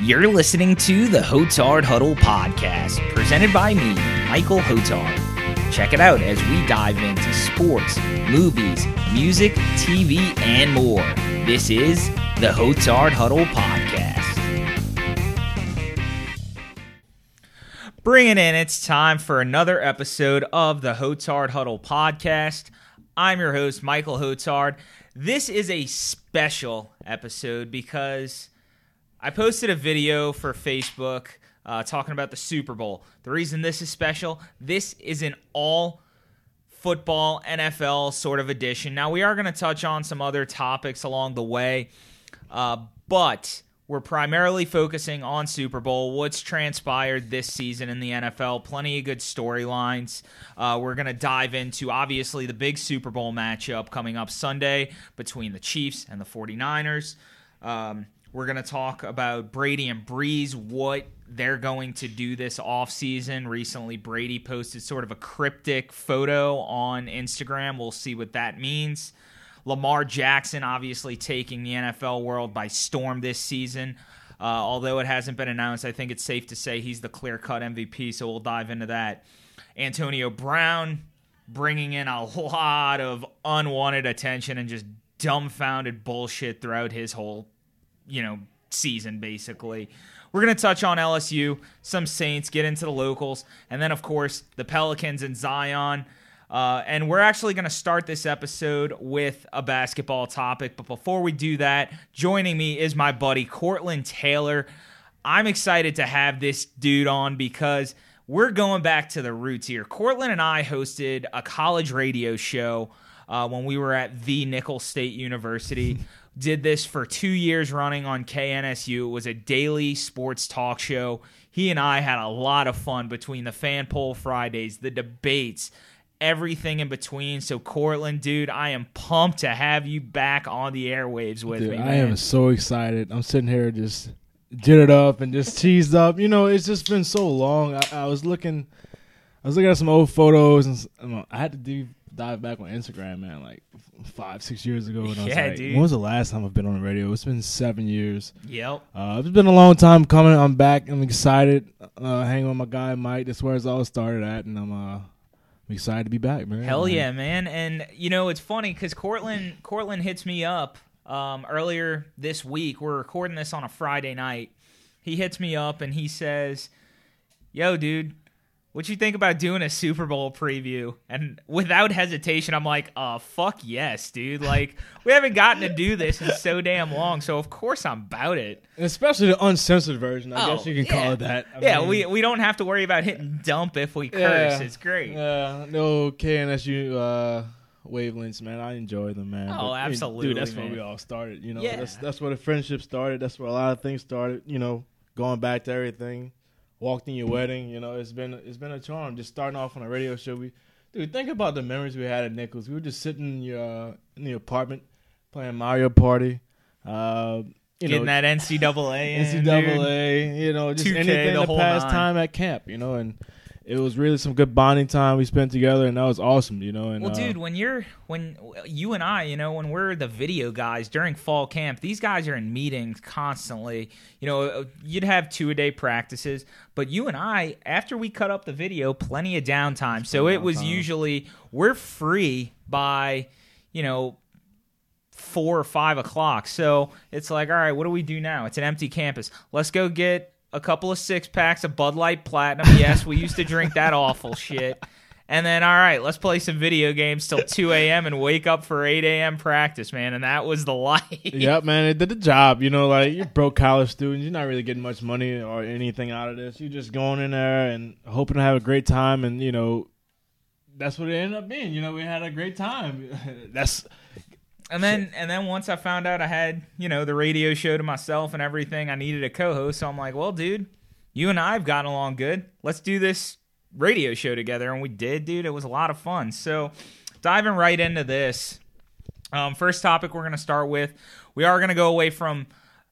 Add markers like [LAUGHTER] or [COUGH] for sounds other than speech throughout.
You're listening to the Hotard Huddle podcast, presented by me, Michael Hotard. Check it out as we dive into sports, movies, music, TV, and more. This is the Hotard Huddle podcast. Bring it in, it's time for another episode of the Hotard Huddle podcast. I'm your host, Michael Hotard. This is a special episode because I posted a video for Facebook uh, talking about the Super Bowl. The reason this is special, this is an all football NFL sort of edition. Now, we are going to touch on some other topics along the way, uh, but we're primarily focusing on Super Bowl, what's transpired this season in the NFL, plenty of good storylines. Uh, we're going to dive into, obviously, the big Super Bowl matchup coming up Sunday between the Chiefs and the 49ers. Um, we're going to talk about Brady and Brees, what they're going to do this offseason. Recently, Brady posted sort of a cryptic photo on Instagram. We'll see what that means. Lamar Jackson obviously taking the NFL world by storm this season. Uh, although it hasn't been announced, I think it's safe to say he's the clear cut MVP, so we'll dive into that. Antonio Brown bringing in a lot of unwanted attention and just dumbfounded bullshit throughout his whole you know, season basically. We're going to touch on LSU, some Saints, get into the locals, and then, of course, the Pelicans and Zion. Uh, and we're actually going to start this episode with a basketball topic. But before we do that, joining me is my buddy Cortland Taylor. I'm excited to have this dude on because we're going back to the roots here. Cortland and I hosted a college radio show uh, when we were at the Nicholls State University did this for two years running on KNSU. It was a daily sports talk show. He and I had a lot of fun between the fan poll Fridays, the debates, everything in between. So, Cortland, dude, I am pumped to have you back on the airwaves with dude, me. Man. I am so excited. I'm sitting here just jittered up and just teased up. You know, it's just been so long. I, I was looking, I was looking at some old photos, and I had to do dive back on Instagram, man, like five, six years ago. And I was yeah, like, dude. when was the last time I've been on the radio? It's been seven years. Yep. Uh, it's been a long time coming. I'm back. I'm excited. Uh, hanging with my guy Mike. That's where it's all started at, and I'm uh, I'm excited to be back, man. Hell yeah, man! And you know it's funny because Cortland Cortland hits me up um, earlier this week. We're recording this on a Friday night. He hits me up and he says, "Yo, dude." What you think about doing a Super Bowl preview? And without hesitation, I'm like, uh, fuck yes, dude. Like, we haven't gotten to do this in so damn long, so of course I'm about it. And especially the uncensored version, I oh, guess you can yeah. call it that. I yeah, mean, we we don't have to worry about hitting dump if we curse. Yeah, it's great. Yeah, no KNSU uh, wavelengths, man. I enjoy them, man. Oh, but, absolutely, dude. That's man. where we all started. You know, yeah. that's that's where the friendship started. That's where a lot of things started. You know, going back to everything walked in your wedding. You know, it's been it's been a charm. Just starting off on a radio show. We, dude, think about the memories we had at Nicholls. We were just sitting in your uh, in the apartment playing Mario Party. Uh, you Getting know, that NCAA, NCAA. In, you know, just 2K, anything the to pass nine. time at camp. You know, and it was really some good bonding time we spent together, and that was awesome. You know, and well, uh, dude, when you're when you and I, you know, when we're the video guys during fall camp, these guys are in meetings constantly. You know, uh, you'd have two a day practices, but you and I, after we cut up the video, plenty of downtime. So it was Downtime. usually we're free by, you know. Four or five o'clock. So it's like, all right, what do we do now? It's an empty campus. Let's go get a couple of six packs of Bud Light Platinum. Yes, we used to drink that awful shit. And then, all right, let's play some video games till 2 a.m. and wake up for 8 a.m. practice, man. And that was the [LAUGHS] life. Yep, man, it did the job. You know, like you're broke college students, you're not really getting much money or anything out of this. You're just going in there and hoping to have a great time, and you know, that's what it ended up being. You know, we had a great time. [LAUGHS] that's And then, and then once I found out I had, you know, the radio show to myself and everything, I needed a co-host. So I'm like, well, dude, you and I have gotten along good. Let's do this radio show together, and we did, dude. It was a lot of fun. So diving right into this, um, first topic we're going to start with, we are going to go away from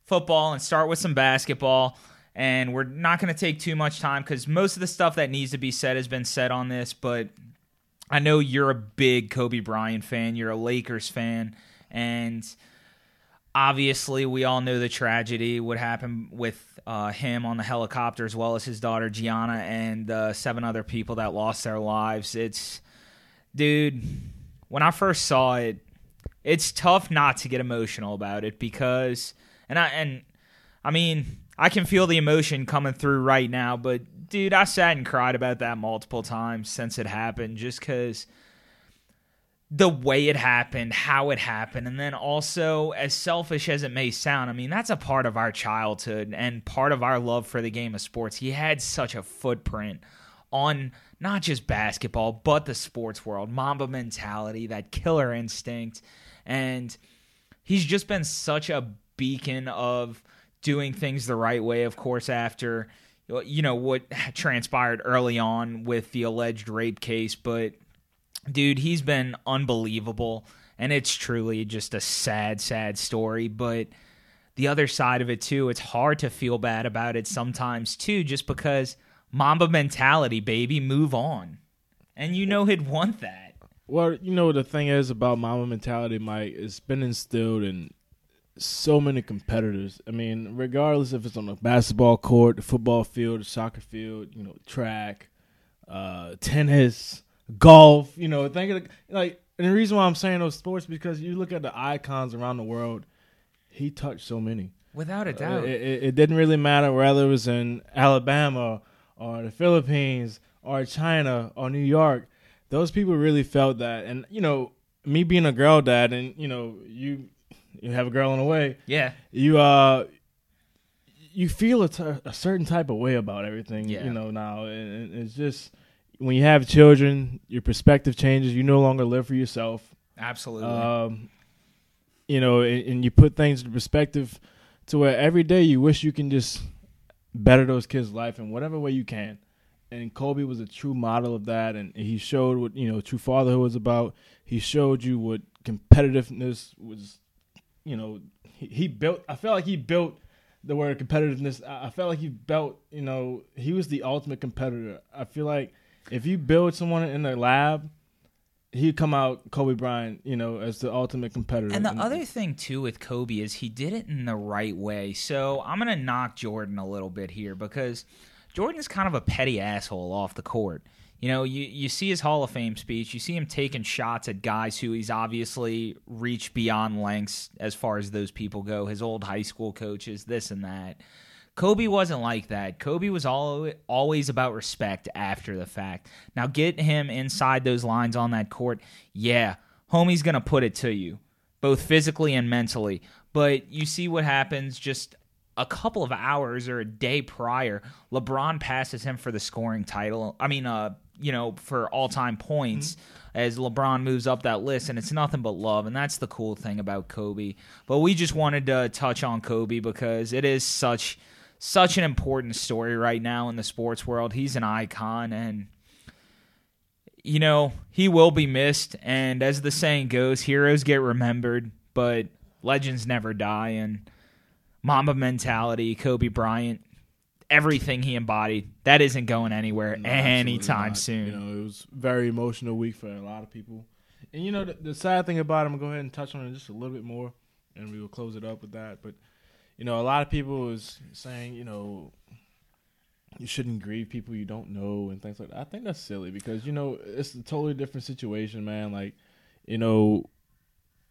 football and start with some basketball. And we're not going to take too much time because most of the stuff that needs to be said has been said on this. But I know you're a big Kobe Bryant fan. You're a Lakers fan, and obviously, we all know the tragedy what happened with uh, him on the helicopter, as well as his daughter Gianna and uh, seven other people that lost their lives. It's, dude, when I first saw it, it's tough not to get emotional about it because, and I and I mean, I can feel the emotion coming through right now, but dude, I sat and cried about that multiple times since it happened, just because the way it happened, how it happened, and then also, as selfish as it may sound, I mean, that's a part of our childhood and part of our love for the game of sports. He had such a footprint on not just basketball, but the sports world, Mamba mentality, that killer instinct. And he's just been such a beacon of doing things the right way, of course, after you know what transpired early on with the alleged rape case, but dude, he's been unbelievable. And it's truly just a sad, sad story. But the other side of it, too, it's hard to feel bad about it sometimes, too, just because Mamba mentality, baby, move on. And you know he'd want that. Well, you know, the thing is about Mamba mentality, Mike, it's been instilled in so many competitors. I mean, regardless if it's on the basketball court, the football field, the soccer field, you know, track, uh, tennis, golf. You know, think of the, like, and the reason why I'm saying those sports because you look at the icons around the world. He touched so many, without a uh, doubt. Uh, it, it, it, didn't really matter whether it was in Alabama or the Philippines or China or New York. Those people really felt that, and you know, me being a girl dad, and you know, you you have a girl in the way. Yeah, you uh you feel a, t- a certain type of way about everything. Yeah. you know now, and it's just when you have children, your perspective changes. You no longer live for yourself. Absolutely. Um, you know, and, and, you put things in perspective to where every day you wish you can just better those kids' life in whatever way you can. And Kobe was a true model of that, and he showed what you know true fatherhood was about. He showed you what competitiveness was. You know, he, he built. I felt like he built the word competitiveness. I, I felt like he built. You know, he was the ultimate competitor. I feel like if you build someone in the lab, he'd come out Kobe Bryant, you know, as the ultimate competitor. And the and, other thing too with Kobe is he did it in the right way. So I'm gonna knock Jordan a little bit here because Jordan's kind of a petty asshole off the court. You know, you, you see his Hall of Fame speech, you see him taking shots at guys who he's obviously reached beyond lengths as far as those people go, his old high school coaches, this and that. Kobe wasn't like that. Kobe was all, always about respect after the fact. Now, get him inside those lines on that court. Yeah, homie's going to put it to you, both physically and mentally. But you see what happens just a couple of hours or a day prior. LeBron passes him for the scoring title. I mean, uh, you know, for all time points. Mm-hmm as LeBron moves up that list, and it's nothing but love, and that's the cool thing about Kobe. But we just wanted to touch on Kobe because it is such such an important story right now in the sports world. He's an icon and you know, he will be missed and as the saying goes, heroes get remembered, but legends never die and Mamba mentality, Kobe Bryant, everything he embodied, that isn't going anywhere no, anytime soon. You know, it was very emotional week for a lot of people. And you know, the, the sad thing about it, I'm gonna go ahead and touch on it just a little bit more, and we will close it up with that. But you know, a lot of people is saying, you know, you shouldn't grieve people you don't know and things like that. I think that's silly because you know it's a totally different situation, man. Like, you know,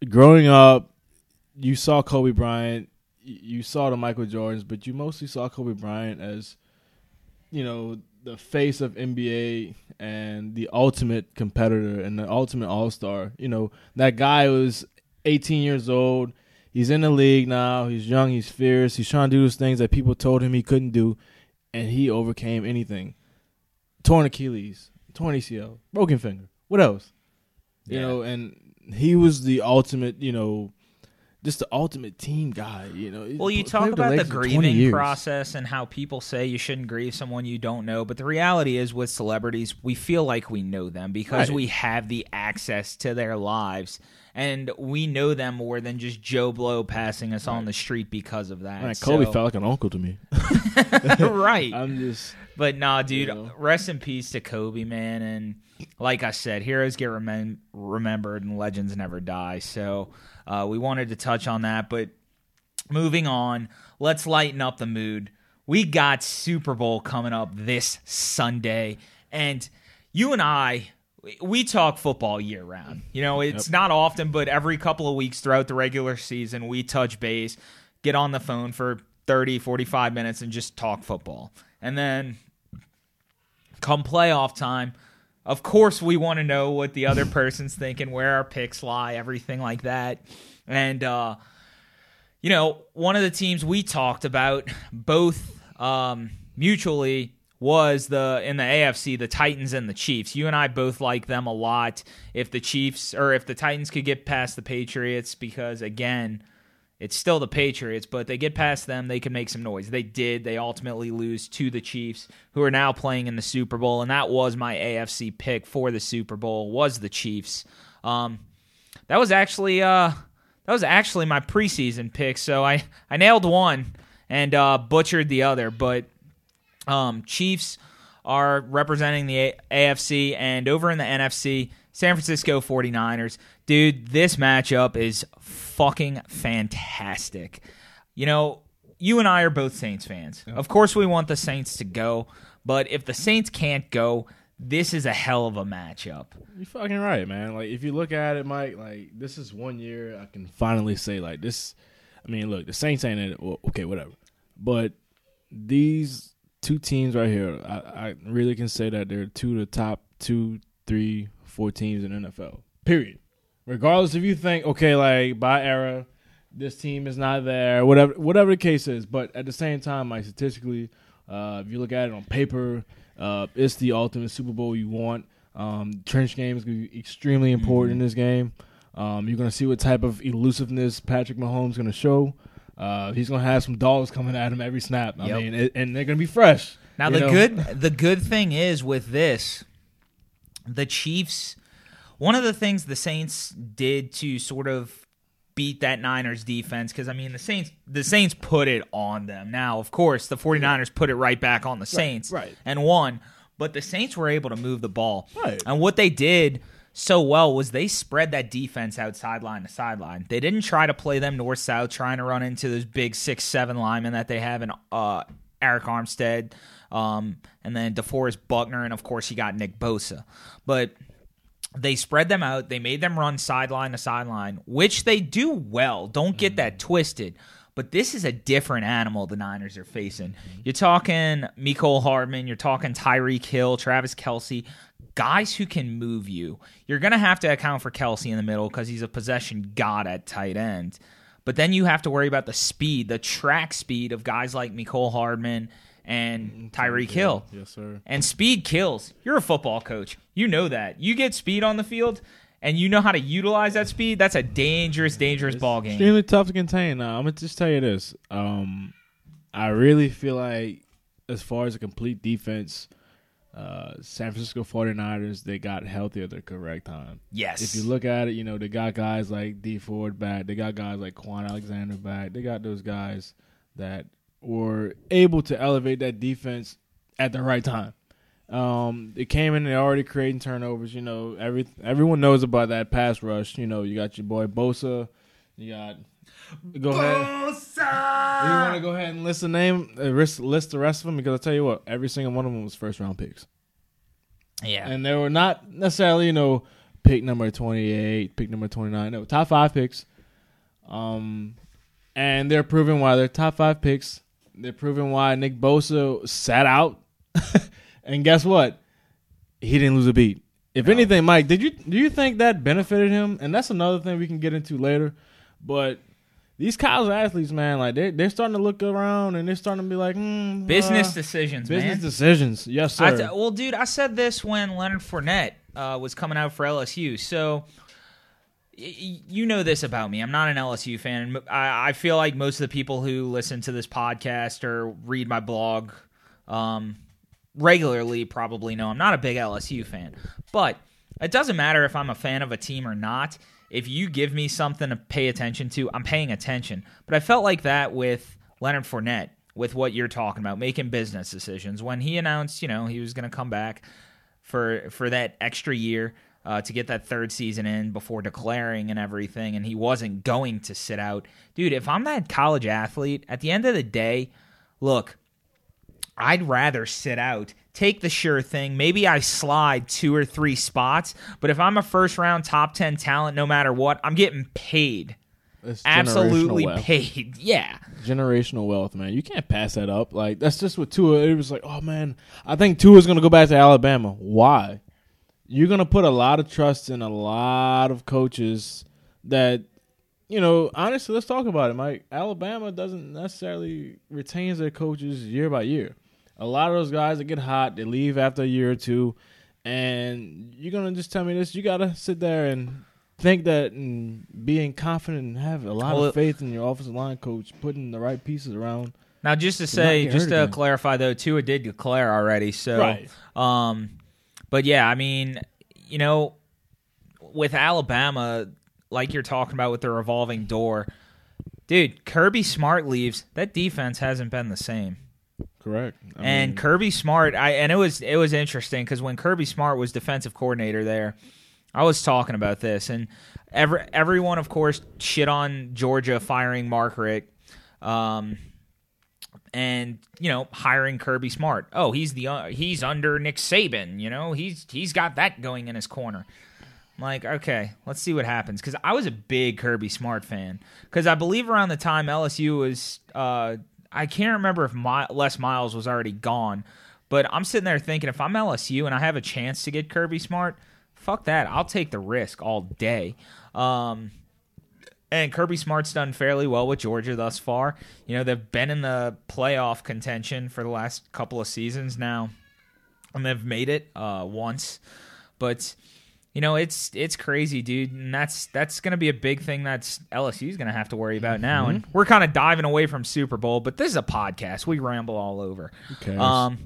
growing up, you saw Kobe Bryant, you saw the Michael Jordans, but you mostly saw Kobe Bryant as, you know, the face of NBA and the ultimate competitor and the ultimate all star. You know, that guy was 18 years old he's in the league now. He's young. He's fierce. He's trying to do those things that people told him he couldn't do, and he overcame anything. Torn Achilles, torn ACL, broken finger. What else? You know, and he was the ultimate. You know, just the ultimate team guy. You know. Well, you talk about the, grieving process and how people say you shouldn't grieve someone you don't know, but the reality is with celebrities, we feel like we know them because right. we have the access to their lives and we know them more than just Joe Blow passing us right. on the street because of that. Right, Kobe so. felt like an uncle to me. [LAUGHS] [LAUGHS] right. I'm just. But nah, dude. You know. Rest in peace to Kobe, man. And like I said, heroes get remem- remembered and legends never die. So uh, we wanted to touch on that, but moving on. Let's lighten up the mood. We got Super Bowl coming up this Sunday, and you and I, we talk football year round. You know, it's yep. not often, but every couple of weeks throughout the regular season, we touch base, get on the phone for 30, 45 minutes, and just talk football. And then come playoff time, of course, we want to know what the other person's thinking, where our picks lie, everything like that. And, uh, you know, one of the teams we talked about both um, mutually was the in the AFC the Titans and the Chiefs. You and I both like them a lot. If the Chiefs or if the Titans could get past the Patriots, because again, it's still the Patriots, but they get past them, they can make some noise. They did. They ultimately lose to the Chiefs, who are now playing in the Super Bowl, and that was my AFC pick for the Super Bowl was the Chiefs. Um, that was actually uh, that was actually my preseason pick, so I I nailed one and uh, butchered the other. But um, Chiefs are representing the AFC, and over in the NFC, San Francisco 49ers. Dude, this matchup is fucking fantastic. You know, you and I are both Saints fans. Yep. Of course, we want the Saints to go, but if the Saints can't go, this is a hell of a matchup. You're fucking right, man. Like if you look at it, Mike, like this is one year I can finally say like this. I mean, look, the Saints ain't it. Well, okay, whatever. But these two teams right here, I, I really can say that they're two of the top two, three, four teams in NFL. Period. Regardless if you think, okay, like by era, this team is not there, whatever whatever the case is. But at the same time, like statistically, uh, if you look at it on paper, uh, it's the ultimate Super Bowl you want. Um, trench game is going to be extremely important mm-hmm. in this game. Um, you're going to see what type of elusiveness Patrick Mahomes is going to show. Uh, he's going to have some dogs coming at him every snap. I yep. mean, it, and they're going to be fresh. Now the know? good the good thing is with this, the Chiefs. One of the things the Saints did to sort of beat that Niners defense because I mean the Saints the Saints put it on them. Now, of course, the 49ers put it right back on the Saints right, right. and won, but the Saints were able to move the ball. Right. And what they did so well was they spread that defense out sideline to sideline. They didn't try to play them north south, trying to run into those big six seven linemen that they have in uh, Arik Armstead, um, and then DeForest Buckner, and of course you got Nick Bosa. But they spread them out. They made them run sideline to sideline, which they do well. Don't get that mm-hmm. twisted. But this is a different animal the Niners are facing. You're talking Mecole Hardman, you're talking Tyreek Hill, Travis Kelce, guys who can move you. You're going to have to account for Kelce in the middle because he's a possession god at tight end. But then you have to worry about the speed, the track speed of guys like Mecole Hardman and Tyreek Hill. Yes, sir. And speed kills. You're a football coach. You know that. You get speed on the field and you know how to utilize that speed. That's a dangerous, dangerous it's ball game. Extremely tough to contain. Now, I'm gonna just tell you this. Um, I really feel like, as far as a complete defense, uh, San Francisco 49ers, they got healthy at the correct time. Yes. If you look at it, you know, they got guys like D Ford back. They got guys like Kwon Alexander back. They got those guys that were able to elevate that defense at the right time. Um, it came in, they already creating turnovers. You know, every everyone knows about that pass rush. You know, you got your boy Bosa. You got Go Bosa! ahead. You want to go ahead and list the name, uh, list, list the rest of them because I tell you what, every single one of them was first round picks. Yeah, and they were not necessarily you know pick number twenty eight, pick number twenty nine. No, top five picks. Um, and they're proving why they're top five picks. They're proving why Nick Bosa sat out, [LAUGHS] and guess what? He didn't lose a beat. If no. anything, Mike, did you do you think that benefited him? And that's another thing we can get into later. But these college athletes, man, like they're they're starting to look around and they're starting to be like, mm, business uh, decisions, business man. decisions. Yes, sir. Well, dude, I said this when Leonard Fournette uh, was coming out for LSU. So you know this about me. I'm not an LSU fan. I, feel like most of the people who listen to this podcast or read my blog um, regularly probably know I'm not a big LSU fan. But it doesn't matter if I'm a fan of a team or not if you give me something to pay attention to, I'm paying attention. But I felt like that with Leonard Fournette, with what you're talking about, making business decisions. When he announced, you know, he was going to come back for for that extra year, uh, to get that third season in before declaring and everything, and he wasn't going to sit out. Dude, if I'm that college athlete, at the end of the day, look, I'd rather sit out, take the sure thing. Maybe I slide two or three spots, but if I'm a first round top 10 talent, no matter what, I'm getting paid. It's Absolutely paid. [LAUGHS] Yeah. Generational wealth, man. You can't pass that up. Like that's just what Tua. It was like, oh man, I think Tua's gonna go back to Alabama. Why? You're gonna put a lot of trust in a lot of coaches that, you know, honestly, let's talk about it, Mike. Alabama doesn't necessarily retains their coaches year by year. A lot of those guys that get hot, they leave after a year or two, and you're gonna just tell me this. You gotta sit there and think that and being confident and have a lot Well, of faith in your offensive line coach, putting the right pieces around. Now, just to say, just to again. clarify though, Tua did declare already. So, Right. um, but yeah, I mean, you know, with Alabama, like you're talking about with the revolving door, dude, Kirby Smart leaves. That defense hasn't been the same. Correct. I and mean, Kirby Smart, I and it was it was interesting because when Kirby Smart was defensive coordinator there, I was talking about this, and every everyone, of course, shit on Georgia firing Mark Richt, um, and you know hiring Kirby Smart. Oh, he's the uh, he's under Nick Saban. You know he's he's got that going in his corner. I'm like, okay, let's see what happens. Because I was a big Kirby Smart fan. Because I believe around the time LSU was, uh, I can't remember if My- Les Miles was already gone, but I'm sitting there thinking if I'm LSU and I have a chance to get Kirby Smart, fuck that. I'll take the risk all day. Um, and Kirby Smart's done fairly well with Georgia thus far. You know, they've been in the playoff contention for the last couple of seasons now, and they've made it uh, once. But you know, it's it's crazy, dude, and that's that's going to be a big thing that's LSU's going to have to worry about now. And we're kind of diving away from Super Bowl, but this is a podcast. We ramble all over. Um,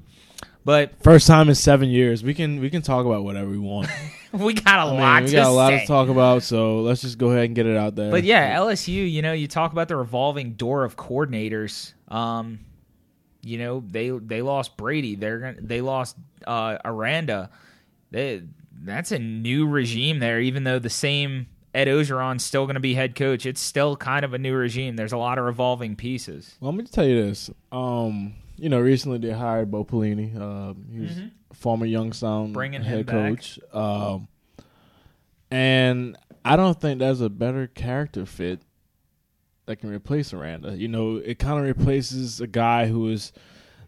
but first time in seven years, we can we can talk about whatever we want. [LAUGHS] we got a I mean, lot we to got a lot say. to talk about, so let's just go ahead and get it out there. But yeah, LSU, you know, you talk about the revolving door of coordinators. Um, you know, they they lost Brady. They're gonna they lost uh Aranda. They that's a new regime there, even though the same Ed Orgeron's still gonna be head coach. It's still kind of a new regime. There's a lot of revolving pieces. Well, let me tell you this. Um, you know, recently they hired Bo Pelini. Um, he was former Youngstown Mm-hmm. Bringing head coach. Um, and I don't think there's a better character fit that can replace Aranda. You know, it kind of replaces a guy who is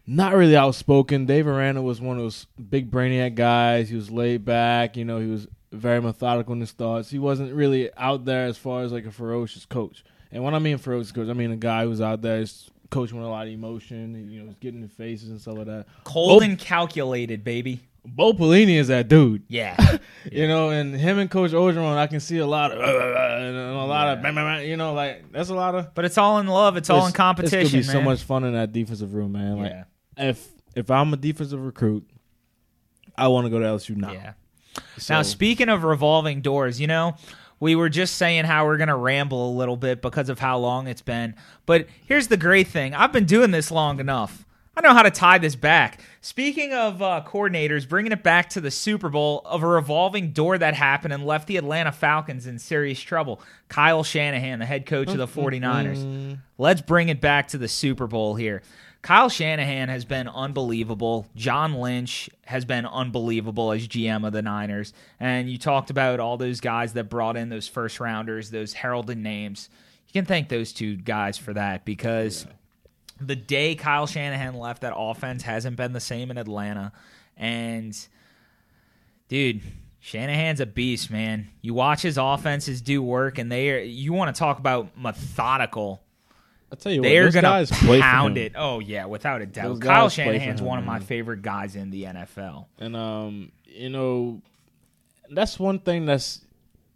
not really outspoken. Dave Aranda was one of those big brainiac guys. He was laid back. You know, he was very methodical in his thoughts. He wasn't really out there as far as like a ferocious coach. And when I mean ferocious coach, I mean a guy who's out there is coaching with a lot of emotion. You know, getting the faces and stuff like that. Cold Bo- and calculated, baby. Bo Pelini is that dude. Yeah. [LAUGHS] You know, and him and Coach Orgeron, I can see a lot of uh, uh, uh, and a lot of bang, bang, you know, like that's a lot of but it's all in love. It's all in competition. It's gonna be so much fun in that defensive room, man. Like Yeah. if if I'm a defensive recruit, I want to go to LSU now. Yeah. So, Now, speaking of revolving doors, you know, we were just saying how we're going to ramble a little bit because of how long it's been. But here's the great thing I've been doing this long enough. I know how to tie this back. Speaking of uh, coordinators, bringing it back to the Super Bowl of a revolving door that happened and left the Atlanta Falcons in serious trouble. Kyle Shanahan, the head coach of the 49ers. Let's bring it back to the Super Bowl here. Kyle Shanahan has been unbelievable. John Lynch has been unbelievable as GM of the Niners. And you talked about all those guys that brought in those first rounders, those heralded names. You can thank those two guys for that because the day Kyle Shanahan left, that offense hasn't been the same in Atlanta. And dude, Shanahan's a beast, man. You watch his offenses do work, and they are. You want to talk about methodical? I tell you what, They're those gonna pound it. Oh yeah, without a doubt. Those Kyle Shanahan's him, one of my man. favorite guys in the NFL. And um, you know, that's one thing that's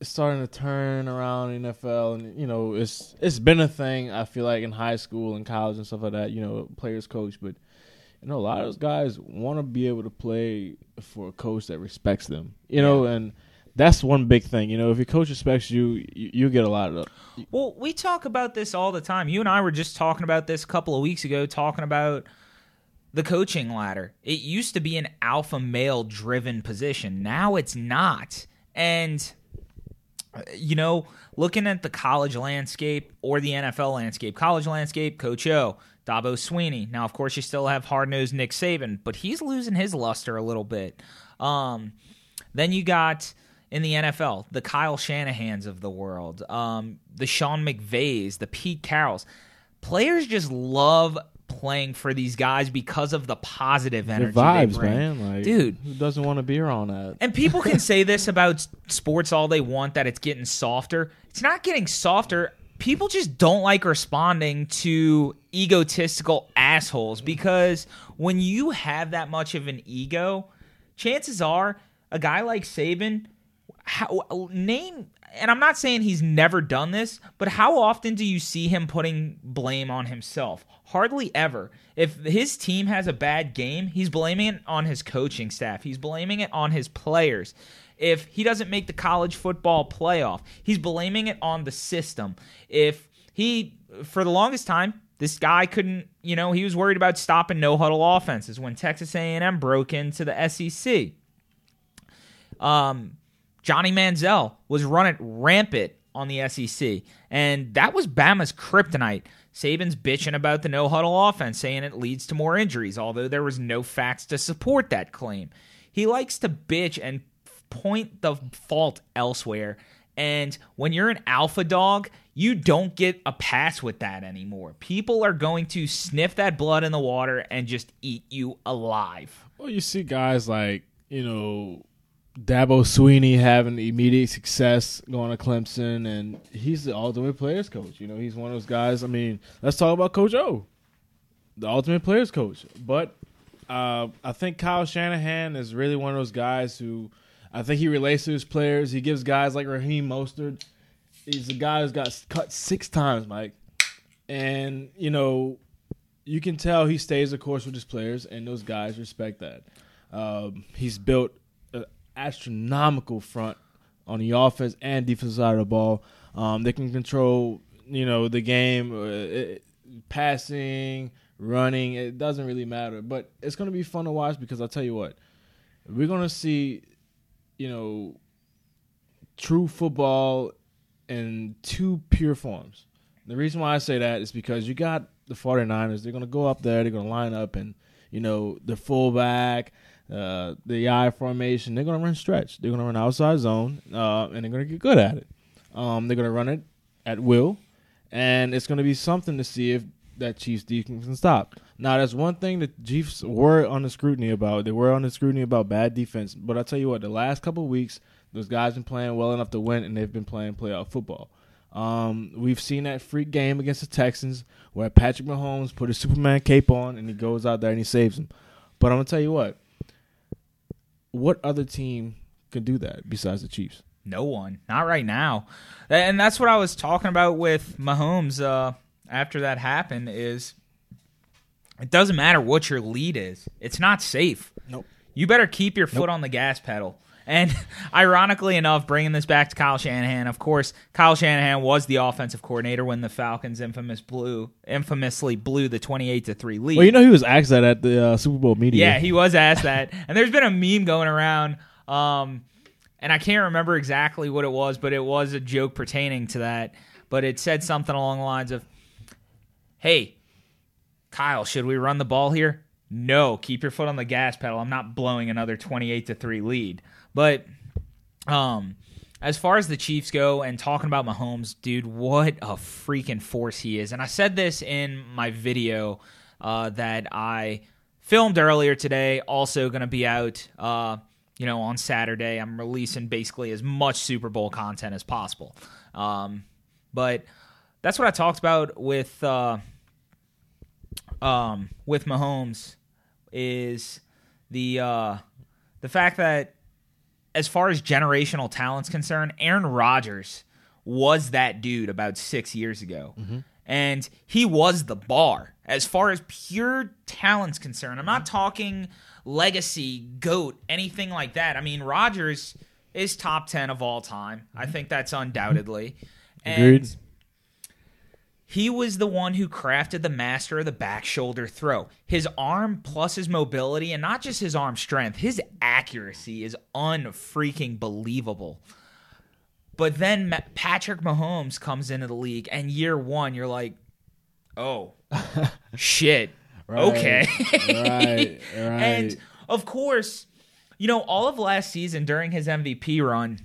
starting to turn around in NFL, and you know, it's it's been a thing. I feel like in high school and college and stuff like that. You know, players coach, but you know, a lot of those guys want to be able to play for a coach that respects them. You know, and that's one big thing. You know, if your coach respects you, you, you get a lot of. Well, we talk about this all the time. You and I were just talking about this a couple of weeks ago, talking about the coaching ladder. It used to be an alpha male driven position. Now it's not. And you know, looking at the college landscape or the NFL landscape, college landscape, Coach O, Dabo Swinney. Now, of course, you still have hard nosed Nick Saban, but he's losing his luster a little bit. Um, then you got in the NFL the Kyle Shanahans of the world, um, the Sean McVays, the Pete Carrolls. Players just love playing for these guys because of the positive energy the vibes, they bring. man. Like, Dude. who doesn't want to be around that? And people can [LAUGHS] say this about sports all they want that it's getting softer. It's not getting softer. People just don't like responding to egotistical assholes because when you have that much of an ego, chances are a guy like Saban, how, name, and I'm not saying he's never done this, but how often do you see him putting blame on himself? Hardly ever. If his team has a bad game, he's blaming it on his coaching staff. He's blaming it on his players. If he doesn't make the college football playoff, he's blaming it on the system. If he, for the longest time, this guy couldn't, you know, he was worried about stopping no huddle offenses when Texas A&M broke into the SEC. Um, Johnny Manziel was running rampant on the SEC, and that was Bama's kryptonite. Saban's bitching about the no huddle offense, saying it leads to more injuries, although there was no facts to support that claim. He likes to bitch and point the fault elsewhere. And when you're an alpha dog, you don't get a pass with that anymore. People are going to sniff that blood in the water and just eat you alive. Well, you see guys like you know Dabo Swinney having immediate success going to Clemson, and he's the ultimate players coach. You know, he's one of those guys. I mean, let's talk about Coach O, the ultimate players coach. But uh, I think Kyle Shanahan is really one of those guys who I think he relates to his players. He gives guys like Raheem Mostert. He's a guy who's got cut six times, Mike, and you know you can tell he stays the course with his players, and those guys respect that. Um, he's built astronomical front on the offense and defensive side of the ball. Um, they can control, you know, the game, uh, it, passing, running. It doesn't really matter, but it's going to be fun to watch because I'll tell you what, we're going to see, you know, true football in two pure forms. The reason why I say that is because you got the 49ers. They're going to go up there. They're going to line up and, you know, the fullback, uh, the I formation. They're going to run stretch. They're going to run outside zone, uh, and they're going to get good at it. Um, they're going to run it at will, and it's going to be something to see if that Chiefs defense can stop. Now, that's one thing that Chiefs were on the scrutiny about. They were on the scrutiny about bad defense. But I'll tell you what, the last couple weeks, those guys been playing well enough to win, and they've been playing playoff football. Um, we've seen that freak game against the Texans where Patrick Mahomes put a Superman cape on and he goes out there and he saves them. But I'm gonna tell you what. What other team can do that besides the Chiefs? No one, not right now, and that's what I was talking about with Mahomes. Uh, after that happened, is it doesn't matter what your lead is; it's not safe. Nope. You better keep your foot on the gas pedal. And [LAUGHS] ironically enough, bringing this back to Kyle Shanahan, of course, Kyle Shanahan was the offensive coordinator when the Falcons infamous blew, infamously blew the twenty-eight to three lead. Well, you know he was asked that at the uh, Super Bowl media. Yeah, he was asked that. [LAUGHS] And there's been a meme going around, um, and I can't remember exactly what it was, but it was a joke pertaining to that. But it said something along the lines of, Hey, Kyle, should we run the ball here? No, keep your foot on the gas pedal. I'm not blowing another 28 to 3 lead. But um as far as the Chiefs go and talking about Mahomes, dude, what a freaking force he is. And I said this in my video uh, that I filmed earlier today, also going to be out, uh, you know, on Saturday. I'm releasing basically as much Super Bowl content as possible. Um, but that's what I talked about with uh, um, with Mahomes is the uh, the fact that as far as generational talent's concerned, Aaron Rodgers was that dude about six years ago. Mm-hmm. And he was the bar as far as pure talent's concerned. I'm not mm-hmm. talking legacy, GOAT, anything like that. I mean, Rodgers is top 10 of all time. I mm-hmm. think that's undoubtedly. And Agreed. He was the one who crafted the master of the back shoulder throw. His arm plus his mobility, and not just his arm strength, his accuracy is unfreaking believable. But then Patrick Mahomes comes into the league, and year one, you're like, oh, [LAUGHS] shit. Right, Okay. right, [LAUGHS] right. And of course, you know, all of last season during his MVP run,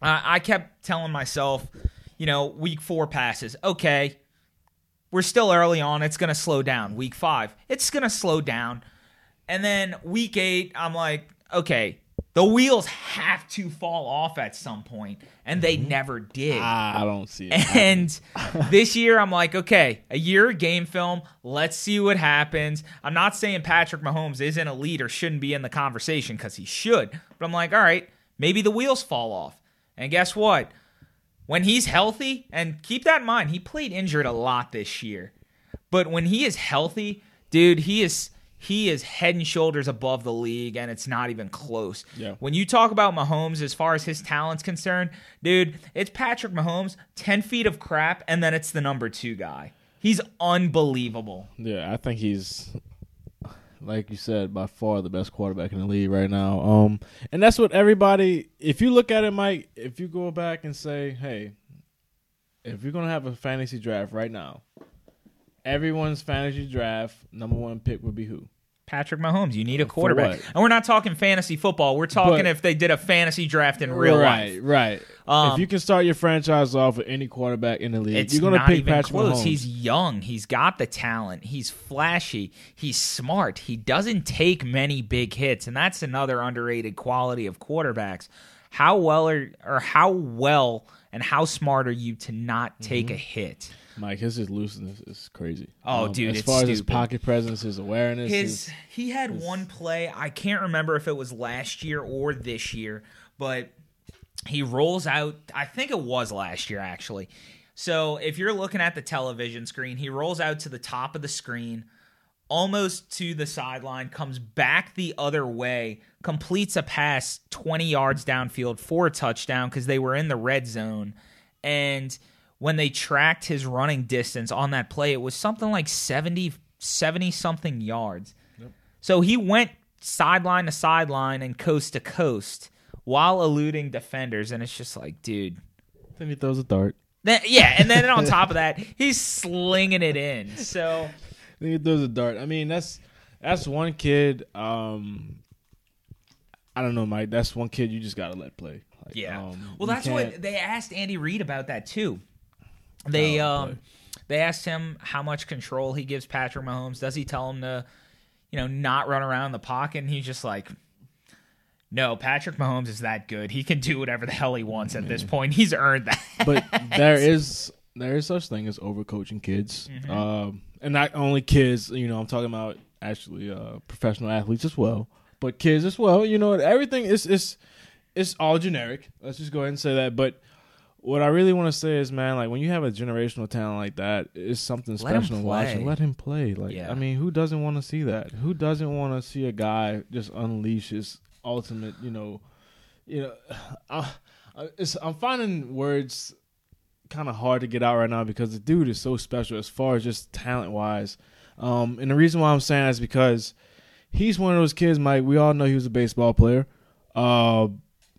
I I kept telling myself, you know, week four passes. Okay, we're still early on. It's going to slow down. Week five, it's going to slow down. And then week eight, I'm like, okay, the wheels have to fall off at some point, and they mm-hmm. never did. I don't see it. And this year, I'm like, okay, a year of game film. Let's see what happens. I'm not saying Patrick Mahomes isn't elite or shouldn't be in the conversation because he should. But I'm like, all right, maybe the wheels fall off. And guess what? When he's healthy, and keep that in mind, he played injured a lot this year. But when he is healthy, dude, he is he is head and shoulders above the league, and it's not even close. Yeah. When you talk about Mahomes as far as his talent's concerned, dude, it's Patrick Mahomes, ten feet of crap, and then it's the number two guy. He's unbelievable. Yeah, I think he's like you said, by far the best quarterback in the league right now. Um, and that's what everybody. If you look at it, Mike, if you go back and say, "Hey, if you're gonna have a fantasy draft right now, everyone's fantasy draft number one pick would be who? Patrick Mahomes, you need a quarterback. And we're not talking fantasy football. We're talking But- if they did a fantasy draft in real right, life. right. Um, if you can start your franchise off with any quarterback in the league, you're gonna pick even Patrick close. Mahomes. He's young. He's got the talent. He's flashy. He's smart. He doesn't take many big hits, and that's another underrated quality of quarterbacks. How well are or how well and how smart are you to not take Mm-hmm. a hit? Mike, his just looseness is crazy. Oh, Um, dude, as it's far as his pocket presence, his awareness, His he had one play. I can't remember if it was last year or this year, but he rolls out. I think it was last year actually. So if you're looking at the television screen, he rolls out to the top of the screen, almost to the sideline, comes back the other way, completes a pass 20 yards downfield for a touchdown because they were in the red zone. And when they tracked his running distance on that play, it was something like 70, 70 something yards. So he went sideline to sideline and coast to coast while eluding defenders. And it's just like, dude. then he throws a dart. Then, yeah, and then on top of that, he's slinging it in. So Then he throws a dart. I mean, that's that's one kid. Um, I don't know, Mike. That's one kid you just gotta let play. Like, Yeah. um, well, that's what they asked Andy Reid about that too. They Oh, um they asked him how much control he gives Patrick Mahomes. Does he tell him to, you know, not run around the pocket? And he's just like, no, Patrick Mahomes is that good. He can do whatever the hell he wants at this point. He's earned that. [LAUGHS] but there is there is such thing as overcoaching kids, Mm-hmm. um, and not only kids. You know, I'm talking about actually uh, professional athletes as well, but kids as well. You know, everything is is it's all generic. Let's just go ahead and say that. But what I really want to say is, man, like when you have a generational talent like that, it's something special to watch. Let him play. Like, Yeah. I mean, who doesn't want to see that? Who doesn't want to see a guy just unleash his ultimate? You know, you know, I, [SIGHS] I- it's, I'm finding words kind of hard to get out right now because the dude is so special as far as just talent wise. Um, and the reason why I'm saying that is because he's one of those kids, Mike. We all know he was a baseball player. Uh,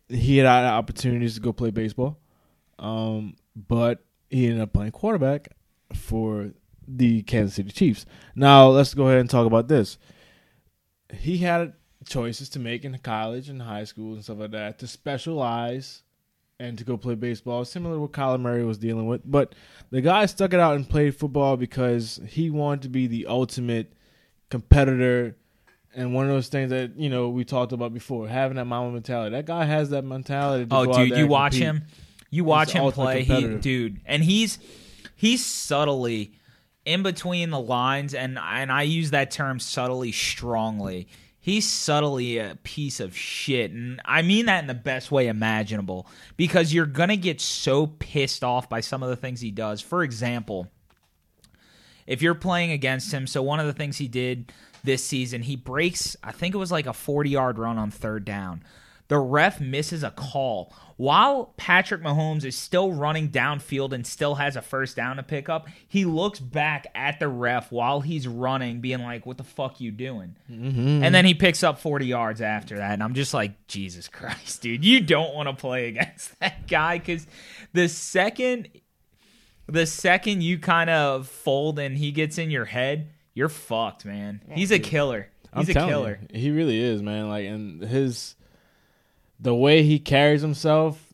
he had opportunities to go play baseball, um, but he ended up playing quarterback for the Kansas City Chiefs. Now let's go ahead and talk about this. He had choices to make in college and high school and stuff like that to specialize and to go play baseball, similar to what Kyler Murray was dealing with. But the guy stuck it out and played football because he wanted to be the ultimate competitor and one of those things that, you know, we talked about before, having that Mamba mentality. That guy has that mentality to Oh, go out dude, you watch compete. him. You watch him play, he, dude, and he's he's subtly in between the lines, and and I use that term subtly strongly. He's subtly a piece of shit, and I mean that in the best way imaginable. Because you're gonna get so pissed off by some of the things he does. For example, if you're playing against him, so one of the things he did this season, he breaks, I think it was like a 40 yard run on third down. The ref misses a call while Patrick Mahomes is still running downfield and still has a first down to pick up. He looks back at the ref while he's running, being like, "What the fuck you doing?" Mm-hmm. And then he picks up 40 yards after that. And I'm just like, Jesus Christ, dude, you don't want to play [LAUGHS] against that guy because the second, the second you kind of fold and he gets in your head, you're fucked, man. He's a killer. He's I'm a killer. you, he really is, man. Like, and his the way he carries himself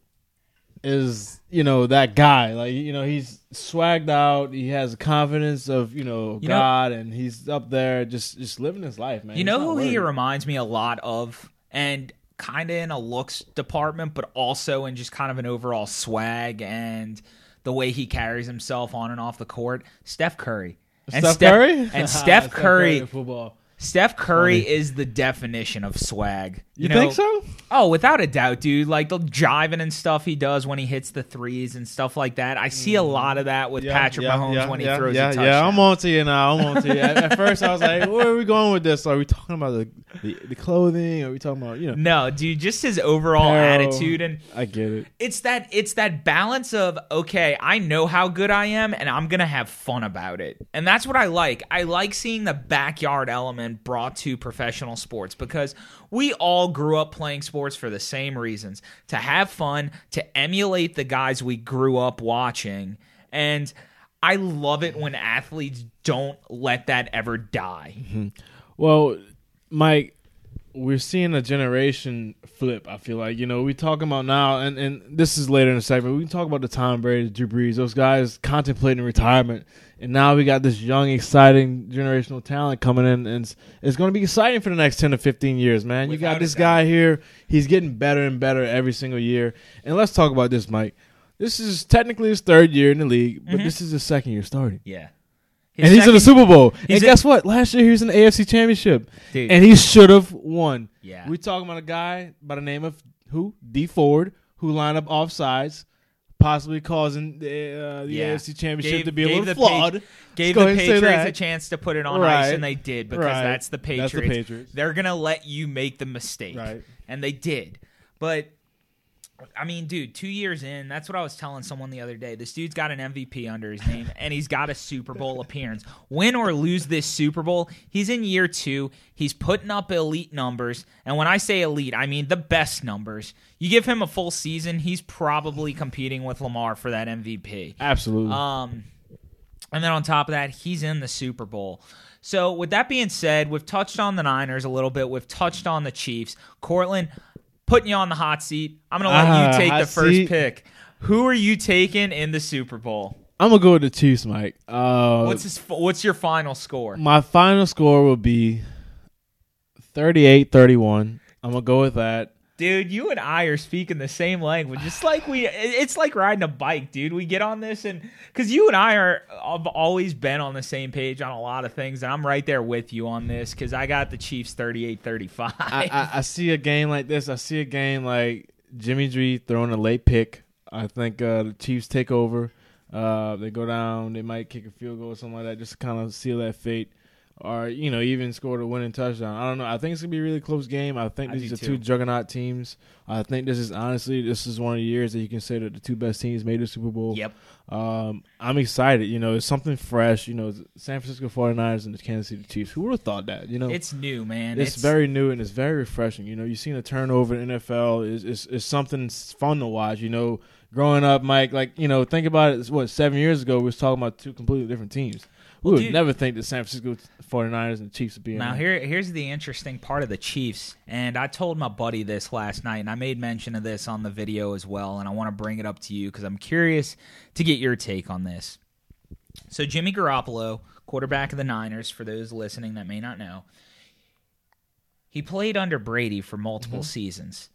is, you know, that guy. Like, you know, he's swagged out. He has confidence of, you know, You know- God, and he's up there just just living his life, man. You He's know who he reminds me a lot of, and kind of in a looks department, but also in just kind of an overall swag and the way he carries himself on and off the court. Steph Curry. And Steph Steph- Curry and [LAUGHS] Steph Curry- in football. Steph Curry Funny. is the definition of swag. You, know- think so? Oh, without a doubt, dude. Like the jiving and stuff he does when he hits the threes and stuff like that. I see a lot of that with Patrick Mahomes when he yeah, throws yeah, a touchdown. Yeah, I'm on to you now. I'm on to you. At, at first, I was like, "Where are we going with this? Are we talking about the the, the clothing? Are we talking about you know?" no, dude, just his overall attitude and I get it. it's that it's that balance of okay, I know how good I am and I'm going to have fun about it. And that's what I like. I like seeing the backyard element brought to professional sports because we all grew up playing sports for the same reasons, to have fun, to emulate the guys we grew up watching. And I love it when athletes don't let that ever die. Mm-hmm. Well, Mike, we're seeing a generation flip. I feel like you know we talking about now, and and this is later in the segment. We can talk about the Tom Brady, Drew Brees, those guys contemplating retirement, and now we got this young, exciting generational talent coming in, and it's, it's going to be exciting for the next ten to fifteen years, man. you got this guy here; he's getting better and better every single year. And let's talk about this, Mike. This is technically his third year in the league, but Mhm. this is his second year starting. Yeah. And he's in the Super Bowl. And guess what? Last year he was in the AFC Championship, Dude. and he should have won. Yeah. We talking about a guy by the name of who? Dee Ford, who lined up offsides, possibly causing the, uh, the Yeah. AFC Championship Gave- to be a little the Pa- flawed. Gave the ahead and say Patriots a chance to put it on Right. ice, and they did because Right. that's the Patriots. That's the Patriots. They're gonna let you make the mistake, Right. and they did. But I mean, dude, two years in, that's what I was telling someone the other day. This dude's got an MVP under his name, and he's got a Super Bowl appearance. Win or lose this Super Bowl, he's in year two. He's putting up elite numbers, and when I say elite, I mean the best numbers. You give him a full season, he's probably competing with Lamar for that MVP. Absolutely. Um, and then on top of that, he's in the Super Bowl. So, with that being said, we've touched on the Niners a little bit. We've touched on the Chiefs. Cortland, putting you on the hot seat. I'm going to let Ah, you take the first seat. pick. Who are you taking in the Super Bowl? I'm gonna go with the Chiefs, Mike. Uh, What's his, What's your final score? my final score will be 38-31. I'm gonna go with that. Dude, you and I are speaking the same language. It's like we it's like riding a bike, dude. We get on this and cuz you and I are have always been on the same page on a lot of things and I'm right there with you on this cuz I got the Chiefs 38-35. I, I, I see a game like this. I see a game like Jimmy G throwing a late pick. I think uh, the Chiefs take over. Uh, they go down. They might kick a field goal or something like that, just to kind of seal that fate, or you know, even scored a winning touchdown. I don't know. I think it's gonna be a really close game. I think I these are too. two juggernaut teams. I think this is honestly this is one of the years that you can say that the two best teams made the Super Bowl. Yep. Um, I'm excited. You know, it's something fresh. You know, San Francisco 49ers and the Kansas City Chiefs. Who would have thought that? You know, It's new, man. it's, very new and it's very refreshing. You know, you've seen a turnover in NFL is is is something fun to watch. You know, growing up, Mike, like you know, think about it. What seven years ago, we was talking about two completely different teams. We would never think that San Francisco 49ers and Chiefs would be in Now here here's the interesting part of the Chiefs, and I told my buddy this last night, and I made mention of this on the video as well, and I want to bring it up to you because I'm curious to get your take on this. So Jimmy Garoppolo, quarterback of the Niners, for those listening that may not know, he played under Brady for multiple mm-hmm. seasons.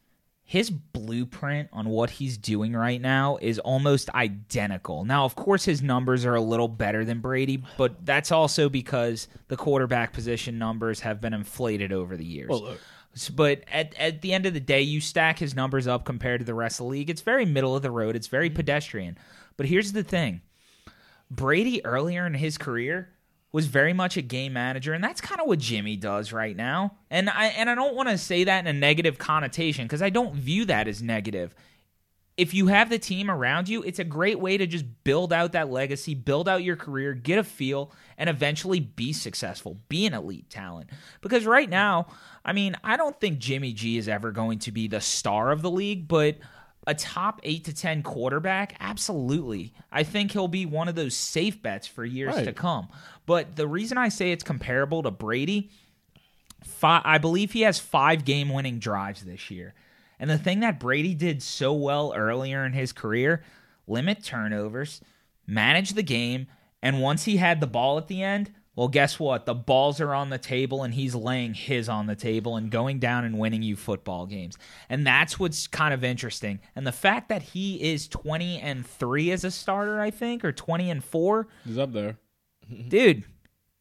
His blueprint on what he's doing right now is almost identical. Now, of course, his numbers are a little better than Brady, but that's also because the quarterback position numbers have been inflated over the years. Well, look, But at, at the end of the day, you stack his numbers up compared to the rest of the league. It's very middle of the road. It's very mm-hmm. pedestrian. But here's the thing Brady, earlier in his career, was very much a game manager, and that's kind of what Jimmy does right now. And I and I don't want to say that in a negative connotation because I don't view that as negative. If you have the team around you, it's a great way to just build out that legacy, build out your career, get a feel, and eventually be successful, be an elite talent. Because right now, I mean, I don't think Jimmy G is ever going to be the star of the league, but a top eight to 10 quarterback? Absolutely. I think he'll be one of those safe bets for years Right. to come. But the reason I say it's comparable to Brady, fi I believe he has five game winning drives this year. And the thing that Brady did so well earlier in his career limit turnovers, manage the game, and once he had the ball at the end, well, guess what? The balls are on the table, and he's laying his on the table and going down and winning you football games. And that's what's kind of interesting. And the fact that he is 20 and 3 as a starter, I think, or 20 and 4, He's up there. Dude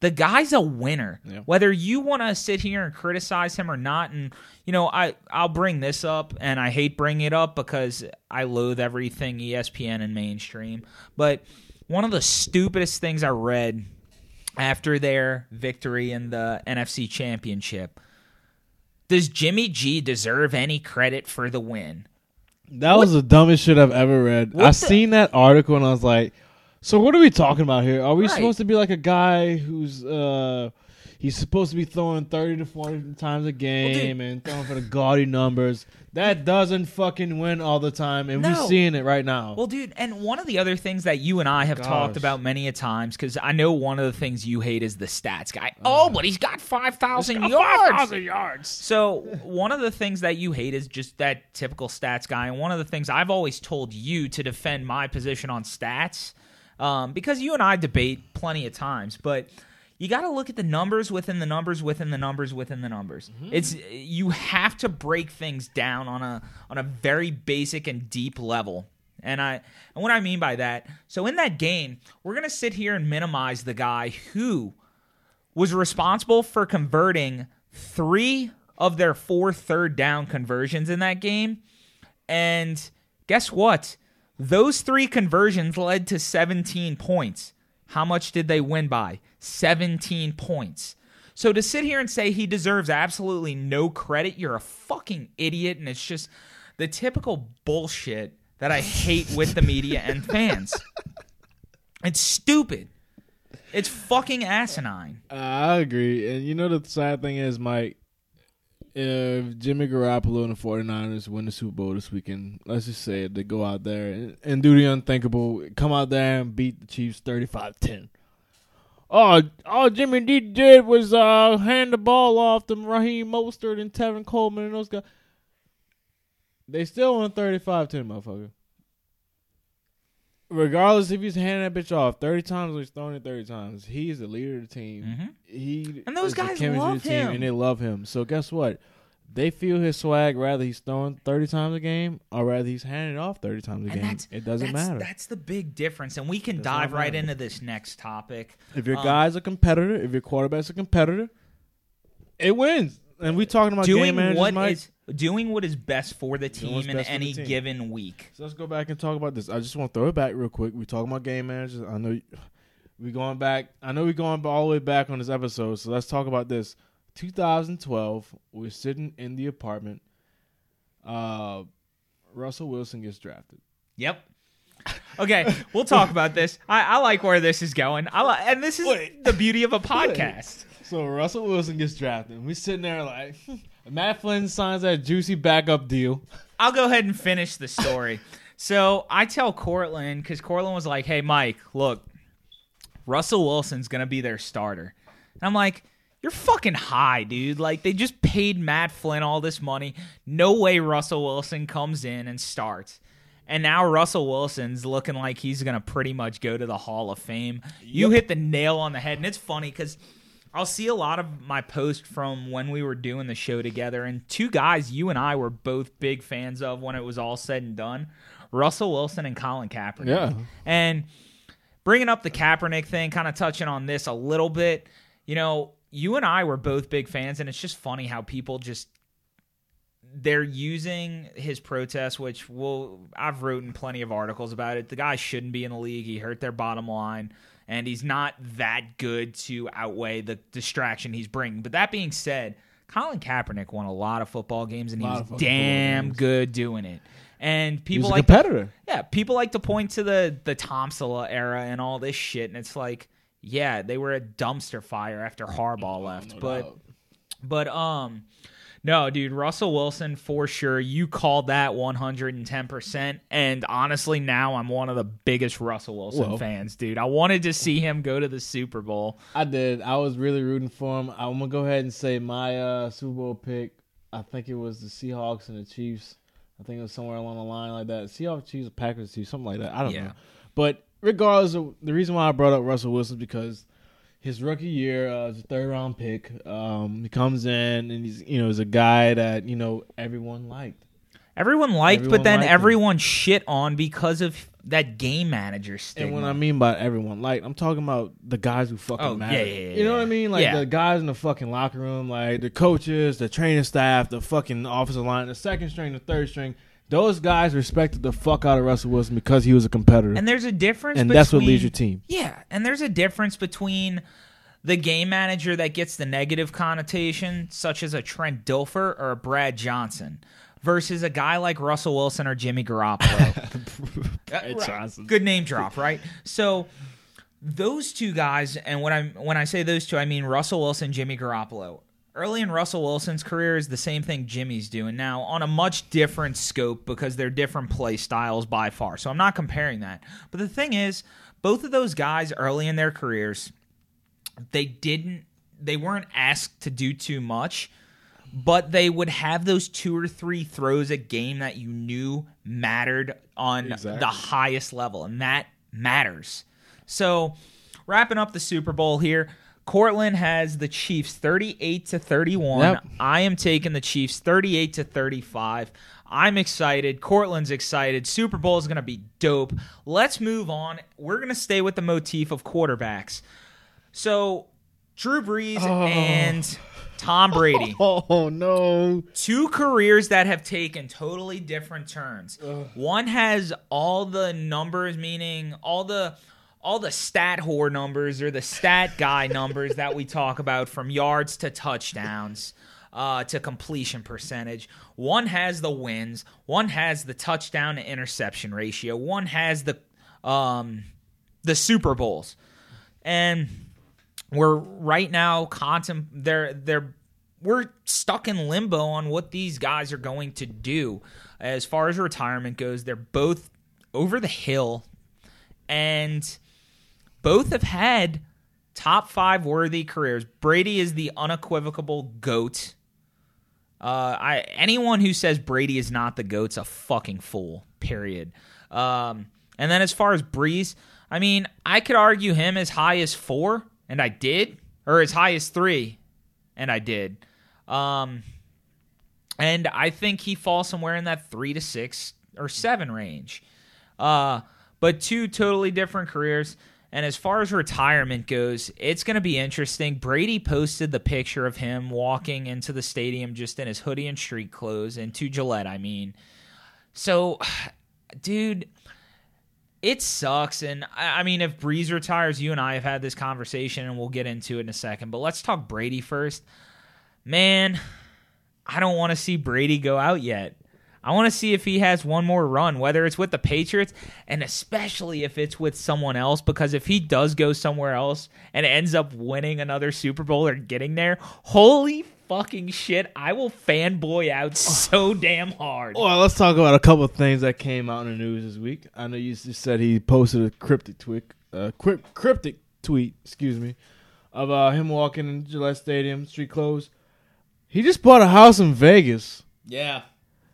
the guy's a winner Yeah. whether you want to sit here and criticize him or not and you know i i'll bring this up and i hate bringing it up because i loathe everything espn and mainstream but one of the stupidest things i read after their victory in the nfc championship does jimmy g deserve any credit for the win That was the dumbest shit I've ever read. What I the- seen that article and I was like, so what are we talking about here? Are we Right. supposed to be like a guy who's uh he's supposed to be throwing 30 to 40 times a game and throwing for the gaudy numbers? That doesn't fucking win all the time and No. we're seeing it right now. Well, dude, and one of the other things that you and I have talked about many a times, because I know one of the things you hate is the stats guy. Oh, but he's got five thousand yards. 5,000 yards. So one of the things that you hate is just that typical stats guy, and one of the things I've always told you to defend my position on stats, um, because you and I debate plenty of times, but. You got to look at the numbers within the numbers within the numbers within the numbers. It's you have to break things down on a on a very basic and deep level. And I and what I mean by that, so in that game, we're gonna sit here and minimize the guy who was responsible for converting three of their four third down conversions in that game. And guess what? Those three conversions led to 17 points. How much did they win by? 17 points. So to sit here and say he deserves absolutely no credit, you're a fucking idiot. And it's just the typical bullshit that I hate with the media and [LAUGHS] fans. It's stupid. It's fucking asinine. I agree. And you know the sad thing is, Mike, if Jimmy Garoppolo and the 49ers win the Super Bowl this weekend, let's just say it, they go out there and, and do the unthinkable, come out there and beat the Chiefs 35-10. Oh, all Jimmy D did was uh, hand the ball off to Raheem Mostert and Tevin Coleman and those guys. They still won 35-10, motherfucker. Regardless if he's handing that bitch off 30 times or he's throwing it 30 times, he's the leader of the team. Mhm. He And those guys love the team, him. and they love him. So guess what? They feel his swag rather he's throwing 30 times a game or rather he's handing it off 30 times a And game. It doesn't that's, matter. That's the big difference. And we can Does dive right into this next topic. If your Um, guy's a competitor, if your quarterback's a competitor, it wins. And we talking about game Doing managers, what Mike. is doing what is best for the Doing what's team in best for the any team. given week. So let's go back and talk about this. I just want to throw it back real quick. We talking about game managers. I know we going back. I know we going all the way back on this episode. So let's talk about this. 2012. We're sitting in the apartment. Uh, Russell Wilson gets drafted. Yep. [LAUGHS] Okay, we'll talk about this. I, I like where this is going. I li- and this is Wait. the beauty of a [LAUGHS] podcast. So Russell Wilson gets drafted. And we sitting there like [LAUGHS] Matt Flynn signs that juicy backup deal. I'll go ahead and finish the story. so I tell Cortland because Cortland was like, "Hey, Mike, look, Russell Wilson's gonna be their starter," and I'm like. You're fucking high, dude. Like they just paid Matt Flynn all this money. No way Russell Wilson comes in and starts. And now Russell Wilson's looking like he's going to pretty much go to the Hall of Fame. You hit the nail on the head. And it's funny because I'll see a lot of my posts from when we were doing the show together. And two guys you and I were both big fans of when it was all said and done Russell Wilson and Colin Kaepernick. Yeah. And bringing up the Kaepernick thing, kind of touching on this a little bit, you know, you and I were both big fans. And it's just funny how people just they're using his protest, which will I've written plenty of articles about it. The guy shouldn't be in the league. He hurt their bottom line, and he's not that good to outweigh the distraction he's bringing. But that being said, Colin Kaepernick won a lot of football games, and he was damn games. good doing it. And people like to, yeah, people like to point to the the Tomsula era and all this shit, and it's like, yeah, they were a dumpster fire after Harbaugh left, No but. doubt. But um no, dude, Russell Wilson for sure. You called that 110%. And honestly, now I'm one of the biggest Russell Wilson Well. fans, dude. I wanted to see him go to the Super Bowl. I did. I was really rooting for him. I'm gonna go ahead and say my uh, Super Bowl pick. I think it was the Seahawks and the Chiefs. I think it was somewhere along the line like that. Seahawks, Chiefs, Packers, Chiefs, something like that. I don't Yeah. know. But regardless of the reason why I brought up Russell Wilson is because his rookie year uh, a third round pick. Um, he comes in and he's you know is a guy that you know everyone liked. Everyone liked, Everyone but then liked him. everyone shit on because of that game manager stigma. And when I mean by everyone, like I'm talking about the guys who fucking Oh, matter. yeah, yeah, yeah, you know what I mean? Like the guys in the fucking locker room, like the coaches, the training staff, the fucking offensive line, the second string, the third string. Those guys respected the fuck out of Russell Wilson because he was a competitor, and there's a difference and that's what between- leads your team. Yeah, and there's a difference between the game manager that gets the negative connotation, such as a Trent Dilfer or a Brad Johnson, versus a guy like Russell Wilson or Jimmy Garoppolo. [LAUGHS] Uh, right. Johnson. Good name drop, right? So those two guys, and when I when I say those two, I mean Russell Wilson, Jimmy Garoppolo. Early in Russell Wilson's career is the same thing Jimmy's doing now on a much different scope because they're different play styles by far. So I'm not comparing that. But the thing is, both of those guys early in their careers, they didn't they weren't asked to do too much, but they would have those two or three throws a game that you knew mattered on Exactly. the highest level, and that matters. So, wrapping up the Super Bowl here, Cortland has the Chiefs 38 to 31. Yep. I am taking the Chiefs 38 to 35. I'm excited. Cortland's excited. Super Bowl is going to be dope. Let's move on. We're going to stay with the motif of quarterbacks. So, Drew Brees Oh. and Tom Brady [LAUGHS] Oh no! two careers that have taken totally different turns. One has all the numbers, meaning all the all the stat whore numbers or the stat guy numbers that we talk about from yards to touchdowns. Uh, to completion percentage. One has the wins. One has the touchdown to interception ratio. One has the um, the Super Bowls, and we're right now contem- they're they're we're stuck in limbo on what these guys are going to do as far as retirement goes they're both over the hill and both have had top five worthy careers brady is the unequivocal goat uh, I anyone who says Brady is not the goat's a fucking fool. Period. Um, and then as far as Brees, I mean, I could argue him as high as four, and I did, or as high as three, and I did. Um, and I think he falls somewhere in that three to six or seven range. Uh, but two totally different careers. And as far as retirement goes, it's going to be interesting. Brady posted the picture of him walking into the stadium just in his hoodie and street clothes, and to Gillette, I mean. So, [SIGHS] dude, it sucks. And I mean, if Brees retires, you and I have had this conversation, and we'll get into it in a second. But let's talk Brady first. Man, I don't want to see Brady go out yet. I want to see if he has one more run, whether it's with the Patriots and especially if it's with someone else. Because if he does go somewhere else and ends up winning another Super Bowl or getting there, holy fucking shit, I will fanboy out so damn hard. Well, let's talk about a couple of things that came out in the news this week. I know you just said he posted a cryptic tweet, uh, cryptic tweet, excuse me, of uh, him walking in Gillette Stadium, street clothes. He just bought a house in Vegas. Yeah.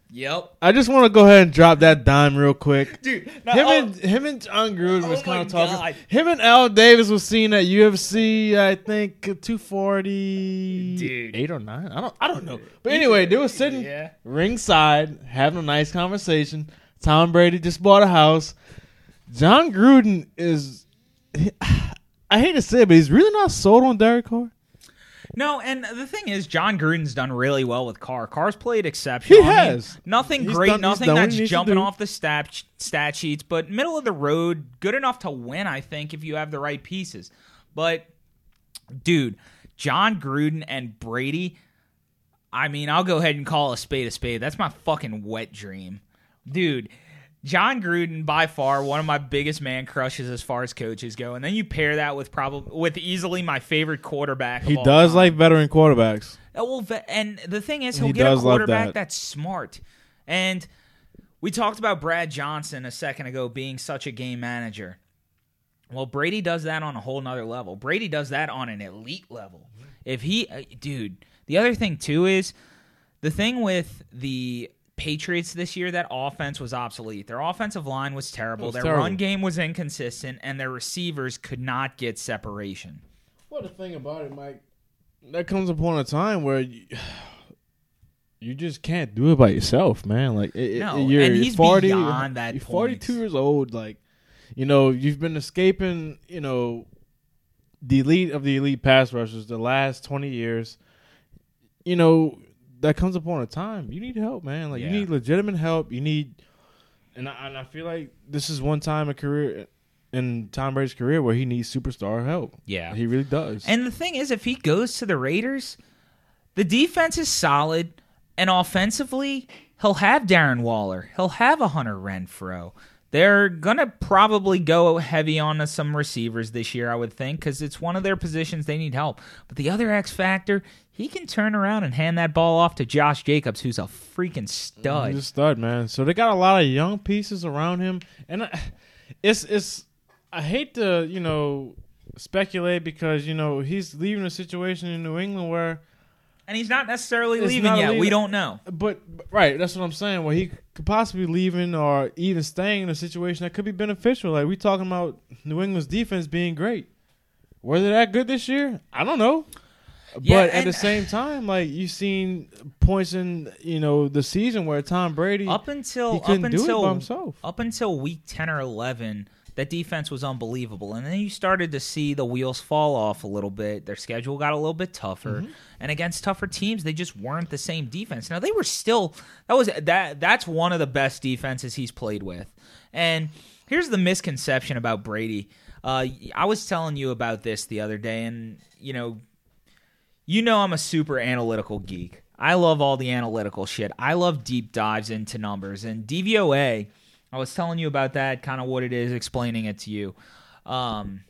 Yep. I just want to go ahead and drop that dime real quick. Dude, Him oh. and him and Jon Gruden oh was Oh kind of talking. God. Him and Al Davis was seen at UFC. I think two forty, Dude. eight or nine. I don't. I don't know. But anyway, they were sitting Yeah. ringside having a nice conversation. Tom Brady just bought a house. Jon Gruden is. [SIGHS] I hate to say it, but he's really not sold on Derek Carr. No, and the thing is, Jon Gruden's done really well with Carr. Carr's played exceptional. He I mean, has. nothing He's great, done- nothing that's he needs to jumping off the stat stat sheets, but middle of the road, good enough to win. I think if you have the right pieces. But dude, Jon Gruden and Brady. I mean, I'll go ahead and call a spade a spade. That's my fucking wet dream, dude. Jon Gruden, by far one of my biggest man crushes as far as coaches go, and then you pair that with probably with easily my favorite quarterback. He does time. like veteran quarterbacks. Uh, Well, and the thing is, he'll He get a quarterback that. that's smart. And we talked about Brad Johnson a second ago being such a game manager. Well, Brady does that on a whole nother level. Brady does that on an elite level. If he, uh, dude, the other thing too is the thing with the Patriots this year, that offense was obsolete. Their offensive line was terrible. was Their terrible. run game was inconsistent, and their receivers could not get separation. Well, the thing about it, Mike, there comes upon a time where you, [SIGHS] you just can't do it by yourself, man. Like, it, it- you're and he's 40, beyond that You're point. 42 years old. Like, you know, you've been escaping, you know, the elite of the elite pass rushers the last 20 years. You know, that comes upon a time you need help, man. Like, Yeah. you need legitimate help. You need, and I, and I feel like this is one time a career in Tom Brady's career where he needs superstar help. Yeah. He really does. And the thing is, if he goes to the Raiders, the defense is solid, and offensively, he'll have Darren Waller, he'll have a Hunter Renfrow. They're gonna probably go heavy on some receivers this year, I would think, because it's one of their positions they need help. But the other X factor, he can turn around and hand that ball off to Josh Jacobs, who's a freaking stud. He's a stud, man. So they got a lot of young pieces around him, and I, it's it's. I hate to you know speculate because you know he's leaving a situation in New England where, and he's not necessarily It's leaving not yet. We don't know. but right, that's what I'm saying. Where he could possibly be leaving or even staying in a situation that could be beneficial. Like we talking about New England's defense being great. Were they that good this year? I don't know. Yeah, but at and- the same time, like you've seen points in you know the season where Tom Brady Up until he couldn't do it until by himself. up until week 10 or 11 that defense was unbelievable and then you started to see the wheels fall off a little bit their schedule got a little bit tougher Mm-hmm. and against tougher teams they just weren't the same defense now they were still that was that that's one of the best defenses he's played with and here's the misconception about brady uh, i was telling you about this the other day and you know you know I'm a super analytical geek. I love all the analytical shit. I love deep dives into numbers and DVOA. I was telling you about that, kind of what it is, explaining it to you. Um,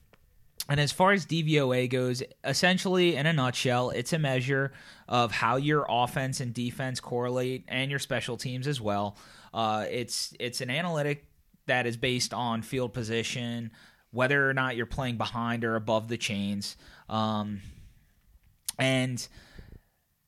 and as far as DVOA goes, essentially, in a nutshell, it's a measure of how your offense and defense correlate, and your special teams as well. Uh, it's it's an analytic that is based on field position, whether or not you're playing behind or above the chains. Um, and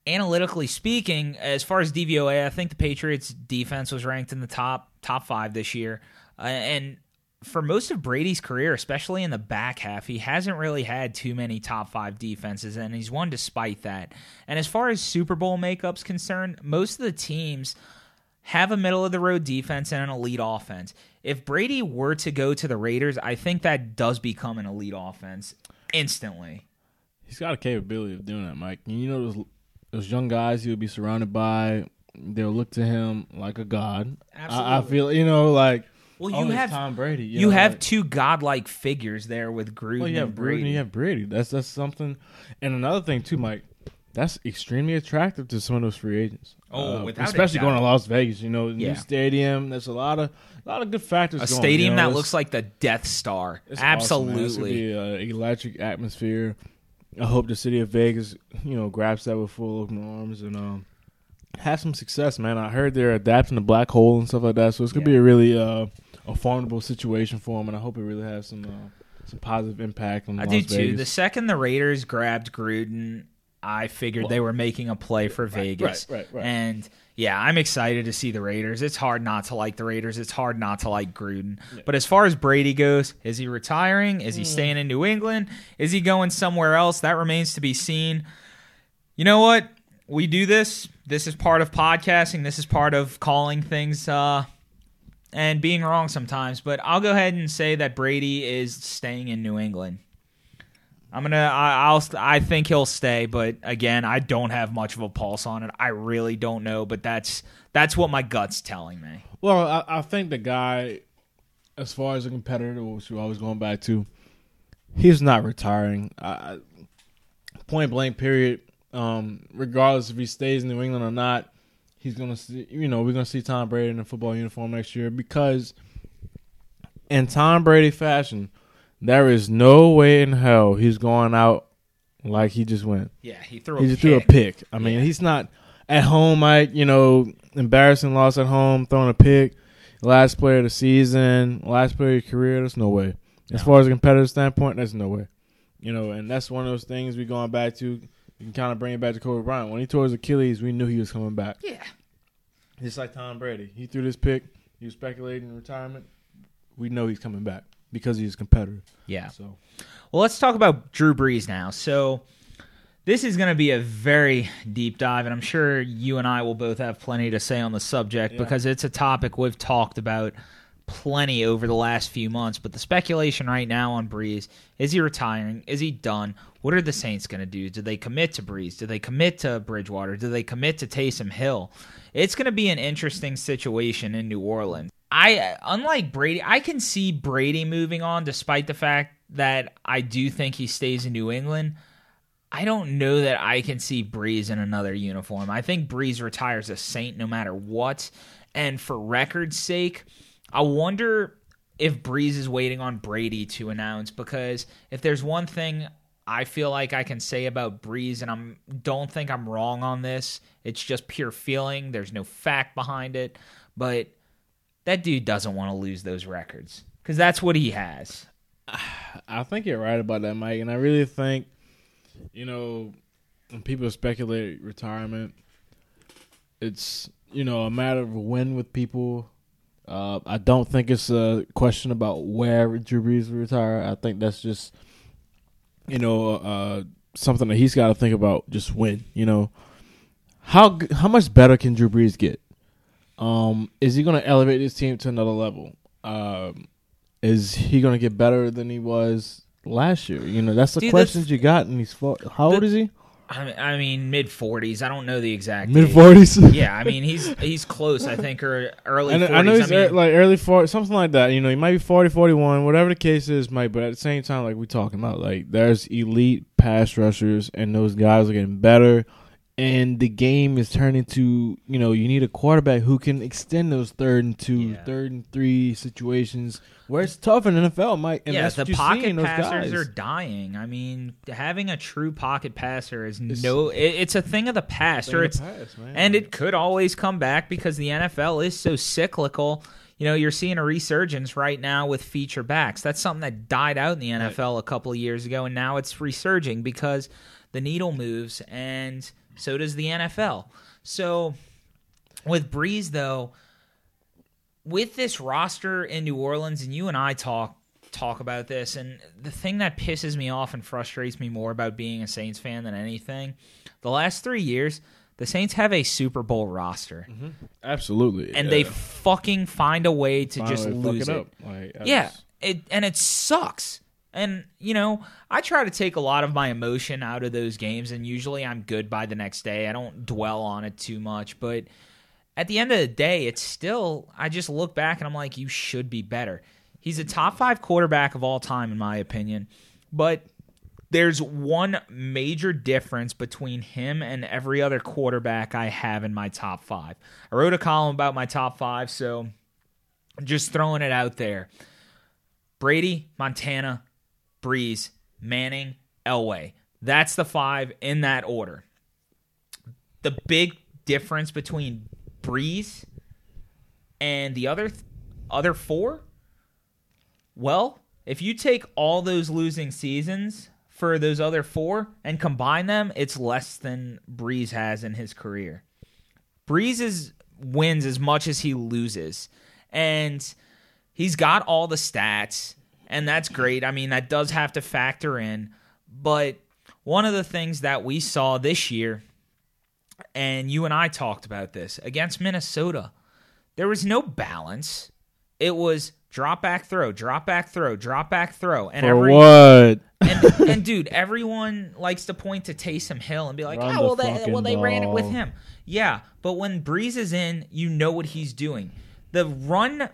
analytically speaking, as far as DVOA, I think the Patriots defense was ranked in the top top five this year. Uh, and for most of Brady's career, especially in the back half, he hasn't really had too many top five defenses, and he's won despite that. And as far as Super Bowl makeup's concerned, most of the teams have a middle of the road defense and an elite offense. If Brady were to go to the Raiders, I think that does become an elite offense instantly. He's got a capability of doing that, Mike. You know those those young guys he'll be surrounded by, they'll look to him like a god. I, I feel you know like Well, oh, you have Tom Brady. you, know, have like- two godlike figures there with Gruden well, you have and Brady. Brady. You have Brady. That's that's something. And another thing too, Mike. That's extremely attractive to some of those free agents. Oh, without a especially going to Las Vegas. You know, Yeah. new stadium. There's a lot of a lot of good factors. a going, stadium you know, that looks like the Death Star. It's awesome, Absolutely. be electric atmosphere. I hope the city of Vegas, you know, grabs that with full open arms and um, have some success, man. I heard they're adapting the black hole and stuff like that, so it's gonna be a really uh, a formidable situation for them, and I hope it really has some uh, some positive impact on I Las do too. Vegas. The second the Raiders grabbed Gruden, I figured they were making a play for Vegas. right, right. And yeah, I'm excited to see the Raiders. It's hard not to like the Raiders. It's hard not to like Gruden. But as far as Brady goes, is he retiring? Is he staying in New England? Is he going somewhere else? That remains to be seen. You know what? We do this. This is part of podcasting. This is part of calling things uh, and being wrong sometimes. But I'll go ahead and say that Brady is staying in New England. I'm gonna. I, I'll. I think he'll stay, but again, I don't have much of a pulse on it. I really don't know, but that's that's what my gut's telling me. Well, I, I think the guy, as far as a competitor, which we're always going back to, he's not retiring. I, point blank, period. Um, regardless if he stays in New England or not, he's gonna see. You know, we're gonna see Tom Brady in a football uniform next year because, in Tom Brady fashion, there is no way in hell he's going out like he just went. Yeah, he threw. He a just threw a pick. pick. I mean, Yeah. he's not at home. Like you know, embarrassing loss at home, throwing a pick. Last player of the season, last player of your career. There's no way. As No. far as a competitive standpoint, there's no way. You know, and that's one of those things we're going back to. You can kind of bring it back to Kobe Bryant. When he tore his Achilles, we knew he was coming back. Yeah, Just like Tom Brady, he threw this pick. He was speculating in retirement. We know he's coming back because he's competitive. yeah. So Well, let's talk about Drew Brees now. So, this is going to be a very deep dive, and I'm sure you and I will both have plenty to say on the subject Yeah. because it's a topic we've talked about plenty over the last few months. But the speculation right now on Brees is he retiring? Is he done? What are the Saints going to do? Do they commit to Brees? Do they commit to Bridgewater? Do they commit to Taysom Hill? It's going to be an interesting situation in New Orleans. I unlike Brady, I can see Brady moving on despite the fact that I do think he stays in New England. I don't know that I can see Brees in another uniform. I think Brees retires a Saint no matter what. And for record's sake, I wonder if Brees is waiting on Brady to announce because if there's one thing I feel like I can say about Brees, and I'm don't think I'm wrong on this. It's just pure feeling. There's no fact behind it, but that dude doesn't want to lose those records because that's what he has. [SIGHS] I think you're right about that, Mike. And I really think, you know, when people speculate retirement, it's you know a matter of when with people. Uh, I don't think it's a question about where Drew Brees will retire. I think that's just, you know, uh, something that he's got to think about. Just when, you know, how how much better can Drew Brees get? Um, is he going to elevate his team to another level? Um, is he going to get better than he was last year? You know, that's the Dude, questions that's- you got. And he's how old the- is he? I mean, I mean mid 40s. I don't know the exact mid forties. [LAUGHS] Yeah, I mean he's he's close. I think or early. And 40s. I know he's mean, ear- like early 40, something like that. You know, he might be 40, 41, whatever the case is, Mike. But at the same time, like we talking about, like there's elite pass rushers, and those guys are getting better. And the game is turning to, you know, you need a quarterback who can extend those third and two, Yeah. third and three situations where it's tough in NFL, Mike. And yeah, the pocket passers guys. are dying. I mean, having a true pocket passer is It's- no. It, it's a thing of the past, or it's man. and it could always come back because the NFL is so cyclical. You know, you're seeing a resurgence right now with feature backs. That's something that died out in the NFL a couple of years ago, and now it's resurging because the needle moves, and so does the NFL. So with Brees, though, with this roster in New Orleans, and you and I talk talk about this, and the thing that pisses me off and frustrates me more about being a Saints fan than anything, the last three years, the Saints have a Super Bowl roster, mm-hmm. absolutely, and they fucking find a way to just Finally fuck lose it. up. Like, Yeah, it and it sucks. And you know, I try to take a lot of my emotion out of those games, and usually I'm good by the next day. I don't dwell on it too much, but at the end of the day, it's still. I just look back and I'm like, you should be better. He's a top five quarterback of all time, in my opinion, but there's one major difference between him and every other quarterback I have in my top five. I wrote a column about my top five, so just throwing it out there. Brady, Montana, Brees, Manning, Elway. That's the five in that order. The big difference between Brees and the other other four, well, if you take all those losing seasons for those other four and combine them, it's less than Brees has in his career. Brees is, wins as much as he loses. And he's got all the stats, and that's great. I mean, that does have to factor in. But one of the things that we saw this year, and you and I talked about this against Minnesota, there was no balance. It was drop back throw, drop back throw, drop back throw, and for every what? and and, dude, everyone likes to point to Taysom Hill and be like, Run "Oh, the well, they well they ran it with him." Yeah, but when Brees is in, you know what he's doing. The run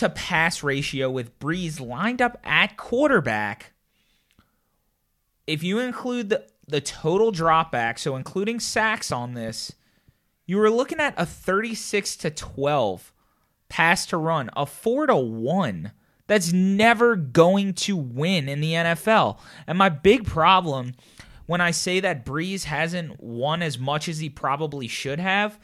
to pass ratio with Brees lined up at quarterback. If you include the the total dropback, so including sacks on this, you were looking at a 36 to 12 pass to run, a 4 to 1. That's never going to win in the NFL. And my big problem when I say that Brees hasn't won as much as he probably should have,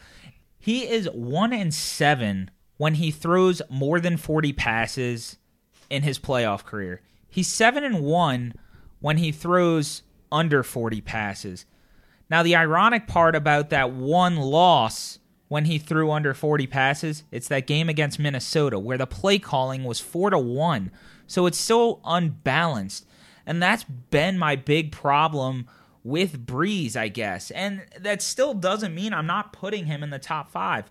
he is 1 and 7 when he throws more than 40 passes in his playoff career. He's 7 and 1 when he throws under 40 passes. Now, the ironic part about that one loss when he threw under 40 passes, it's that game against Minnesota where the play calling was 4 to 1. So it's so unbalanced. And that's been my big problem with Brees, I guess. And that still doesn't mean I'm not putting him in the top 5.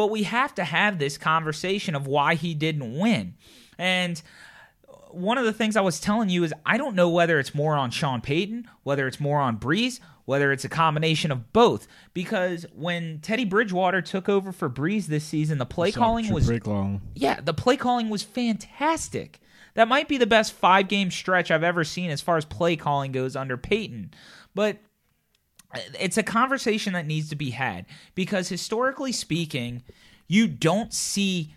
But we have to have this conversation of why he didn't win. And one of the things I was telling you is I don't know whether it's more on Sean Payton, whether it's more on Brees, whether it's a combination of both. Because when Teddy Bridgewater took over for Brees this season, the play calling was yeah, the play calling was fantastic. That might be the best five game stretch I've ever seen as far as play calling goes under Payton. But it's a conversation that needs to be had because historically speaking, you don't see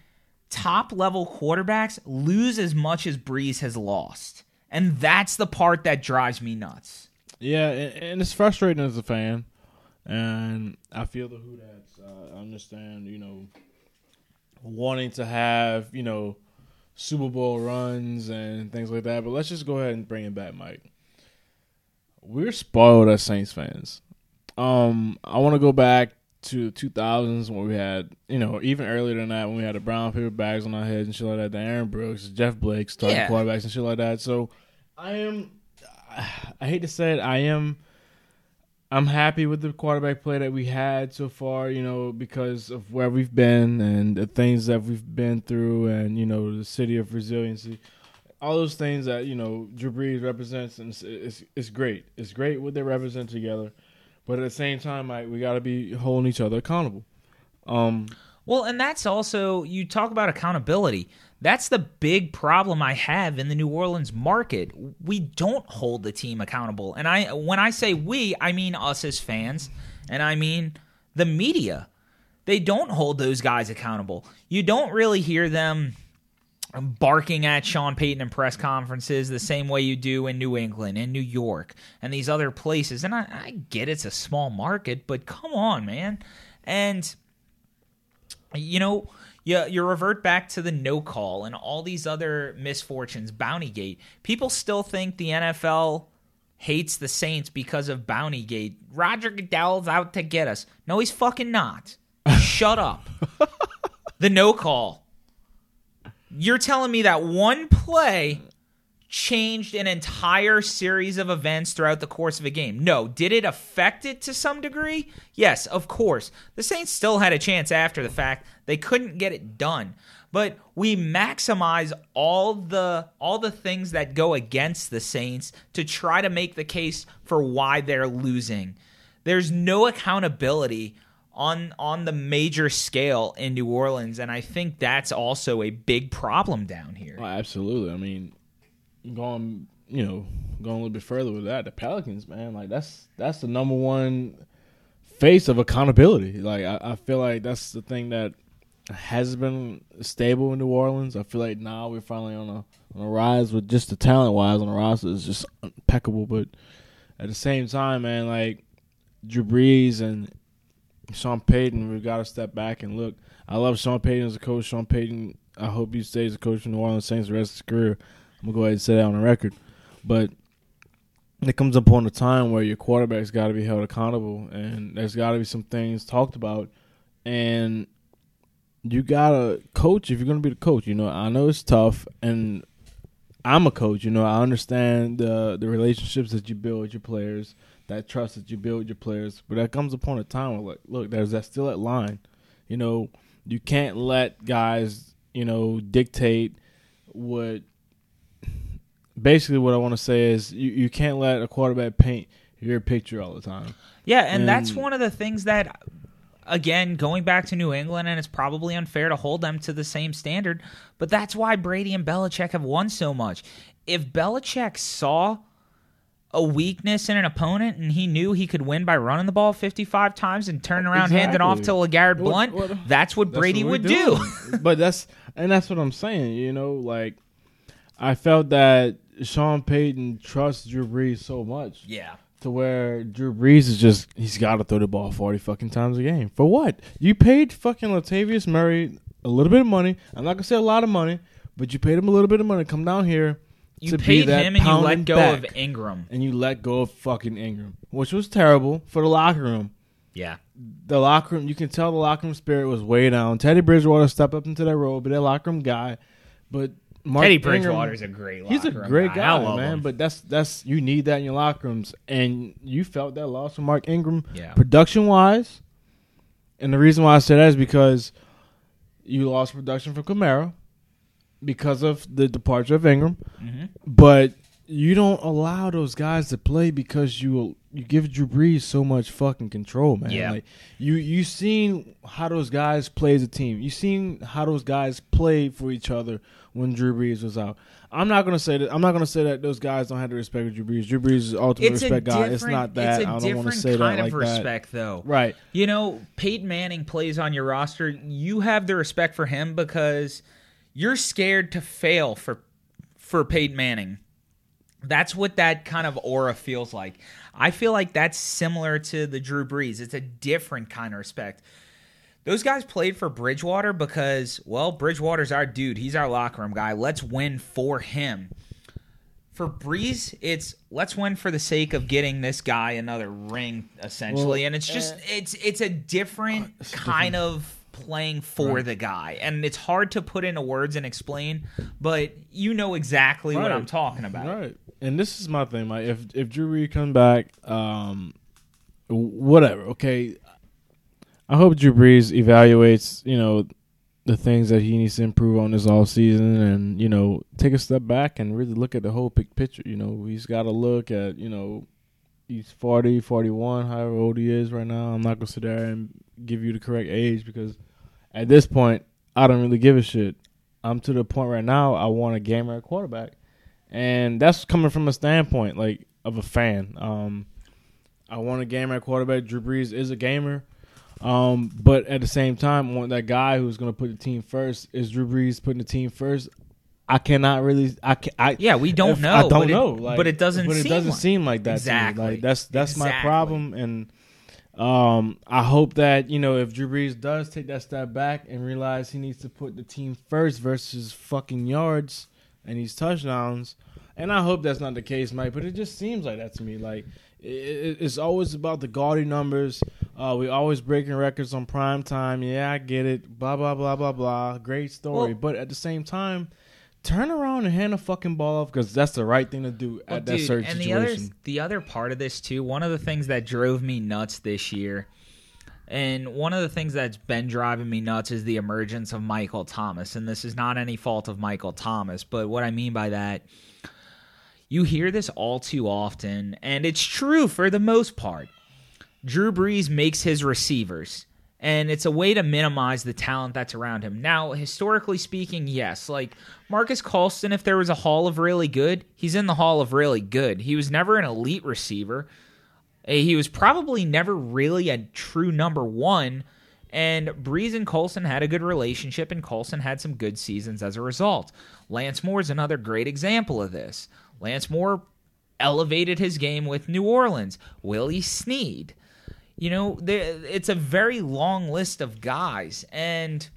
top level quarterbacks lose as much as Brees has lost. And that's the part that drives me nuts. Yeah, and, it's frustrating as a fan, and I feel the who that's. Uh, I understand, you know, wanting to have you know Super Bowl runs and things like that. But let's just go ahead and bring it back, Mike. We're spoiled as Saints fans. Um, I want to go back to the 2000s when we had, you know, even earlier than that when we had the brown paper bags on our heads and shit like that. The Aaron Brooks, Jeff Blake starting Yeah. quarterbacks and shit like that. So I am, I hate to say it, I am. I'm happy with the quarterback play that we had so far, you know, because of where we've been and the things that we've been through, and you know, the city of resiliency, all those things that you know Drew Brees represents, and it's, it's, it's great. It's great what they represent together, but at the same time, like, we got to be holding each other accountable. Um, Well, and that's also you talk about accountability. That's the big problem I have in the New Orleans market. We don't hold the team accountable. And I when I say we, I mean us as fans, and I mean the media. They don't hold those guys accountable. You don't really hear them barking at Sean Payton in press conferences the same way you do in New England and New York and these other places. And I, I get it's a small market, but come on, man. And you know, you, you revert back to the no call and all these other misfortunes, Bountygate. People still think the NFL hates the Saints because of Bountygate. Roger Goodell's out to get us. No, he's fucking not. [LAUGHS] Shut up. the no call. You're telling me that one play changed an entire series of events throughout the course of a game. No, did it affect it to some degree? Yes, of course. The Saints still had a chance after the fact. They couldn't get it done. But we maximize all the all the things that go against the Saints to try to make the case for why they're losing. There's no accountability on on the major scale in New Orleans and I think that's also a big problem down here. Oh, absolutely. I mean, going you know going a little bit further with that, the Pelicans, man, like that's that's the number one face of accountability. Like I, I feel like that's the thing that has been stable in New Orleans. I feel like now we're finally on a on a rise with just the talent wise on the roster is just impeccable. But at the same time, man, like Drew Brees and Sean Payton, we've got to step back and look. I love Sean Payton as a coach. Sean Payton, I hope he stays a coach for the New Orleans Saints the rest of his career. I'm gonna go ahead and say that on the record. But it comes upon a time where your quarterback's got to be held accountable, and there's got to be some things talked about, and you gotta coach if you're gonna be the coach. You know, I know it's tough, and I'm a coach. You know, I understand the the relationships that you build with your players, that trust that you build your players. But that comes upon a time where, like, look, there's that still that line. You know, you can't let guys, you know, dictate what basically what I want to say is you, you can't let a quarterback paint your picture all the time. Yeah, and that's one of the things that, again, going back to New England, and it's probably unfair to hold them to the same standard, but that's why Brady and Belichick have won so much. If Belichick saw a weakness in an opponent and he knew he could win by running the ball 55 times and turn around handing off to Exactly. LeGarrette What- Blunt, what- that's what That's Brady what would we're do. [LAUGHS] but that's and that's what I'm saying. You know, like I felt that Sean Payton trusts Drew Brees so much yeah. to where Drew Brees is just he's got to throw the ball 40 fucking times a game. For what? You paid fucking Latavius Murray a little bit of money. I'm not gonna say a lot of money, but you paid him a little bit of money. to Come down here. You paid him and you let go back. of Ingram. and you let go of fucking Ingram, which was terrible for the locker room. Yeah. The locker room, you can tell the locker room spirit was way down. Teddy Bridgewater stepped up into that role, but that locker room guy. But Mark Teddy Ingram- Bridgewater's a great he's a great guy, love man. him. But that's that's you need that in your locker rooms, and you felt that loss from Mark Ingram, Yeah. production wise. And the reason why I say that is because you lost production from Kamara because of the departure of Ingram Mhm. but you don't allow those guys to play because you you give Drew Brees so much fucking control, man. Yeah. Like you you seen how those guys play as a team. You seen how those guys play for each other when Drew Brees was out. I'm not gonna say that. I'm not gonna say that those guys don't have to respect Drew Brees. Drew Brees is ultimate It's respect guy. It's not that. It's a I don't want to say kind that of like respect, though. Right. You know, Peyton Manning plays on your roster. You have the respect for him because you're scared to fail for for Peyton Manning. That's what that kind of aura feels like. I feel like that's similar to the Drew Brees. It's a different kind of respect. Those guys played for Bridgewater because, well, Bridgewater's our dude. He's our locker room guy. Let's win for him. For Brees, it's let's win for the sake of getting this guy another ring, essentially. Well, and it's just uh, it's it's a different it's kind of playing for Right. the guy. And it's hard to put into words and explain, but you know exactly what I'm talking about. Right. And this is my thing, Mike. If if Drew Brees come back, um, whatever. Okay. I hope Drew Brees evaluates, you know, the things that he needs to improve on this off season, and you know, take a step back and really look at the whole big picture. You know, he's got to look at, you know, he's 40, 41, however old he is right now. I'm not gonna sit there and give you the correct age because at this point, I don't really give a shit. I'm to the point right now. I want a gamer at quarterback and that's coming from a standpoint like of a fan. Um, I want a gamer at quarterback. Drew Brees is a gamer, um, but at the same time, I want that guy who's going to put the team first. Is Drew Brees putting the team first? I cannot really. I can. I Yeah, we don't if- know. I don't but it- know. like- but it doesn't. But it seem doesn't like- seem like that. To Exactly. me. Like that's that's my problem, and um, I hope that you know if Drew Brees does take that step back and realize he needs to put the team first versus fucking yards and these touchdowns. And I hope that's not the case, Mike. But it just seems like that to me. Like it, it, it's always about the gaudy numbers. Uh, we always breaking records on prime time. Yeah, I get it. Blah blah blah blah blah. Great story. Well- but at the same time, turn around and hand the fucking ball off because that's the right thing to do Well, at that dude, certain and situation. the other the other part of this too, one of the things that drove me nuts this year, and one of the things that's been driving me nuts is the emergence of Michael Thomas. And this is not any fault of Michael Thomas, but what I mean by that, you hear this all too often, and it's true for the most part. Drew Brees makes his receivers, and it's a way to minimize the talent that's around him. Now, historically speaking, yes, like Marques Colston, if there was a hall of really good, he's in the hall of really good. He was never an elite receiver. Uh, He was probably never really a true number one. And Brees and Colston had a good relationship, and Colston had some good seasons as a result. Lance Moore is another great example of this. Lance Moore elevated his game with New Orleans. Willie Snead. You know, it's a very long list of guys. And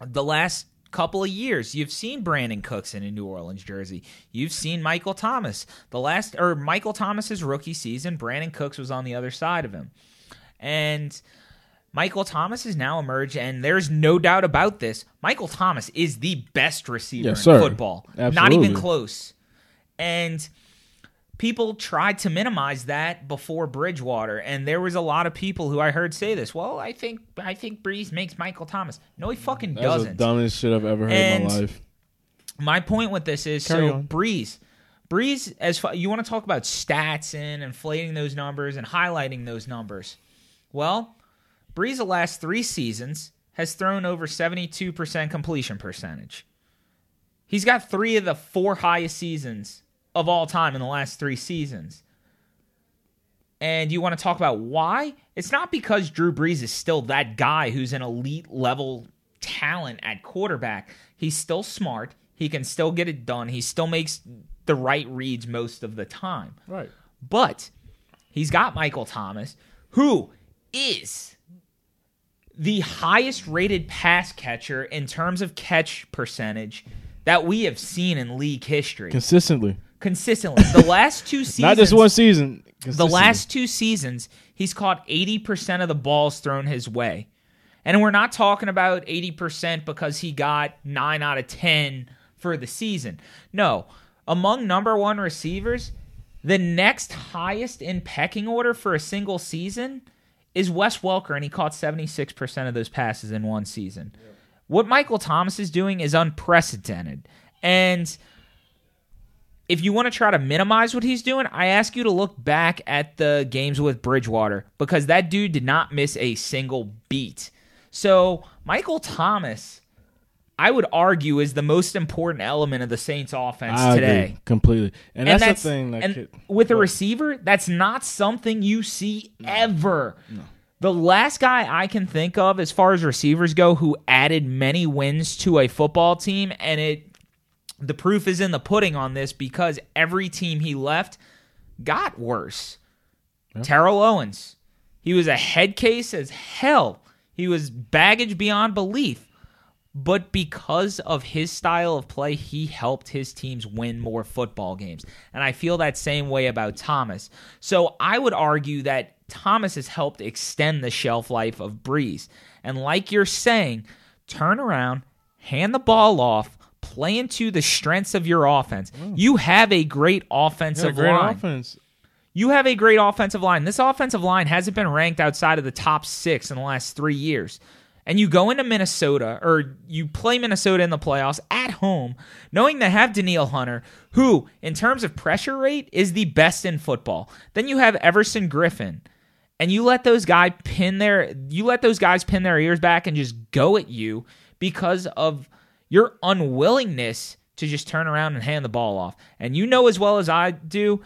the last couple of years, you've seen Brandin Cooks in a New Orleans jersey. You've seen Michael Thomas. The last, or Michael Thomas's rookie season, Brandin Cooks was on the other side of him. And Michael Thomas has now emerged, and there's no doubt about this. Michael Thomas is the best receiver Yes, in football. Not even close. And people tried to minimize that before Bridgewater, and there was a lot of people who I heard say this. Well, I think I think Brees makes Michael Thomas. No, he fucking That's the doesn't. dumbest shit I've ever heard in my life. My point with this is Carry so on. Breeze, Brees, as far, you want to talk about stats and inflating those numbers and highlighting those numbers. Well, Brees the last three seasons has thrown over 72% completion percentage. He's got three of the four highest seasons of all time in the last three seasons. And you want to talk about why? It's not because Drew Brees is still that guy who's an elite level talent at quarterback. He's still smart. He can still get it done. He still makes the right reads most of the time. Right. But he's got Michael Thomas, who is the highest rated pass catcher in terms of catch percentage that we have seen in league history. Consistently. Consistently. The [LAUGHS] last two seasons. Not just one season. The last two seasons, he's caught 80% of the balls thrown his way. And we're not talking about 80% because he got 9 out of 10 for the season. No. Among number one receivers, the next highest in pecking order for a single season is Wes Welker, and he caught 76% of those passes in one season. What Michael Thomas is doing is unprecedented. And if you want to try to minimize what he's doing, I ask you to look back at the games with Bridgewater because that dude did not miss a single beat. So, Michael Thomas, I would argue, is the most important element of the Saints offense I today. agree completely. And, And that's, the thing that and could- with a receiver, that's not something you see ever. The last guy I can think of, as far as receivers go, who added many wins to a football team, and it the proof is in the pudding on this because every team he left got worse. Terrell Owens, he was a head case as hell. He was baggage beyond belief. But because of his style of play, he helped his teams win more football games. And I feel that same way about Thomas. So I would argue that Thomas has helped extend the shelf life of Brees. And like you're saying, turn around, hand the ball off, play into the strengths of your offense. You have a great Yeah, offensive great line. offense. You have a great offensive line. This offensive line hasn't been ranked outside of the top six in the last three years. And you go into Minnesota, or you play Minnesota in the playoffs at home, knowing they have Danielle Hunter, who, in terms of pressure rate, is the best in football. Then you have Everson Griffen, and you let those guys pin their you let those guys pin their ears back and just go at you because of your unwillingness to just turn around and hand the ball off. And you know as well as I do,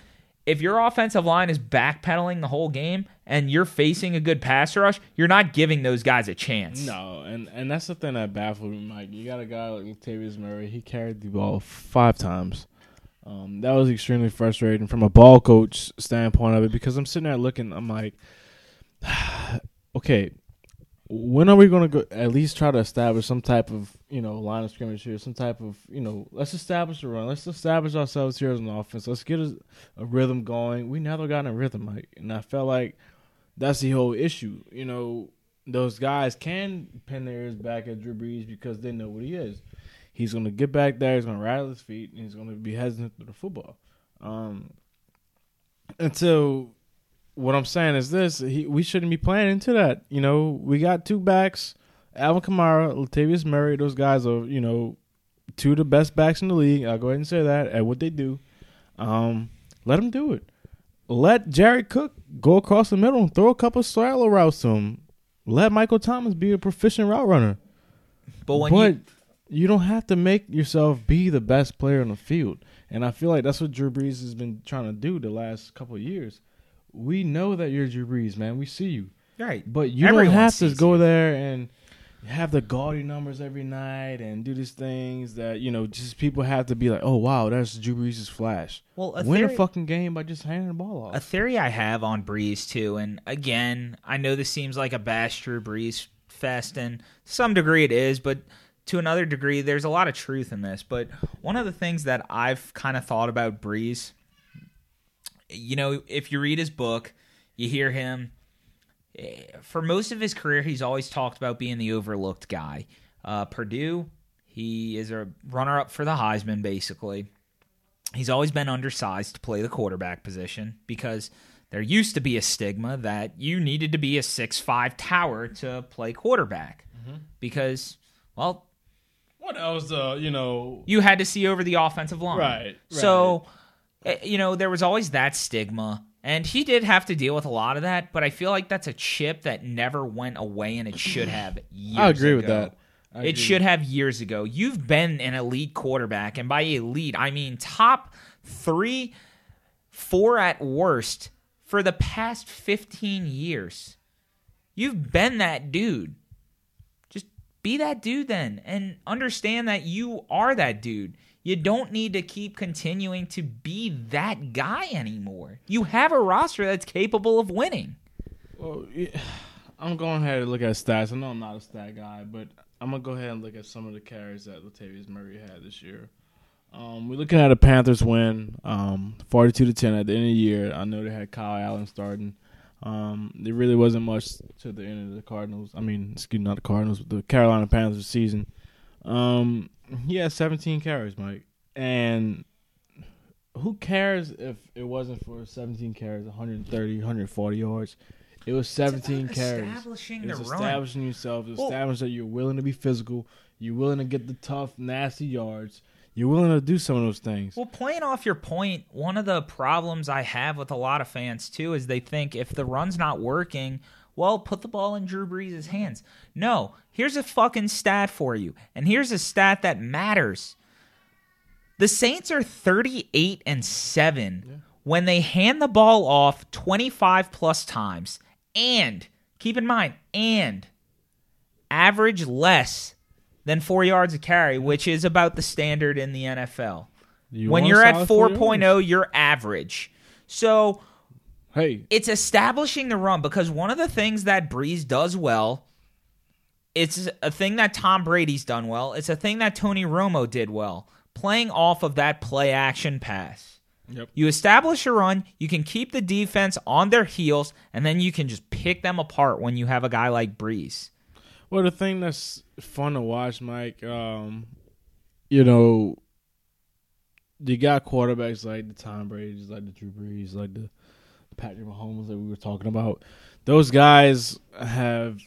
if your offensive line is backpedaling the whole game and you're facing a good pass rush, you're not giving those guys a chance. No, and and that's the thing that baffled me, Mike. You got a guy like Latavius Murray. He carried the ball five times. Um, that was extremely frustrating from a ball coach standpoint of it because I'm sitting there looking. I'm like, [SIGHS] okay, when are we going to go? At least try to establish some type of you know line of scrimmage here, some type of you know. Let's establish a run. Let's establish ourselves here as an offense. Let's get a, a rhythm going. We never got a rhythm, Mike, and I felt like that's the whole issue. You know, those guys can pin their ears back at Drew Brees because they know what he is. He's going to get back there. He's going to rattle his feet, and he's going to be hesitant to the football. Um, and so, what I'm saying is this: he, we shouldn't be playing into that. You know, we got two backs, Alvin Kamara, Latavius Murray. Those guys are, you know, two of the best backs in the league. I'll go ahead and say that at what they do. Um, let them do it. Let Jared Cook go across the middle and throw a couple of silo routes to him. Let Michael Thomas be a proficient route runner. But when but you you, don't have to make yourself be the best player on the field. And I feel like that's what Drew Brees has been trying to do the last couple of years. We know that you're Drew Brees, man. We see you. right, But you Everyone don't have to go you. there and have the gaudy numbers every night and do these things that, you know, just people have to be like, oh, wow, that's Drew Brees' flash. well, a Win theory- a fucking game by just handing the ball off. A theory I have on Brees, too, and again, I know this seems like a bash Drew Brees fest, and to some degree it is, but to another degree, there's a lot of truth in this. But one of the things that I've kind of thought about Brees, you know, if you read his book, you hear him. For most of his career, he's always talked about being the overlooked guy. Uh, Purdue, he is a runner-up for the Heisman, basically he's always been undersized to play the quarterback position because there used to be a stigma that you needed to be a six five tower to play quarterback because well What else, uh, you know? you had to see over the offensive line Right, so eh, Eh, you know, there was always that stigma. And he did have to deal with a lot of that, but I feel like that's a chip that never went away and it should have [CLEARS THROAT] years I agree with that. I It agree. should have years ago. You've been an elite quarterback, and by elite, I mean top three, four at worst for the past 15 years. You've been that dude. Just be that dude then, and understand that you are that dude. You don't need to keep continuing to be that guy anymore. You have a roster that's capable of winning. Well, I'm going ahead and look at stats. I know I'm not a stat guy, but I'm gonna go ahead and look at some of the carries that Latavius Murray had this year. Um, we're looking at a Panthers win, um, 42 to 10 at the end of the year. I know they had Kyle Allen starting. Um, there really wasn't much to the end of the Cardinals. I mean, excuse me, not the Cardinals, but the Carolina Panthers season. Um, he had 17 carries, Mike, and who cares if it wasn't for 17 carries, 130, 140 yards? It was 17 carries. Establishing the It's run. establishing yourself. Well- establish that you're willing to be physical. You're willing to get the tough, nasty yards. You're willing to do some of those things. Well, playing off your point, one of the problems I have with a lot of fans too is they think if the run's not working, well, put the ball in Drew Brees' hands. No, here's a fucking stat for you, and here's a stat that matters. The Saints are 38 and 7 when they hand the ball off 25 plus times. And keep in mind, and average less than 4 yards a carry, which is about the standard in the NFL You when you're at four 4.0 yards? Oh, you're average so hey, it's establishing the run because one of the things that Brees does well it's a thing that tom brady's done well. It's a thing that tony romo did well playing off of that play action pass. Yep. you establish a run you can keep the defense on their heels and then you can just pick them apart when you have a guy like Brees. Well, the thing that's fun to watch, Mike, um, you know, you got quarterbacks like the Tom Brady's, like the Drew Brees, like the Patrick Mahomes that we were talking about. Those guys have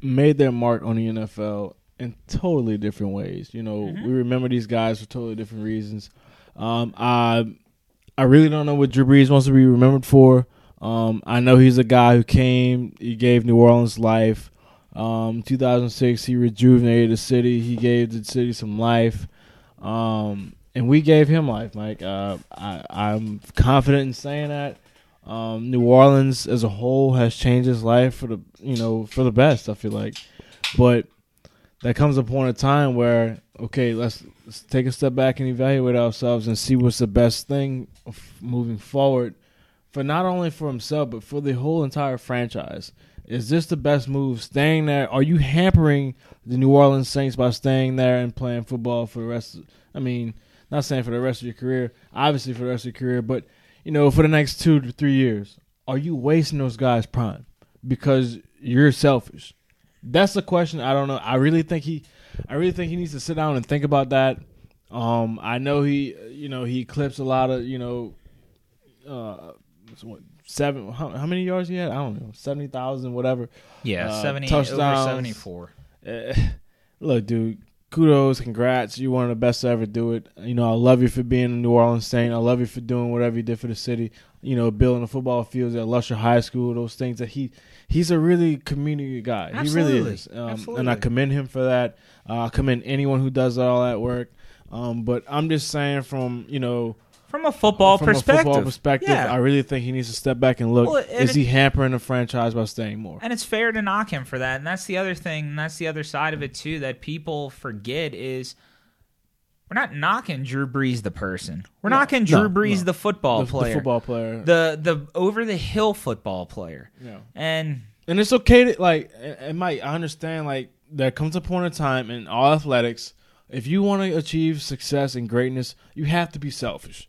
made their mark on the NFL in totally different ways. You know, we remember these guys for totally different reasons. Um, I I really don't know what Drew Brees wants to be remembered for. Um, I know he's a guy who came, he gave New Orleans life. Um, 2006, he rejuvenated the city. He gave the city some life, um, and we gave him life, Mike. Uh, I, I'm confident in saying that. Um, New Orleans as a whole has changed his life for the you know for the best. I feel like, but that comes upon a time where okay, let's, let's take a step back and evaluate ourselves and see what's the best thing moving forward for not only for himself but for the whole entire franchise. Is this the best move? Staying there? Are you hampering the New Orleans Saints by staying there and playing football for the rest? Of, I mean, not saying for the rest of your career, obviously for the rest of your career, but you know, for the next two to three years, are you wasting those guys' prime because you're selfish? That's the question. I don't know. I really think he, I really think he needs to sit down and think about that. Um, I know he, you know, he clips a lot of, you know, uh, what, seven. How, how many yards he had? I don't know, seventy thousand, whatever. yeah Uh, 70 touchdowns. over 74 Uh, [LAUGHS] look, dude, kudos, congrats. You're one of the best to ever do it. You know, I love you for being a New Orleans Saint. I love you for doing whatever you did for the city. You know, building the football fields at Lusher High School, those things that he he's a really community guy. He really is. Um, and I commend him for that. Uh, I commend anyone who does all that work. Um, but I'm just saying from, you know, from a football from perspective a football perspective, yeah. I really think he needs to step back and look. Well, and is he hampering the franchise by staying more? And it's fair to knock him for that. And that's the other thing, and that's the other side of it too that people forget is we're not knocking Drew Brees the person. We're No, knocking Drew no, Brees no. the football the, the player. football player. the the over the hill football player. yeah. And And it's okay to like and and Mike, I understand like there comes a point in time in all athletics, if you want to achieve success and greatness, you have to be selfish.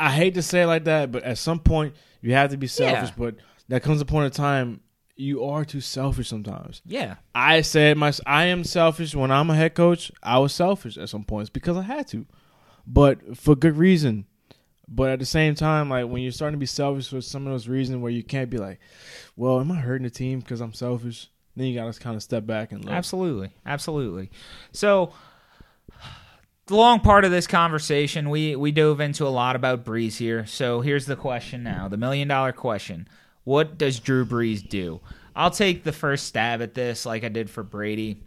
I hate to say it like that, but at some point you have to be selfish, Yeah. but that comes a point in time you are too selfish sometimes. yeah, I said my I am selfish when I'm a head coach. I was selfish at some points because I had to, but for good reason. But at the same time, like when you're starting to be selfish for some of those reasons where you can't be like, "Well, am I hurting the team because I'm selfish?" Then you got to kind of step back and look. absolutely. Absolutely. So the long part of this conversation, we we dove into a lot about Brees here. So here's the question now, the million dollar question: What does Drew Brees do? I'll take the first stab at this, like I did for Brady.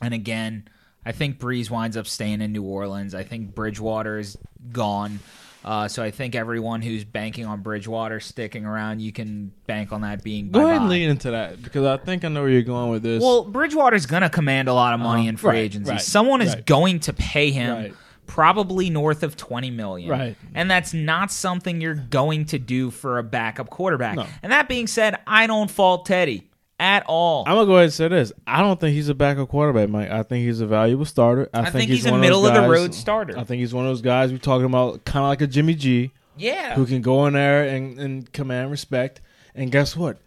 And again, I think Brees winds up staying in New Orleans. I think Bridgewater is gone. Uh, so I think everyone who's banking on Bridgewater sticking around, you can bank on that being. Go ahead and lean into that because I think I know where you're going with this. Well, Bridgewater's going to command a lot of money Uh-huh. in free Right, agency. right, Someone is right. going to pay him probably north of 20 million. Right. And that's not something you're going to do for a backup quarterback. No. And that being said, I don't fault Teddy at all. I'm gonna go ahead and say this. I don't think he's a backup quarterback, Mike. I think he's a valuable starter. I, think he's a one of middle of the road starter. I think he's one of those guys we're talking about, kind of like a Jimmy G, yeah. who can go in there and, and command respect. And guess what?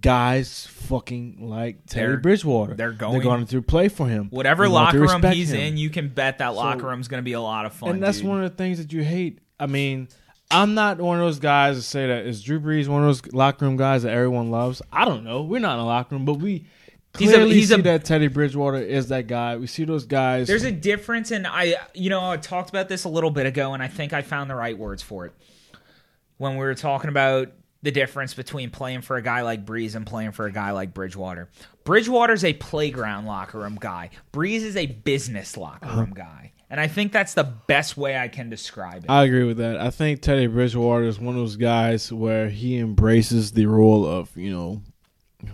Guys fucking like Teddy They're- Bridgewater. they're going- They're going to play for him. Whatever They want to locker room he's him. in, you can bet that locker So- room's going to be a lot of fun. and that's dude. one of the things that you hate. I mean, I'm not one of those guys that say that is Drew Brees one of those locker room guys that everyone loves. I don't know. We're not in a locker room, but we He's a- clearly he's see a- that Teddy Bridgewater is that guy. We see those guys. There's a difference, and I, you know, I talked about this a little bit ago, and I think I found the right words for it when we were talking about the difference between playing for a guy like Brees and playing for a guy like Bridgewater. Bridgewater's a playground locker room guy. Brees is a business locker uh-huh. room guy, and I think that's the best way I can describe it. I agree with that. I think Teddy Bridgewater is one of those guys where he embraces the role of you know,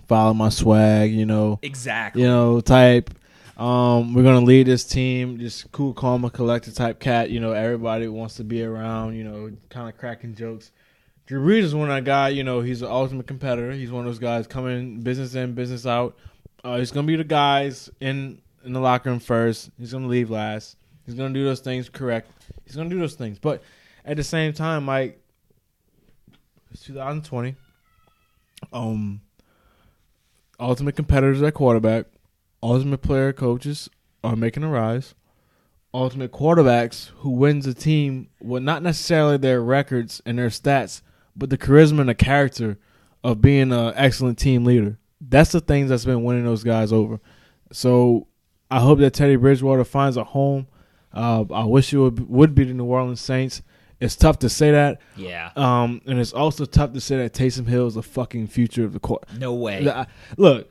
follow my swag. You know, exactly. you know, type. Um, we're gonna lead this team, just cool, calm, and collected type cat. You know, everybody wants to be around. You know, kind of cracking jokes. Drew Brees is one of that guy. You know, he's an ultimate competitor. He's one of those guys coming business in, business out. Uh, he's gonna be the guys in in the locker room first. He's gonna leave last. He's gonna do those things correct. He's gonna do those things, but at the same time, like it's 2020. Um, ultimate competitors at quarterback, ultimate player coaches are making a rise. Ultimate quarterbacks who wins a team with not necessarily their records and their stats, but the charisma and the character of being an excellent team leader. That's the things that's been winning those guys over. So I hope that Teddy Bridgewater finds a home. Uh, I wish it would, would be the New Orleans Saints. It's tough to say that, Yeah. um, and it's also tough to say that Taysom Hill is the fucking future of the court. No way. I- Look,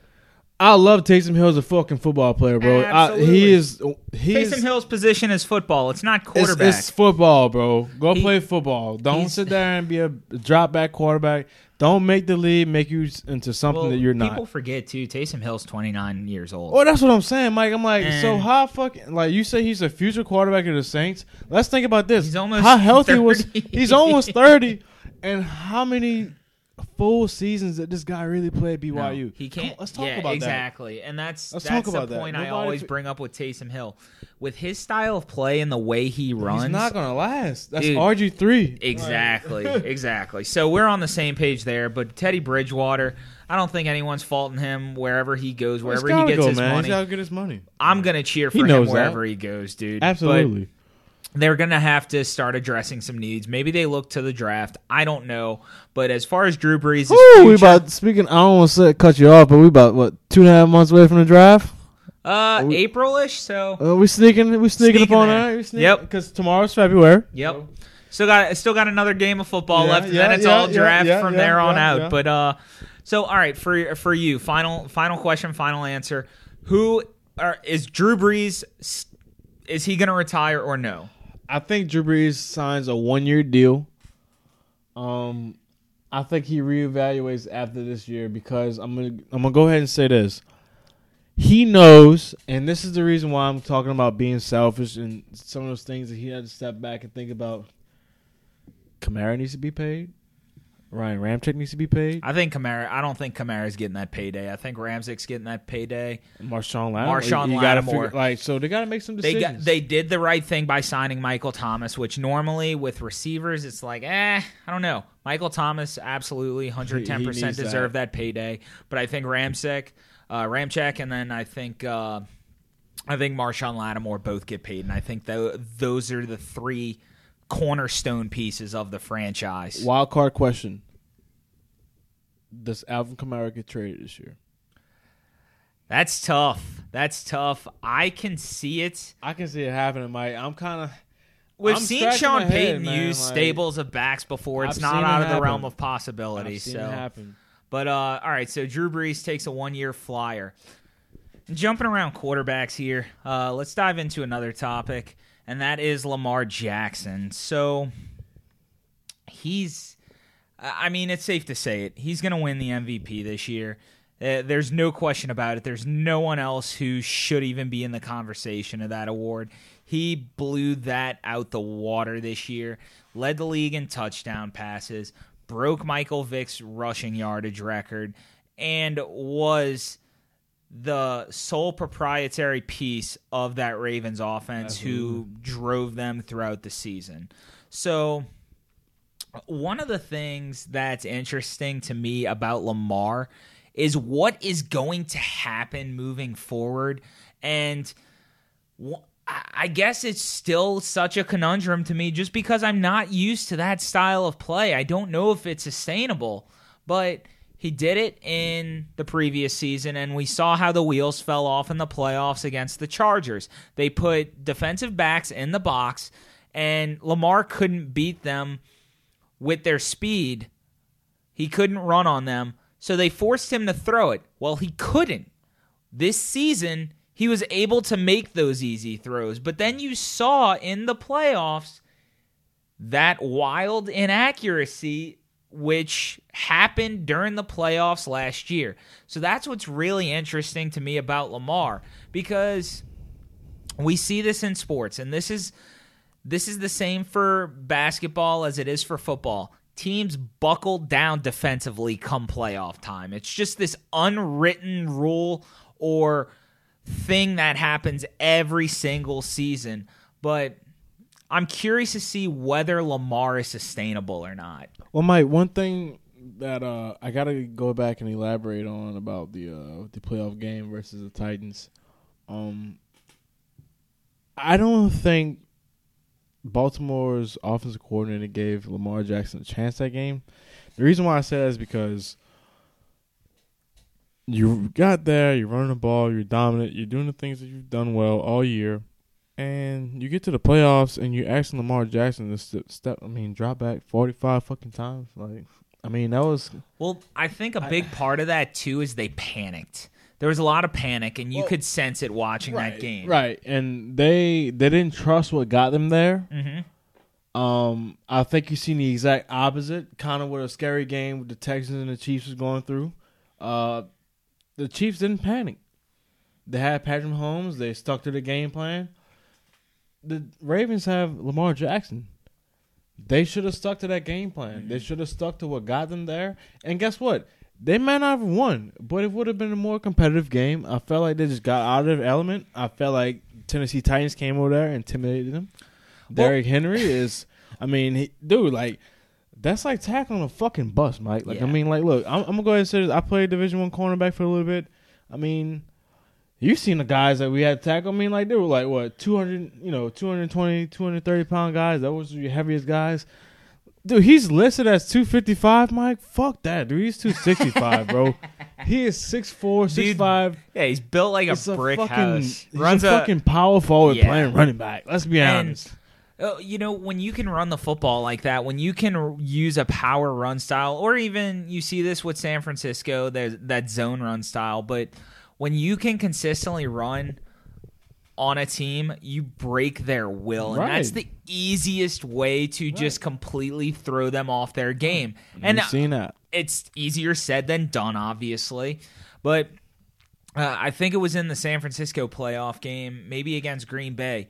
I love Taysom Hill as a fucking football player, bro. I, he is. He is. Taysom Hill's position is football. It's not quarterback. it's football, bro. Go He- play football. Don't sit there and be a drop back quarterback. Don't make the league make you into something Well, that you're not. People forget too. Taysom Hill's 29 years old. Well, that's what I'm saying, Mike. I'm like, so And- how fucking like you say he's a future quarterback of the Saints? Let's think about this. He's almost how healthy was he's almost thirty, and how many full seasons that this guy really played at No, BYU? he can't. on, let's talk yeah, about that. exactly. And that's Let's that's the that. point I always f- bring up with Taysom Hill. With his style of play and the way he runs, He's not gonna last. That's. RG three. Exactly, [LAUGHS] exactly. So we're on the same page there. But Teddy Bridgewater, I don't think anyone's faulting him wherever he goes, wherever he gets go, his man. money. He's gotta get his money. I'm gonna cheer He for him knows that. wherever he goes, dude. But They're gonna have to start addressing some needs. Maybe they look to the draft. I don't know. But as far as Drew Brees' Ooh, we about speaking. I don't want to cut you off, but we about what two and a half months away from the draft. uh, we- April-ish. So Uh, we sneaking. We sneaking, Sneaking up on there. that. Yep. Because tomorrow's February. Yep. Still got still got another game of football Yeah, left, and yeah, then it's yeah, all draft from there on out. But uh, so all right for for you, final final question, final answer. Who are, is Drew Brees? Is he going to retire or no? I think Drew Brees signs a one year deal. Um, I think he reevaluates after this year because I'm gonna I'm gonna go ahead and say this. He knows, and this is the reason why I'm talking about being selfish and some of those things that he had to step back and think about. Kamara needs to be paid. Ryan Ramczyk needs to be paid. I think Kamara. I don't think Kamara's getting that payday. I think Ramczyk's getting that payday. Marshon Lattimore. Marshon you gotta Lattimore. figure- like so they got to make some They decisions. got they did the right thing by signing Michael Thomas, which normally with receivers it's like, eh, I don't know. Michael Thomas absolutely 110 He- he percent needs that. that. payday, but I think Ramczyk, uh, Ramczyk, and then I think uh, I think Marshon Lattimore both get paid, and I think tho- those are the three cornerstone pieces of the franchise. Wild card question: Does Alvin Kamara get traded this year? That's tough. That's tough. I can see it. I can see it happening, Mike. I'm kind of. We've I'm seen Sean my head, Payton use like- stables of backs before. It's I've not out it of the realm of possibility. I've seen so, it happen. but uh, all right. So Drew Brees takes a one-year flyer. Jumping around quarterbacks here. Uh, let's dive into another topic, and that is Lamar Jackson. So he's. I mean, it's safe to say it. He's going to win the MVP this year. Uh, there's no question about it. There's no one else who should even be in the conversation of that award. He blew that out the water this year, led the league in touchdown passes, broke Michael Vick's rushing yardage record, and was the sole proprietary piece of that Ravens offense who drove them throughout the season. So, one of the things that's interesting to me about Lamar is what is going to happen moving forward. And I I guess it's still such a conundrum to me just because I'm not used to that style of play. I don't know if it's sustainable, but he did it in the previous season, and we saw how the wheels fell off in the playoffs against the Chargers. They put defensive backs in the box, and Lamar couldn't beat them with their speed. He couldn't run on them, so they forced him to throw it. Well, he couldn't. This season, he was able to make those easy throws, but then you saw in the playoffs that wild inaccuracy which happened during the playoffs last year. So that's what's really interesting to me about Lamar because we see this in sports and this is this is the same for basketball as it is for football. Teams buckle down defensively come playoff time. It's just this unwritten rule or thing that happens every single season. But I'm curious to see whether Lamar is sustainable or not. Well, Mike, one thing that uh, I gotta go back and elaborate on about the uh, the playoff game versus the Titans. Um, I don't think Baltimore's offensive coordinator gave Lamar Jackson a chance that game. The reason why I say that is because you got there, you're running the ball, you're dominant, you're doing the things that you've done well all year, and you get to the playoffs and you're asking Lamar Jackson to step, step I mean, drop back 45 fucking times. Like, I mean, that was Well, I think a big part of that too is they panicked. There was a lot of panic, and you Well, could sense it watching that game. right, and they they didn't trust what got them there. hmm Um, I think you seen the exact opposite, kind of what a scary game with the Texans and the Chiefs was going through. Uh, the Chiefs didn't panic. They had Patrick Mahomes. They stuck to the game plan. The Ravens have Lamar Jackson. They should have stuck to that game plan. They mm-hmm. should have stuck to what got them there. And guess what? They might not have won, but it would have been a more competitive game. I felt like they just got out of their element. I felt like Tennessee Titans came over there and intimidated them. Well- Derrick Henry is, I mean, he, dude, like that's like tackling a fucking bus, Mike. Like, Yeah. I mean, like, look, I'm, I'm gonna go ahead and say this. I played Division One cornerback for a little bit. I mean, you seen the guys that we had to tackle. I mean, like they were like what 200, you know, 220, 230 pound guys. That was your heaviest guys. Dude, he's listed as 255, Mike. Fuck that, dude. He's 265, bro. [LAUGHS] He is 6'4", 6'5". Yeah, he's built like a brick fucking, house. He's Runs a, fucking power forward Yeah. playing running back. Let's be And- honest. Uh, you know, when you can run the football like that, when you can r- use a power run style, or even you see this with San Francisco, there's that zone run style, but when you can consistently run on a team, you break their will. And that's the easiest way to just completely throw them off their game. And You've seen that. it's easier said than done, obviously. But uh, I think it was in the San Francisco playoff game, maybe against Green Bay.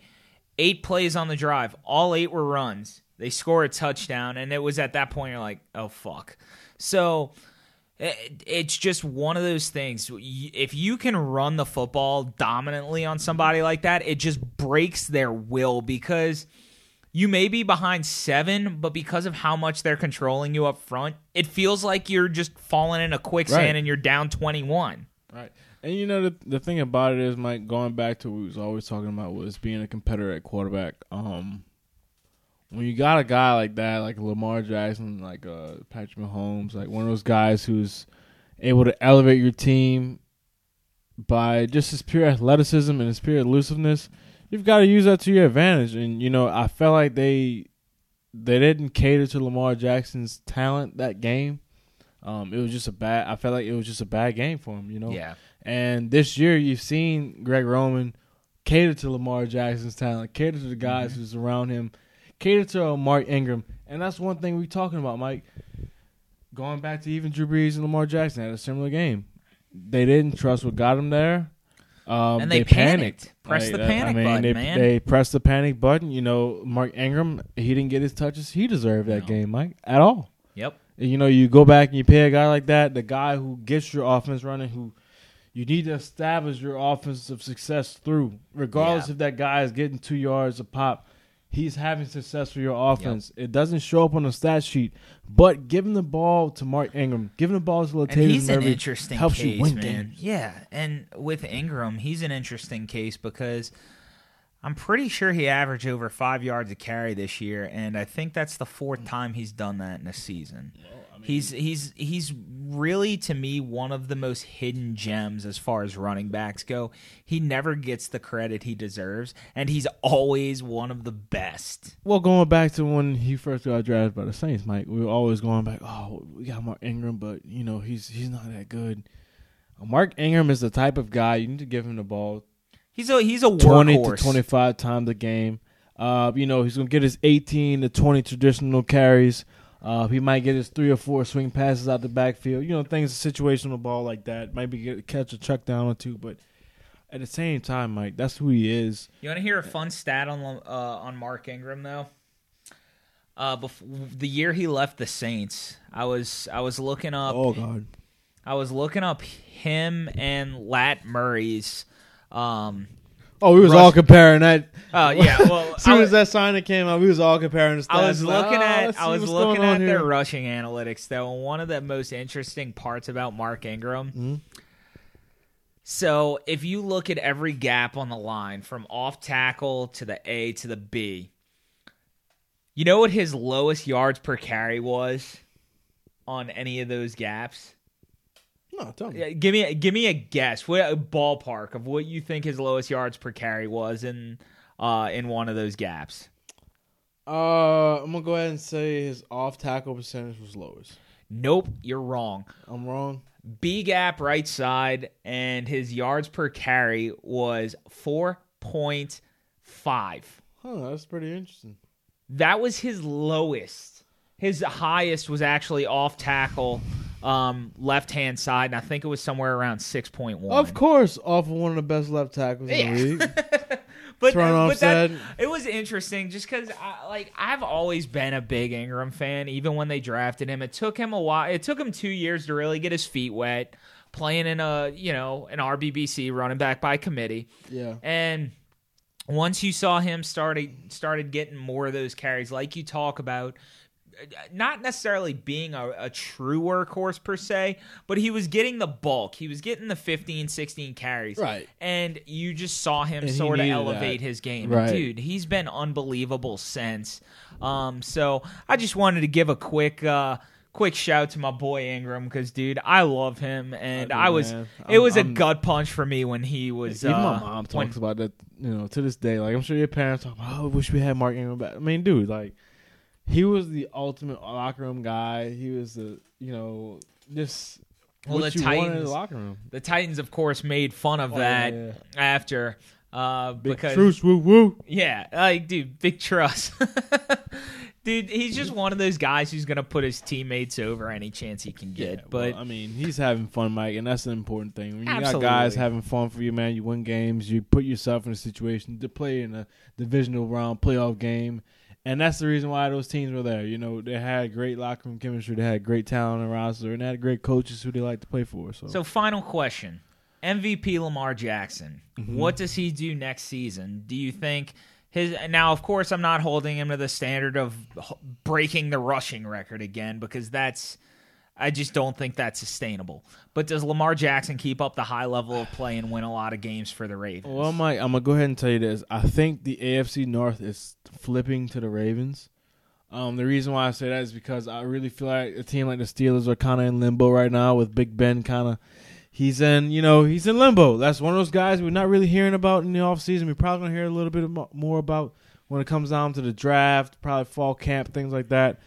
Eight plays on the drive, all eight were runs. They score a touchdown, and it was at that point you're like, oh fuck. So it's just one of those things. If you can run the football dominantly on somebody like that, it just breaks their will because you may be behind seven, but because of how much they're controlling you up front, it feels like you're just falling in a quicksand Right. and you're down 21. Right. And you know the the thing about it is, Mike, going back to what we was always talking about was being a competitor at quarterback. Um, when you got a guy like that, like Lamar Jackson, like uh, Patrick Mahomes, like one of those guys who's able to elevate your team by just his pure athleticism and his pure elusiveness, you've got to use that to your advantage. And you know, I felt like they they didn't cater to Lamar Jackson's talent that game. Um, it was just a bad. I felt like it was just a bad game for him. You know. Yeah. And this year, you've seen Greg Roman cater to Lamar Jackson's talent, cater to the guys Mm-hmm. who surround him, cater to uh, Mark Ingram, and that's one thing we're talking about, Mike. Going back to even Drew Brees and Lamar Jackson had a similar game. They didn't trust what got them there. Um, And they panicked. Press the Like, panic button, they, man. They pressed the panic button. You know, Mark Ingram, he didn't get his touches he deserved that No. game, Mike, at all. Yep. And, you know, you go back and you pay a guy like that, the guy who gets your offense running, who you need to establish your offensive success through, regardless Yeah. if that guy is getting two yards a pop. He's having success for your offense. It doesn't show up on the stat sheet, but giving the ball to Mark Ingram, giving the ball to And Latavius he's an interesting helps case, you win man. games. Yeah, and with Ingram, he's an interesting case because I'm pretty sure he averaged over five yards a carry this year, and I think that's the fourth mm. time he's done that in a season. He's he's he's really to me one of the most hidden gems as far as running backs go. He never gets the credit he deserves, and he's always one of the best. Well, going back to when he first got drafted by the Saints, Mike, we were always going back. Oh, we got Mark Ingram, but you know he's he's not that good. Mark Ingram is the type of guy you need to give him the ball He's a he's a twenty workhorse. to twenty five times a game. Uh, you know he's gonna get his eighteen to twenty traditional carries. Uh, he might get his three or four swing passes out the backfield. You know things, a situational ball like that. Maybe get catch a chuck down or two, but at the same time, Mike, that's who he is. You want to hear a fun stat on uh, on Mark Ingram though? Uh, bef- the year he left the Saints, I was I was looking up Oh God, I was looking up him and Lat Murray's. Um, oh, we was all comparing that. oh yeah, [LAUGHS] well, As soon as that sign that came out, we was all comparing the stats. I was Like, looking oh, at I was looking at here. their rushing analytics though, and one of the most interesting parts about Mark Ingram. Mhm. So if you look at every gap on the line from off tackle to the A to the B, you know what his lowest yards per carry was on any of those gaps? No, tell me. Yeah, give me a, give me a guess. What a ballpark of what you think his lowest yards per carry was in uh in one of those gaps. Uh, I'm gonna go ahead and say his off tackle percentage was lowest. Nope, you're wrong. I'm wrong. B gap right side, and his yards per carry was four point five. Huh, that's pretty interesting. That was his lowest. His highest was actually off tackle, um, left hand side, and I think it was somewhere around six point one. Of course, off of one of the best left tackles in Yeah. the league. [LAUGHS] but, but that, it was interesting just because I, like I've always been a big Ingram fan. Even when they drafted him, it took him a while. It took him two years to really get his feet wet, playing in a you know an RBBC running back by committee. Yeah. And once you saw him started started getting more of those carries, like you talk about, not necessarily being a, a true workhorse per se, but he was getting the bulk. He was getting the 15, 16 carries. Right. And you just saw him And sort of elevate that. his game. Right. Dude, he's been unbelievable since. Um, so I just wanted to give a quick uh quick shout to my boy Ingram because dude, I love him and I I was man. it I'm- was I'm- a gut punch for me when he was Even uh, my mom when- talks about that, you know, to this day. Like I'm sure your parents talk about, oh, I wish we had Mark Ingram back. I mean, dude, like he was the ultimate locker room guy. He was the, you know, just Well, what the you wanted in the Titans- locker room. the Titans, of course, made fun of Oh, that yeah, after uh, Big because truce, woo woo. yeah, like dude, big trust. [LAUGHS] dude, he's just one of those guys who's gonna put his teammates over any chance he can get. Yeah, but well, I mean, he's having fun, Mike, and that's an important thing. When you got Absolutely. guys having fun for you, man, you win games. You put yourself in a situation to play in a divisional round playoff game, and that's the reason why those teams were there. You know, they had great locker room chemistry. They had great talent and roster, and they had great coaches who they like to play for. So, So, final question: MVP Lamar Jackson. Mm-hmm. What does he do next season? Do you think his? Now, of course, I'm not holding him to the standard of breaking the rushing record again because that's. I just don't think that's sustainable. But does Lamar Jackson keep up the high level of play and win a lot of games for the Ravens? well, Mike, I'm gonna go ahead and tell you this. I think the AFC North is flipping to the Ravens. Um, the reason why I say that is because I really feel like a team like the Steelers are kind of in limbo right now with Big Ben kind of he's in, you know, he's in limbo. That's one of those guys we're not really hearing about in the offseason. We're probably gonna hear a little bit more about when it comes down to the draft, probably fall camp, things like that.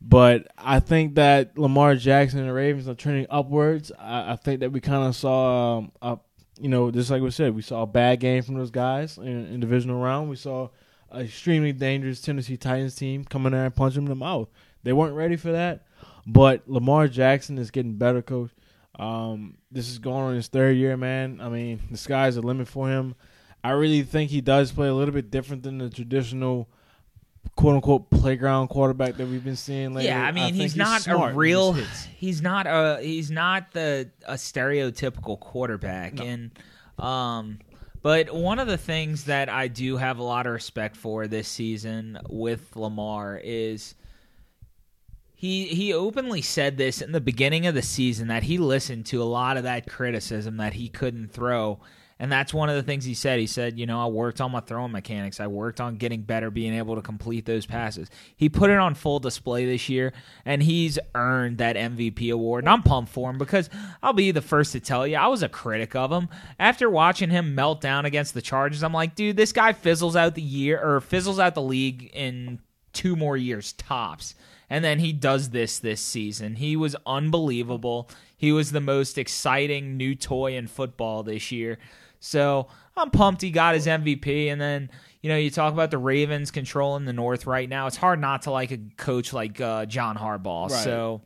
But I think that Lamar Jackson and the Ravens are trending upwards. I, I think that we kind of saw, um, a, you know, just like we said, we saw a bad game from those guys in, in divisional round. We saw an extremely dangerous Tennessee Titans team coming there and punching them in the mouth. They weren't ready for that. But Lamar Jackson is getting better, coach. Um, this is going on his third year, man. I mean, the sky's the limit for him. I really think he does play a little bit different than the traditional quote unquote playground quarterback that we've been seeing lately. Yeah, I mean, I he's, he's, not a real he's not a he's not the a stereotypical quarterback no. and um but one of the things that I do have a lot of respect for this season with Lamar is he he openly said this in the beginning of the season that he listened to a lot of that criticism that he couldn't throw and that's one of the things he said. He said, you know, I worked on my throwing mechanics. I worked on getting better, being able to complete those passes. He put it on full display this year, and he's earned that MVP award. And I'm pumped for him because I'll be the first to tell you, I was a critic of him. After watching him melt down against the Chargers, I'm like, dude, this guy fizzles out the year or fizzles out the league in two more years tops. And then he does this this season. He was unbelievable. He was the most exciting new toy in football this year. So I'm pumped he got his MVP. And then, you know, you talk about the Ravens controlling the North right now. It's hard not to like a coach like uh, John Harbaugh. Right. So,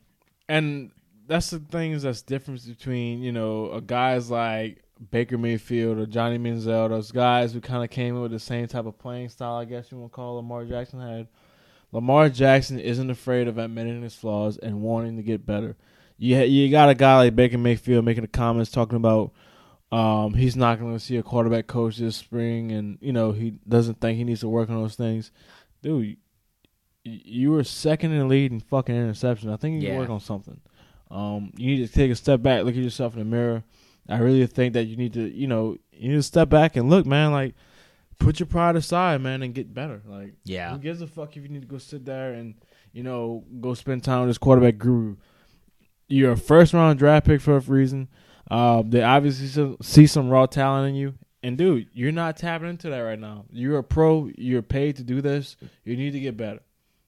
and that's the things that's difference between you know a guys like Baker Mayfield or Johnny Manziel, those guys who kind of came in with the same type of playing style. I guess you want to call Lamar Jackson had. Lamar Jackson isn't afraid of admitting his flaws and wanting to get better. You you got a guy like Baker Mayfield making the comments talking about um, he's not going to see a quarterback coach this spring, and you know he doesn't think he needs to work on those things. Dude, you were second in the lead in fucking interception. I think you yeah. work on something. Um, you need to take a step back, look at yourself in the mirror. I really think that you need to, you know, you need to step back and look, man. Like, put your pride aside, man, and get better. Like, yeah, who gives a fuck if you need to go sit there and you know go spend time with this quarterback guru? You're a first round draft pick for a reason. Uh, they obviously see some raw talent in you. And dude, you're not tapping into that right now. You're a pro. You're paid to do this. You need to get better.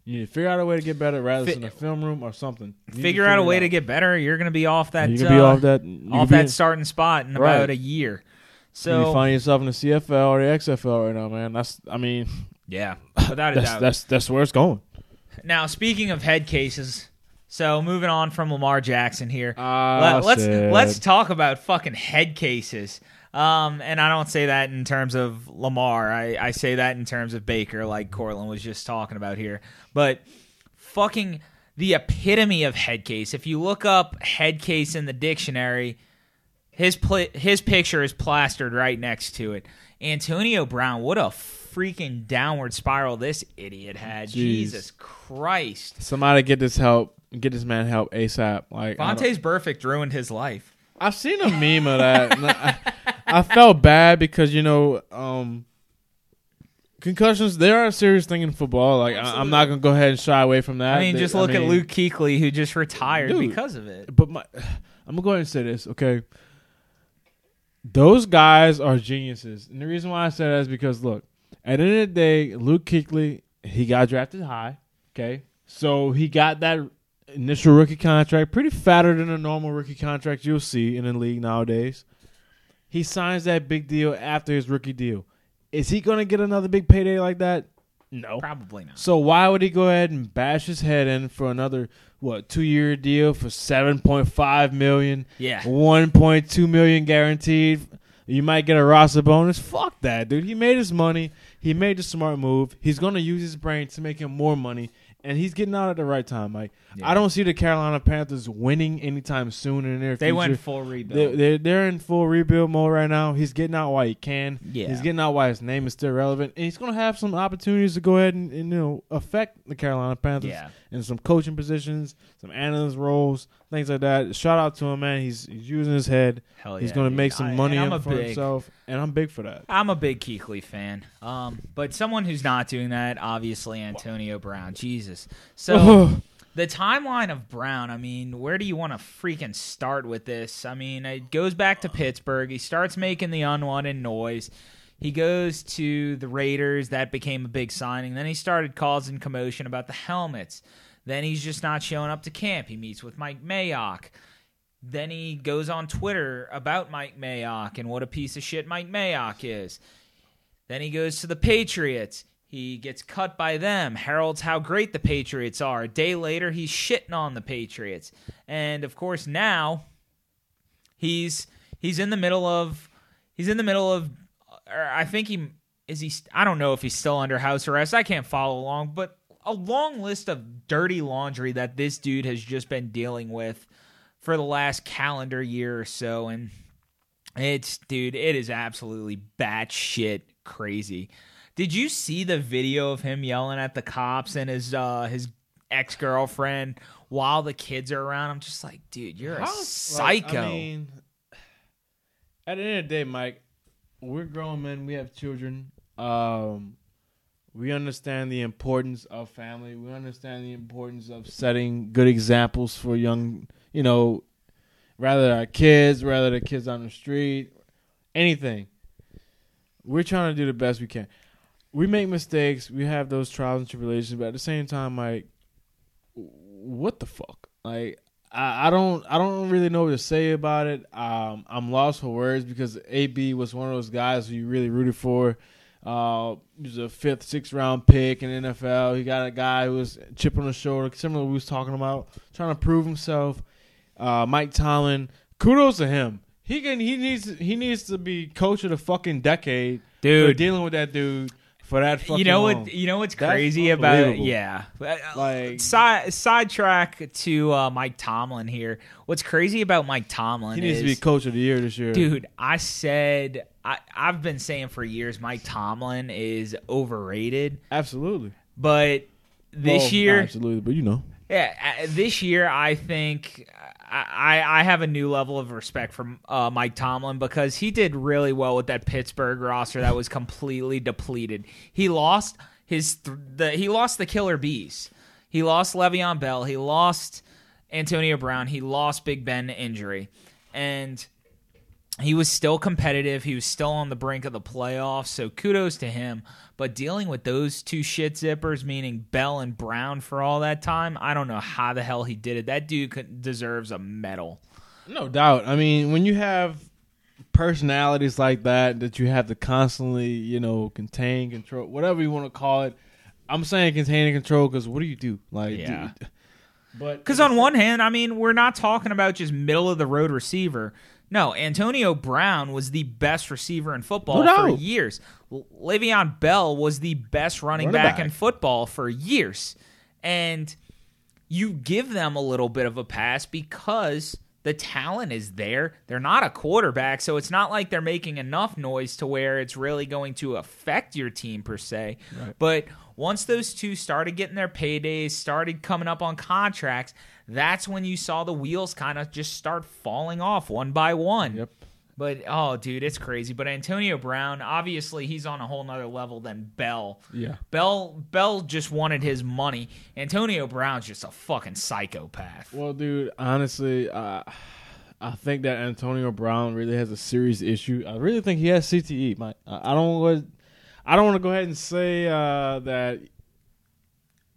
You need to figure out a way to get better, rather than a film room or something. Figure, figure, out a way out. to get better. You're going to be off that. You're uh, be off that off that starting spot in right. about a year. So you find yourself in the CFL or the XFL right now, man. That's I mean, yeah, [LAUGHS] without a that's, doubt. That's that's where it's going. Now, speaking of head cases, so moving on from Lamar Jackson here, uh, Let, us let's talk about fucking head cases. Um, and I don't say that in terms of Lamar. I, I say that in terms of Baker, like Cortland was just talking about here. But fucking the epitome of head case. If you look up head case in the dictionary, his pl- his picture is plastered right next to it. Antonio Brown, what a freaking downward spiral this idiot had. Jeez. Jesus Christ. Somebody get this help get this man help ASAP. Like Vontaze Burfict ruined his life. I've seen a meme of that. [LAUGHS] I, I, felt bad because you know um, concussions they are a serious thing in football. Like I, am not gonna go ahead and shy away from that. I mean, they, just look I mean, at Luke Kuechly who just retired dude, because of it. But my, [SIGHS] I'm gonna go ahead and say this, okay? Those guys are geniuses, and the reason why I say that is because look, at the end of the day, Luke Kuechly he got drafted high, okay? So he got that initial rookie contract, pretty fatter than a normal rookie contract you'll see in the league nowadays. He signs that big deal after his rookie deal. Is he going to get another big payday like that? No, probably not. So why would he go ahead and bash his head in for another what two year deal for seven point five million? Yeah, one point two million guaranteed. You might get a roster bonus. Fuck that, dude. He made his money. He made the smart move. He's going to use his brain to make him more money and he's getting out at the right time. Like yeah. I don't see the Carolina Panthers winning anytime soon in their They future. went full rebuild. They're, they're, they're in full rebuild mode right now. He's getting out while he can. Yeah, he's getting out while his name is still relevant, and he's going to have some opportunities to go ahead and, and you know affect the Carolina Panthers yeah. in some coaching positions, some analyst roles, things like that. Shout out to him, man. He's, he's using his head. Hell he's going to make some I, money for big, himself, and I'm big for that. I'm a big Kuechly fan. Um, but someone who's not doing that, obviously Antonio Brown. Jesus. So. [LAUGHS] the timeline of Brown, I mean, where do you want to freaking start with this? I mean, it goes back to Pittsburgh. He starts making the unwanted noise. He goes to the Raiders. That became a big signing. Then he started causing commotion about the helmets. Then he's just not showing up to camp. He meets with Mike Mayock. Then he goes on Twitter about Mike Mayock and what a piece of shit Mike Mayock is. Then he goes to the Patriots. He gets cut by them, heralds how great the Patriots are. A day later, he's shitting on the Patriots. And of course, now he's he's in the middle of he's in the middle of I think he is he I don't know if he's still under house arrest. I can't follow along, but a long list of dirty laundry that this dude has just been dealing with for the last calendar year or so and it's dude, it is absolutely batshit crazy. Did you see the video of him yelling at the cops and his uh his ex girlfriend while the kids are around? I'm just like, dude, you're a psycho. Like, I mean, at the end of the day, Mike, we're grown men. We have children. Um, we understand the importance of family. We understand the importance of setting good examples for young, you know, rather our kids, rather the kids on the street, anything. We're trying to do the best we can. We make mistakes. We have those trials and tribulations, but at the same time, like, what the fuck? Like, I, I don't I don't really know what to say about it. Um, I'm lost for words because AB was one of those guys who you really rooted for. Uh, he was a fifth, sixth round pick in the NFL. He got a guy who was chip on the shoulder, similar to what we was talking about, trying to prove himself. Uh, Mike Tomlin, kudos to him. He can he needs he needs to be coach of the fucking decade for dude. dealing with that dude for that fucking You know long. what? You know what's That's crazy about it? Yeah. Like- side sidetrack to uh, Mike Tomlin here. What's crazy about Mike Tomlin He needs is, to be coach of the year this year, dude. I said I, I've been saying for years Mike Tomlin is overrated, Absolutely. but this Well, year, absolutely, but you know. yeah, uh, this year I think I, I I have a new level of respect for uh, Mike Tomlin because he did really well with that Pittsburgh roster that was completely depleted. He lost his th- the he lost the killer bees. He lost Le'Veon Bell. He lost Antonio Brown. He lost Big Ben injury, and he was still competitive. He was still on the brink of the playoffs. So kudos to him. But dealing with those two shit zippers, meaning Bell and Brown, for all that time, I don't know how the hell he did it. That dude deserves a medal. No doubt. I mean, when you have personalities like that that you have to constantly, you know, contain, control, whatever you want to call it. I'm saying contain and control because what do you do? Like, Yeah. dude, but Because on one hand, I mean, we're not talking about just middle of the road receiver. No, Antonio Brown was the best receiver in football No for years. Le'Veon Bell was the best running Running back, back. in football for years. And you give them a little bit of a pass because the talent is there. They're not a quarterback, so it's not like they're making enough noise to where it's really going to affect your team per se. Right. But once those two started getting their paydays, started coming up on contracts, that's when you saw the wheels kind of just start falling off one by one. Yep. But oh, dude, it's crazy. But Antonio Brown, obviously, he's on a whole nother level than Bell. Yeah. Bell Bell just wanted his money. Antonio Brown's just a fucking psychopath. Well, dude, honestly, uh, I think that Antonio Brown really has a serious issue. I really think he has CTE. My, I don't want, I don't want to go ahead and say uh, that.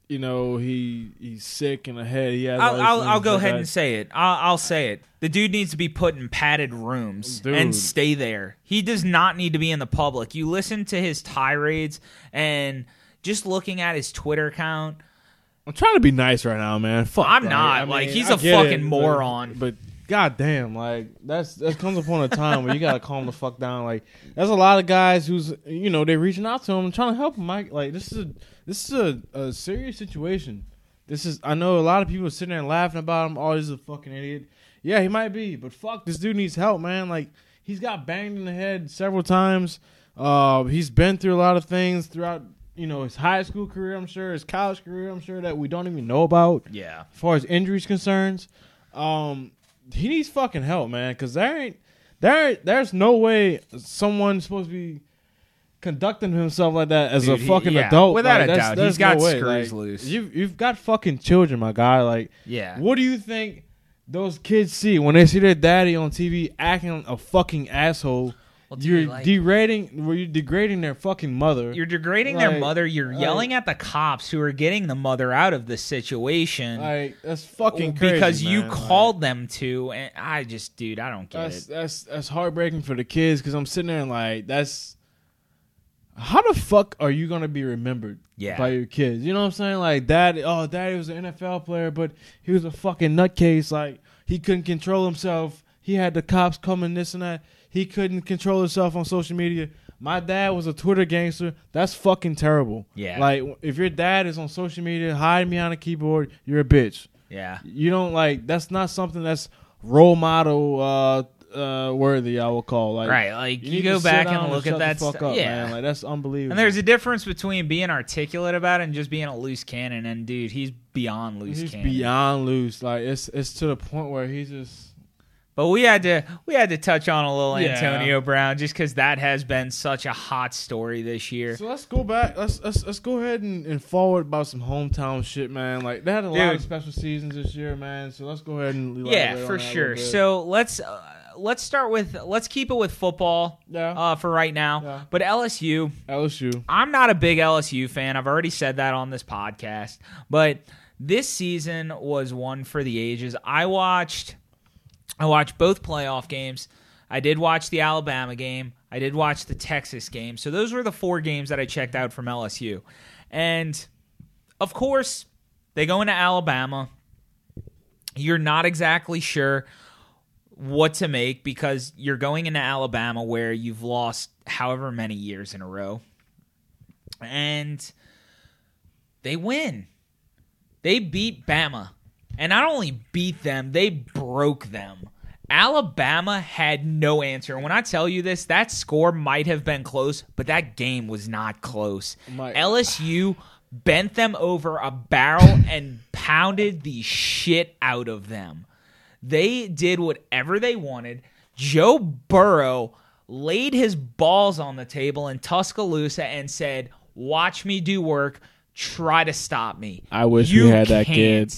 You know he he's sick in the head. He has. I'll, I'll, I'll go ahead that. and say it. I'll, I'll say it. The dude needs to be put in padded rooms Dude. and stay there. He does not need to be in the public. You listen to his tirades and just looking at his Twitter account. I'm trying to be nice right now, man. Fuck. I'm not. I mean, Like, he's I a fucking it, but- moron. But, goddamn, like that's that comes upon a time where you gotta calm the fuck down. Like, there's a lot of guys who's you know they're reaching out to him, trying to help him. Mike, like this is a this is a, a serious situation. This is I know a lot of people are sitting there laughing about him. Oh, he's a fucking idiot. Yeah, he might be, but fuck, this dude needs help, man. Like he's got banged in the head several times. Uh, he's been through a lot of things throughout. You know his high school career, I'm sure, his college career, I'm sure that we don't even know about Yeah. as far as injuries concerns, um, he needs fucking help, man. Because there ain't there there's no way someone's supposed to be conducting himself like that as Dude, a he- fucking yeah, adult. without like, a doubt, there's he's got way. screws Like, loose. You've you've got fucking children, my guy. Like, Yeah. what do you think those kids see when they see their daddy on TV acting a fucking asshole? Well, dude, you're like- degrading. Were you degrading their fucking mother? You're degrading their mother. You're like- yelling at the cops who are getting the mother out of the situation like that's fucking crazy, because you man. Like, called them to. And I just, dude, I don't get that's it. that's that's heartbreaking for the kids because I'm sitting there and like that's how the fuck are you gonna be remembered Yeah. by your kids? You know what I'm saying? Like dad, oh daddy was an NFL player, but he was a fucking nutcase. Like he couldn't control himself. He had the cops coming, this and that. He couldn't control himself on social media. My dad was a Twitter gangster. That's fucking terrible. Yeah. Like if your dad is on social media hiding behind a keyboard, you're a bitch. Yeah. You don't like that's not something that's role model uh uh worthy I will call like Right. Like you, need go back and look shut at that stuff. up, Yeah. man. Like that's unbelievable. And there's a difference between being articulate about it and just being a loose cannon. And dude, he's beyond loose he's cannon. beyond loose. Like it's it's to the point where he's just But we had to we had to touch on a little Yeah. Antonio Brown just because that has been such a hot story this year. So let's go back. Let's let's let's go ahead and, and forward about some hometown shit, man. Like they had a lot of special seasons this year, man. So let's go ahead and yeah, elaborate on for that sure. So let's uh, let's start with let's keep it with football yeah, uh, for right now. Yeah. But LSU, LSU. I'm not a big LSU fan. I've already said that on this podcast. But this season was one for the ages. I watched I watched both playoff games. I did watch the Alabama game. I did watch the Texas game. So those were the four games that I checked out from LSU. And of course, they go into Alabama. You're not exactly sure what to make because you're going into Alabama where you've lost however many years in a row. And they win. They beat Bama. And not only beat them, they broke them. Alabama had no answer. And when I tell you this, that score might have been close, but that game was not close. My- LSU bent them over a barrel [LAUGHS] and pounded the shit out of them. They did whatever they wanted. Joe Burrow laid his balls on the table in Tuscaloosa and said, Watch me do work. Try to stop me. I wish You we had that can't." kid.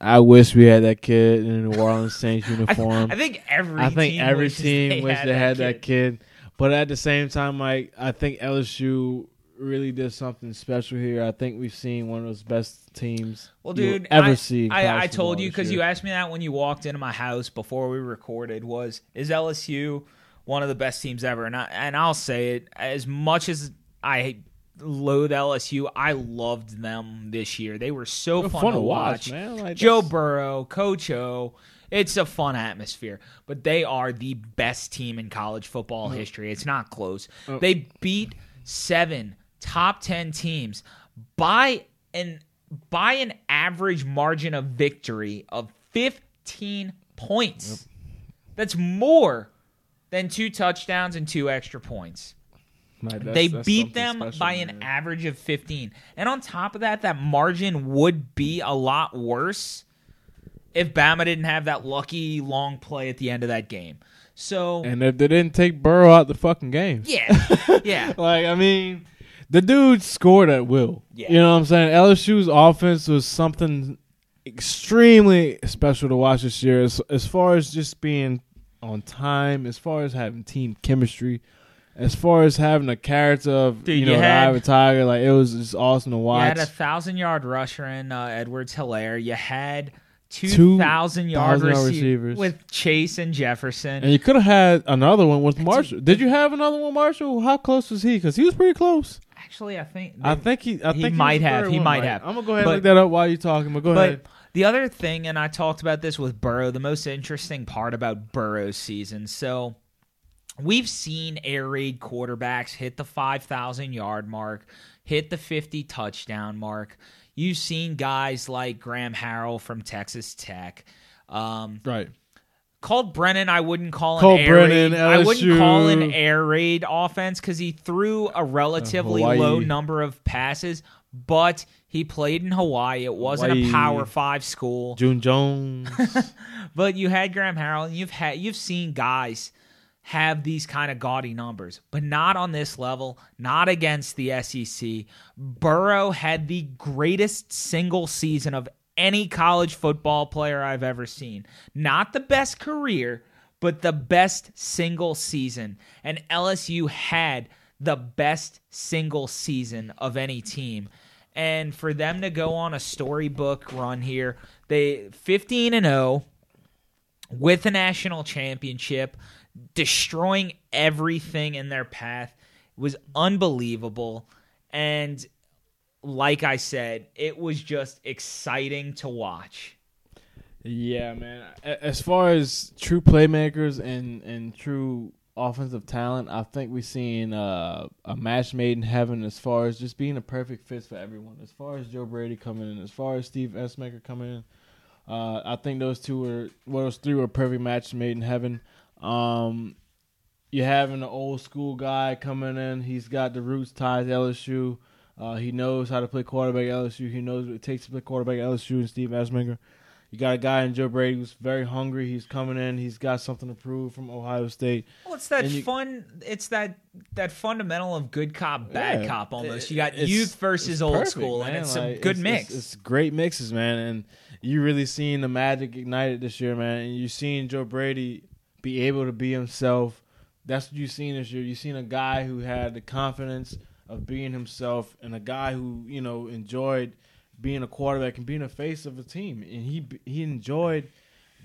I wish we had that kid in the New Orleans Saints [LAUGHS] uniform. I think every I think team every wishes team wish they had that kid. But at the same time, like I think LSU really did something special here. I think we've seen one of those best teams Well, dude, ever I, see. I, I told you because you asked me that when you walked into my house before we recorded. Was is LSU one of the best teams ever? And I, and I'll say it as much as I loathe LSU, I loved them this year. They were so They're fun, to watch. man. Like Joe that's- Burrow, Coach O. It's a fun atmosphere, but they are the best team in college football history. It's not close. Oh. They beat seven top ten teams by an by an average margin of victory of fifteen points. That's more than two touchdowns and two extra points that's- they that's beat them special, by man. an average of 15. And on top of that, that margin would be a lot worse if Bama didn't have that lucky long play at the end of that game. So, And if they didn't take Burrow out the fucking game, yeah. [LAUGHS] Yeah. like I mean, the dude scored at will. Yeah. You know what I'm saying? LSU's offense was something extremely special to watch this year. As, as far as just being on time, as far as having team chemistry, as far as having a character of Dude, you know you the had- a Tiger, like it was just awesome to watch. You had a thousand yard rusher in uh, Edwards Helaire. You had two 2,000 thousand yard, rece- receivers. with Chase and Jefferson. and you could have had another one with Marshall. Did you have another one, Marshall? How close was he? Because he was pretty close. Actually, I think I think he. I He think might the have. He might right? have. I'm gonna go ahead But- and look that up while you're talking. But go But ahead. the other thing, and I talked about this with Burrow, the most interesting part about Burrow's season. So we've seen air raid quarterbacks hit the 5,000 yard mark, hit the 50 touchdown mark. You've seen guys like Graham Harrell from Texas Tech. Um, Right. Colt Brennan, I wouldn't call an air Brennan, raid. I wouldn't call an air raid offense because he threw a relatively Hawaii. low number of passes, but he played in Hawaii. It wasn't Hawaii. a Power Five school. June Jones. [LAUGHS] But you had Graham Harrell, and you've had you've seen guys have these kind of gaudy numbers, but not on this level, not against the SEC. Burrow had the greatest single season of any college football player I've ever seen. Not the best career, but the best single season. And LSU had the best single season of any team. And for them to go on a storybook run here, they 15 and 0 with a national championship, destroying everything in their path was unbelievable. And like I said, it was just exciting to watch. Yeah, man. As far as true playmakers and and true offensive talent, I think we've seen uh, a match made in heaven as far as just being a perfect fit for everyone. As far as Joe Brady coming in, as far as Steve Ensminger coming in, uh, I think those two were, well, those three were perfect match made in heaven. Um, you're having an old school guy coming in. He's got the roots tied to LSU. Uh, he knows how to play quarterback at LSU. He knows what it takes to play quarterback at LSU and Steve Ensminger. You got a guy in Joe Brady who's very hungry. He's coming in. He's got something to prove from Ohio State. Well, it's that you, fun. It's that that fundamental of good cop, bad yeah, cop. Almost. You got youth versus old perfect, school, man. and it's like, a good it's, mix. It's, it's, great mixes, man. And you really seen the magic ignited this year, man. And you seen Joe Brady be able to be himself. That's what you've seen this year. You've seen a guy who had the confidence of being himself, and a guy who you know enjoyed being a quarterback and being a face of a team, and he he enjoyed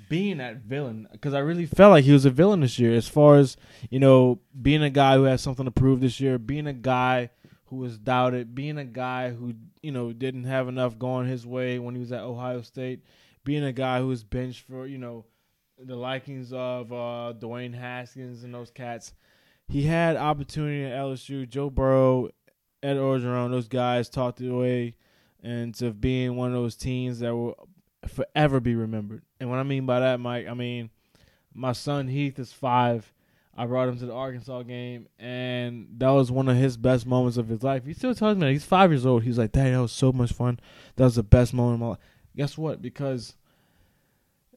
being that villain because I really felt like he was a villain this year. As far as you know, being a guy who has something to prove this year, being a guy who was doubted, being a guy who you know didn't have enough going his way when he was at Ohio State, being a guy who was benched for you know the likings of uh, Dwayne Haskins and those cats. He had opportunity at LSU. Joe Burrow, Ed Orgeron, those guys talked it away and to being one of those teams that will forever be remembered. And what I mean by that, Mike, I mean my son Heath is five. I brought him to the Arkansas game, and that was one of his best moments of his life. He still tells me that he's five years old. He's like, "Dad, that was so much fun. That was the best moment of my life." Guess what? Because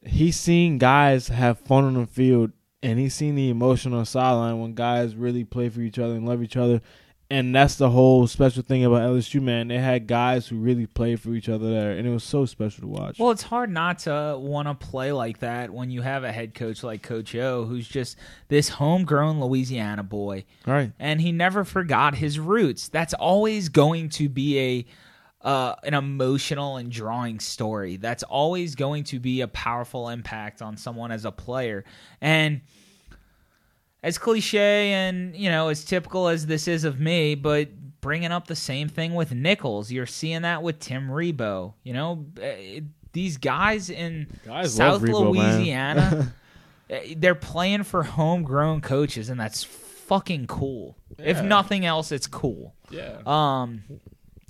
he's seen guys have fun on the field, and he's seen the emotion on sideline when guys really play for each other and love each other and that's the whole special thing about LSU, man. They had guys who really played for each other there, and it was so special to watch. Well, it's hard not to want to play like that when you have a head coach like Coach O, who's just this homegrown Louisiana boy, right? And he never forgot his roots. That's always going to be a uh, an emotional and drawing story. That's always going to be a powerful impact on someone as a player, and as cliche and you know as typical as this is of me, but bringing up the same thing with Nicholls. You're seeing that with Tim Rebowe. You know, uh, these guys in guys South Rebowe, Louisiana, eh, [LAUGHS] they're playing for homegrown coaches, and that's fucking cool. Yeah. If nothing else, it's cool. Yeah. Um.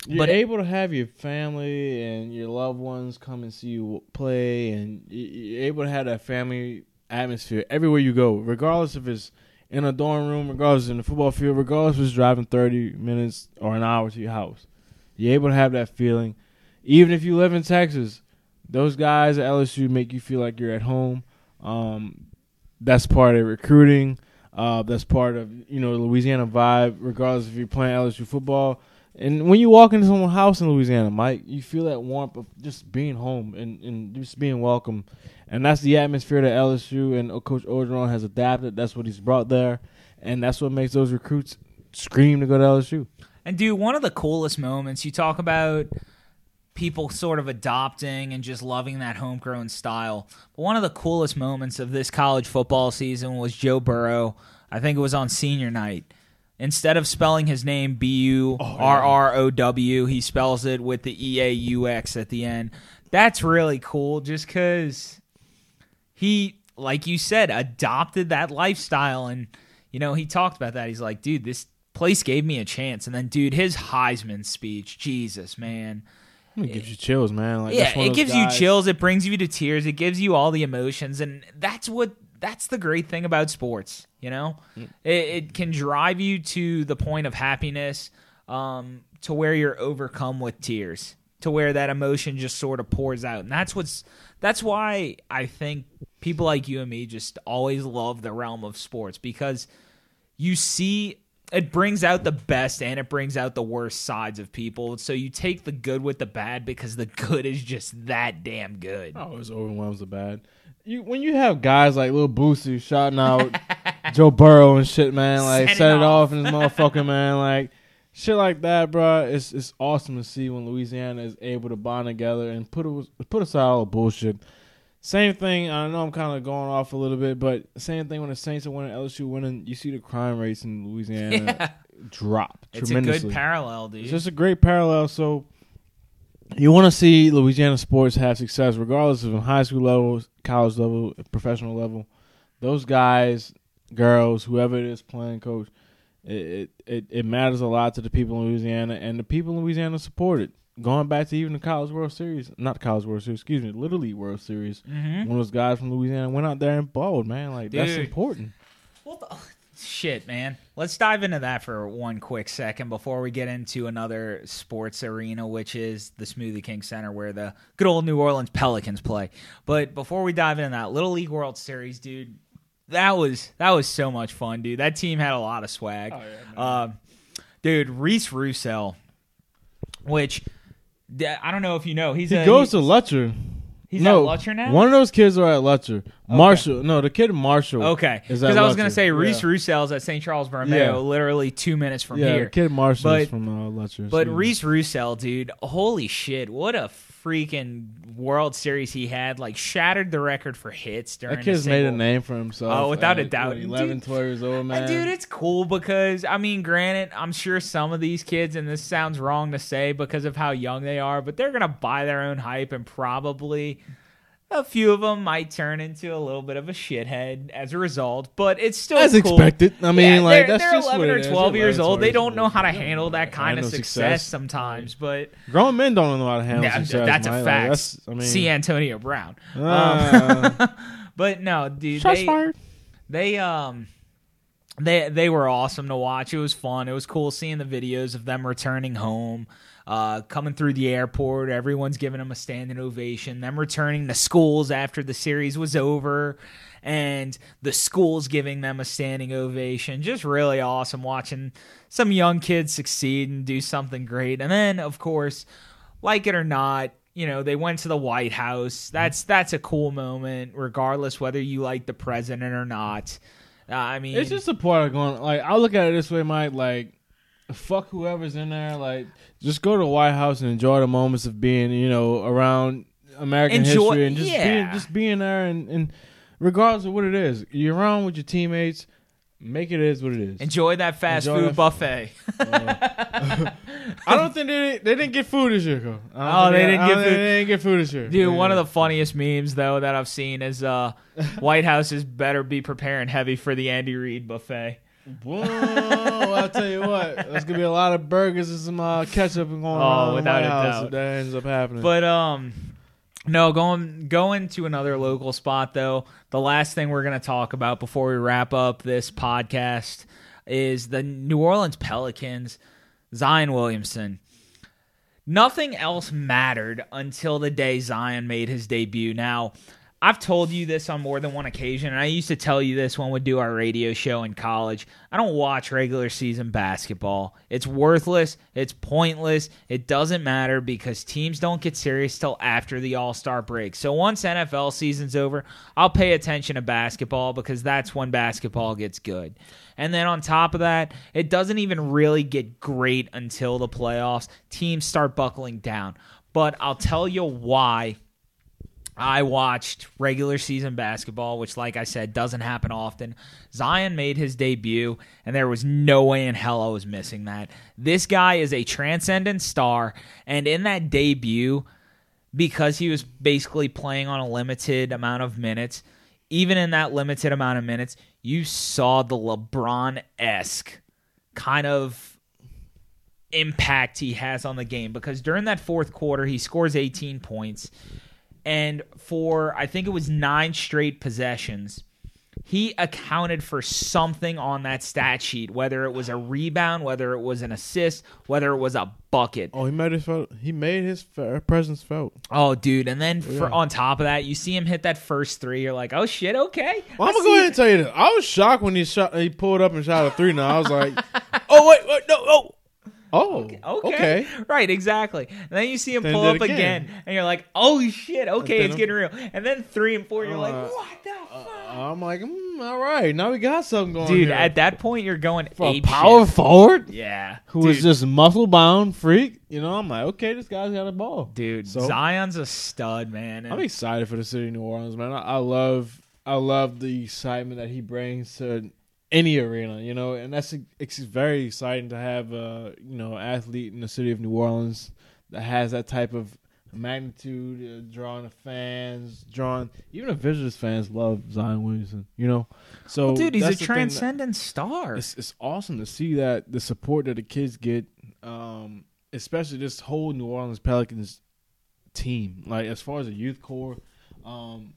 You're but able to have your family and your loved ones come and see you play, and you're able to have that family atmosphere everywhere you go, regardless if it's in a dorm room, regardless in the football field, regardless if it's driving 30 minutes or an hour to your house. You're able to have that feeling. Even if you live in Texas, those guys at LSU make you feel like you're at home. Um, that's part of recruiting. Uh, that's part of you know the Louisiana vibe. Regardless if you're playing LSU football, and when you walk into someone's house in Louisiana, Mike, you feel that warmth of just being home and, and just being welcome. And that's the atmosphere that LSU and Coach Orgeron has adapted. That's what he's brought there. And that's what makes those recruits scream to go to LSU. And, dude, one of the coolest moments, you talk about people sort of adopting and just loving that homegrown style. But one of the coolest moments of this college football season was Joe Burrow. I think it was on senior night Instead of spelling his name B U R R O W, he spells it with the E A U X at the end. That's really cool just because he, like you said, adopted that lifestyle. And, you know, he talked about that. He's like, dude, this place gave me a chance. And then, dude, his Heisman speech, Jesus, man. It gives you chills, man. Like, yeah, it gives guys. you chills. It brings you to tears. It gives you all the emotions, and that's what that's the great thing about sports. You know, mm. it, it, can drive you to the point of happiness, um, to where you're overcome with tears, to where that emotion just sort of pours out, and that's what's that's why I think people like you and me just always love the realm of sports because you see it brings out the best and it brings out the worst sides of people. So you take the good with the bad because the good is just that damn good. Oh, it overwhelms the bad. You when you have guys like Lil Boosie shouting out [LAUGHS] Joe Burrow and shit, man, like Set set, it it off. off and this motherfucker, man, like shit like that, bro. It's it's awesome to see when Louisiana is able to bond together and put it, put aside all the bullshit. Same thing. I know I'm kind of going off a little bit, but same thing when the Saints are winning, LSU winning. You see the crime rates in Louisiana Yeah. drop It's a good parallel, dude. It's just a great parallel. So you want to see Louisiana sports have success, regardless of high school level, college level, professional level. Those guys, girls, whoever it is playing coach, it, it, it matters a lot to the people in Louisiana, and the people in Louisiana support it. Going back to even the College World Series, not the College World Series, excuse me, Little League World Series. hmm One of those guys from Louisiana went out there and balled, man. Like that's Dude. important. Well, th- [LAUGHS] shit, man. Let's dive into that for one quick second before we get into another sports arena, which is the Smoothie King Center, where the good old New Orleans Pelicans play. But before we dive into that Little League World Series, dude, that was that was so much fun, dude. That team had a lot of swag. Um, dude, Reece Roussel, which I don't know if you know, he's He a, goes to Lutcher. he's no, at Lutcher now. One of those kids are at Lutcher. Marshall, no, the kid Marshall. Okay, because I was gonna say Reece Yeah. Roussel's at St. Charles Borromeo, Yeah. literally two minutes from yeah, here. kid Marshall from uh, Lutcher. But so- Reece Roussel, dude, holy shit, what a freaking World Series he had! Like shattered the record for hits during. that kid's made a name for himself. Oh, without a doubt. what, 11, Dude- 12 years old, uh, man. dude, it's cool because I mean, granted, I'm sure some of these kids, and this sounds wrong to say because of how young they are, but they're gonna buy their own hype, and probably a few of them might turn into a little bit of a shithead as a result. But it's still As cool. expected. I mean, Yeah, like they're, that's they're 11 or 12 years old. They don't know how to handle that kind of success, success. sometimes, but Grown men don't know how to handle yeah, success. that's a Like, fact. that's, I mean, See Antonio Brown. Um, [LAUGHS] but no, dude, they, fired. they um they they were awesome to watch. It was fun. It was cool seeing the videos of them returning home, uh, coming through the airport. Everyone's giving them a standing ovation. Them returning to schools after the series was over, and the schools giving them a standing ovation. Just really awesome watching some young kids succeed and do something great. And then, of course, like it or not, you know, they went to the White House. That's that's a cool moment, regardless whether you like the president or not. Uh, I mean, It's just a part of going. Like I look at it this way, Mike. Like, fuck whoever's in there. Like, just go to the White House and enjoy the moments of being, you know, around American Enjoy- history and just yeah. being, just being there. And, and regardless of what it is, you're around with your teammates. Make it is what it is. enjoy that fast Enjoy food that- buffet. [LAUGHS] I don't think they they didn't get food this year. Though. Oh, think they didn't get food? They didn't get food this year, Dude, Yeah. one of the funniest memes though that I've seen is uh, [LAUGHS] White Houses better be preparing heavy for the Andy Reid buffet. Whoa, I'll tell you what, there's gonna be a lot of burgers and some uh, ketchup going on. in without my a house doubt. If that ends up happening. But um no, going going to another local spot though. The last thing we're going to talk about before we wrap up this podcast is the New Orleans Pelicans, Zion Williamson. Nothing else mattered until the day Zion made his debut. Now, I've told you this on more than one occasion, and I used to tell you this when we do our radio show in college. I don't watch regular season basketball. It's worthless. It's pointless. It doesn't matter because teams don't get serious till after the All Star break. So once NFL season's over, I'll pay attention to basketball because that's when basketball gets good. And then on top of that, it doesn't even really get great until the playoffs. Teams start buckling down. But I'll tell you why I watched regular season basketball, which, like I said, doesn't happen often. Zion made his debut, and there was no way in hell I was missing that. This guy is a transcendent star, and in that debut, because he was basically playing on a limited amount of minutes, even in that limited amount of minutes, you saw the LeBron esque kind of impact he has on the game because during that fourth quarter, he scores 18 points. And for, I think it was nine straight possessions, he accounted for something on that stat sheet, whether it was a rebound, whether it was an assist, whether it was a bucket. Oh, he made his felt. He made his uh, presence felt. Oh, dude! And then for Yeah. on top of that, you see him hit that first three. You're like, oh shit, okay. Well, I'm gonna go ahead and tell you this. I was shocked when he shot. He pulled up and shot a three. Now I was like, [LAUGHS] oh wait, wait, no, oh, oh, Okay. okay. Right, exactly. And then you see him Then pull up again. again. and you're like, "Oh shit, okay, it's I'm- getting real." And then three and four, you're like, Uh, "What the fuck?" I'm like, mm, all right, now we got something going. Dude, here. at that point, you're going for a power shit. forward Yeah, who was dude, just muscle bound freak. You know, I'm like, okay, this guy's got a ball. dude. So- Zion's a stud, man. And I'm excited for the city of New Orleans, man. I, I love, I love the excitement that he brings to any arena, you know, and that's it's very exciting to have a you know athlete in the city of New Orleans that has that type of magnitude, uh, drawing the fans, drawing even the visitors fans love Zion Williamson, you know. So Well, dude, he's a that- transcendent star. it's it's awesome to see that the support that the kids get, um, especially this whole New Orleans Pelicans team. Like as far as the youth core, um,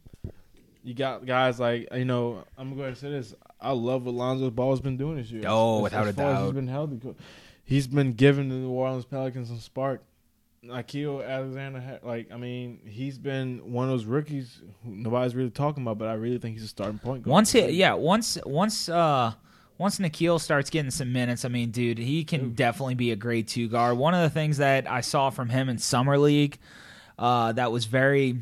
you got guys like you know I'm going to say this. I love what Lonzo Ball's been doing this year. Oh, As- without as a doubt. he's been healthy. He's been giving the New Orleans Pelicans some spark. Akil Alexander, like I mean, he's been one of those rookies who nobody's really talking about, but I really think he's a starting point guard. Once he, yeah, once once uh once Nickeil starts getting some minutes, I mean, dude, he can definitely be a great two guard. One of the things that I saw from him in summer league, uh, that was very,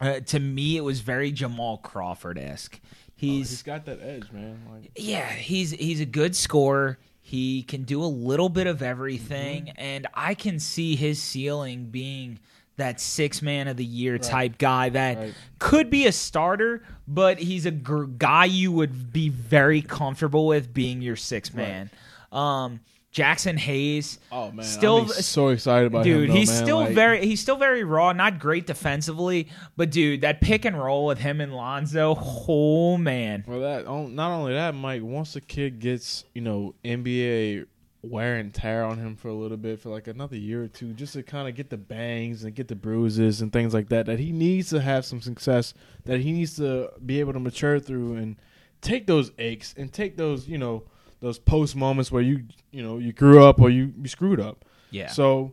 uh, to me, it was very Jamal Crawford esque. He's, He's he's got that edge, man. Like yeah, he's he's a good scorer. He can do a little bit of everything, Mm-hmm. and I can see his ceiling being that six man of the year type guy that Right. could be a starter, but he's a gr- guy you would be very comfortable with being your six man. Um, Jaxson Hayes, Oh man, Still- I'm so excited about him. dude, he's man. still Like, very he's still very raw, not great defensively, but dude, that pick and roll with him and Lonzo, oh man. Well, that oh, not only that, Mike. Once the kid gets you know NBA wear and tear on him for a little bit for like another year or two, just to kind of get the bangs and get the bruises and things like that. That he needs to have some success. That he needs to be able to mature through and take those aches and take those you know those post moments where you you know you grew up or you, you screwed up. Yeah. So,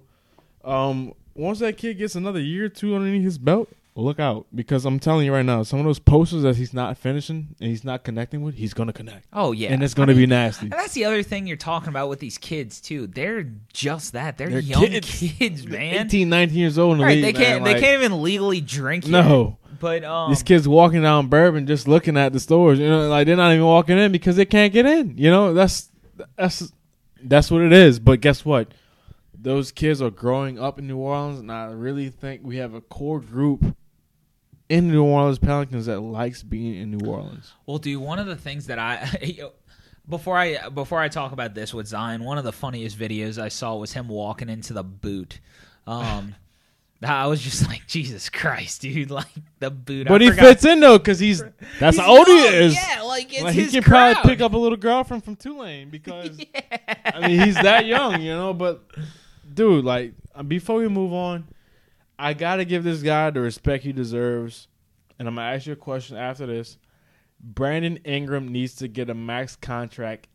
um, once that kid gets another year or two underneath his belt, look out because I'm telling you right now, some of those posters that he's not finishing and he's not connecting with, he's gonna connect, Oh yeah, and it's gonna I mean, be nasty. And that's the other thing you're talking about with these kids too. They're just that. They're, They're young kids. kids, man. 18, 19 years old in the right? league, They can't. man, they like, can't even legally drink. Yet. No, But um, these kids walking down Bourbon just looking at the stores. You know, like they're not even walking in because they can't get in. You know, that's that's that's what it is. But guess what? Those kids are growing up in New Orleans, and I really think we have a core group in New Orleans Pelicans that likes being in New Orleans. Well, dude, one of the things that I [LAUGHS] before I before I talk about this with Zion, one of the funniest videos I saw was him walking into the boot. Um, I was just like, Jesus Christ, dude! [LAUGHS] Like the boot. But I he forgot- fits in though, because he's [LAUGHS] that's He's how old he is. Yeah, like it's Like, he his can crowd. probably pick up a little girlfriend from Tulane [LAUGHS] because I mean he's that young, you know. But dude, like before we move on, I gotta give this guy the respect he deserves, and I'm gonna ask you a question after this. Brandon Ingram needs to get a max contract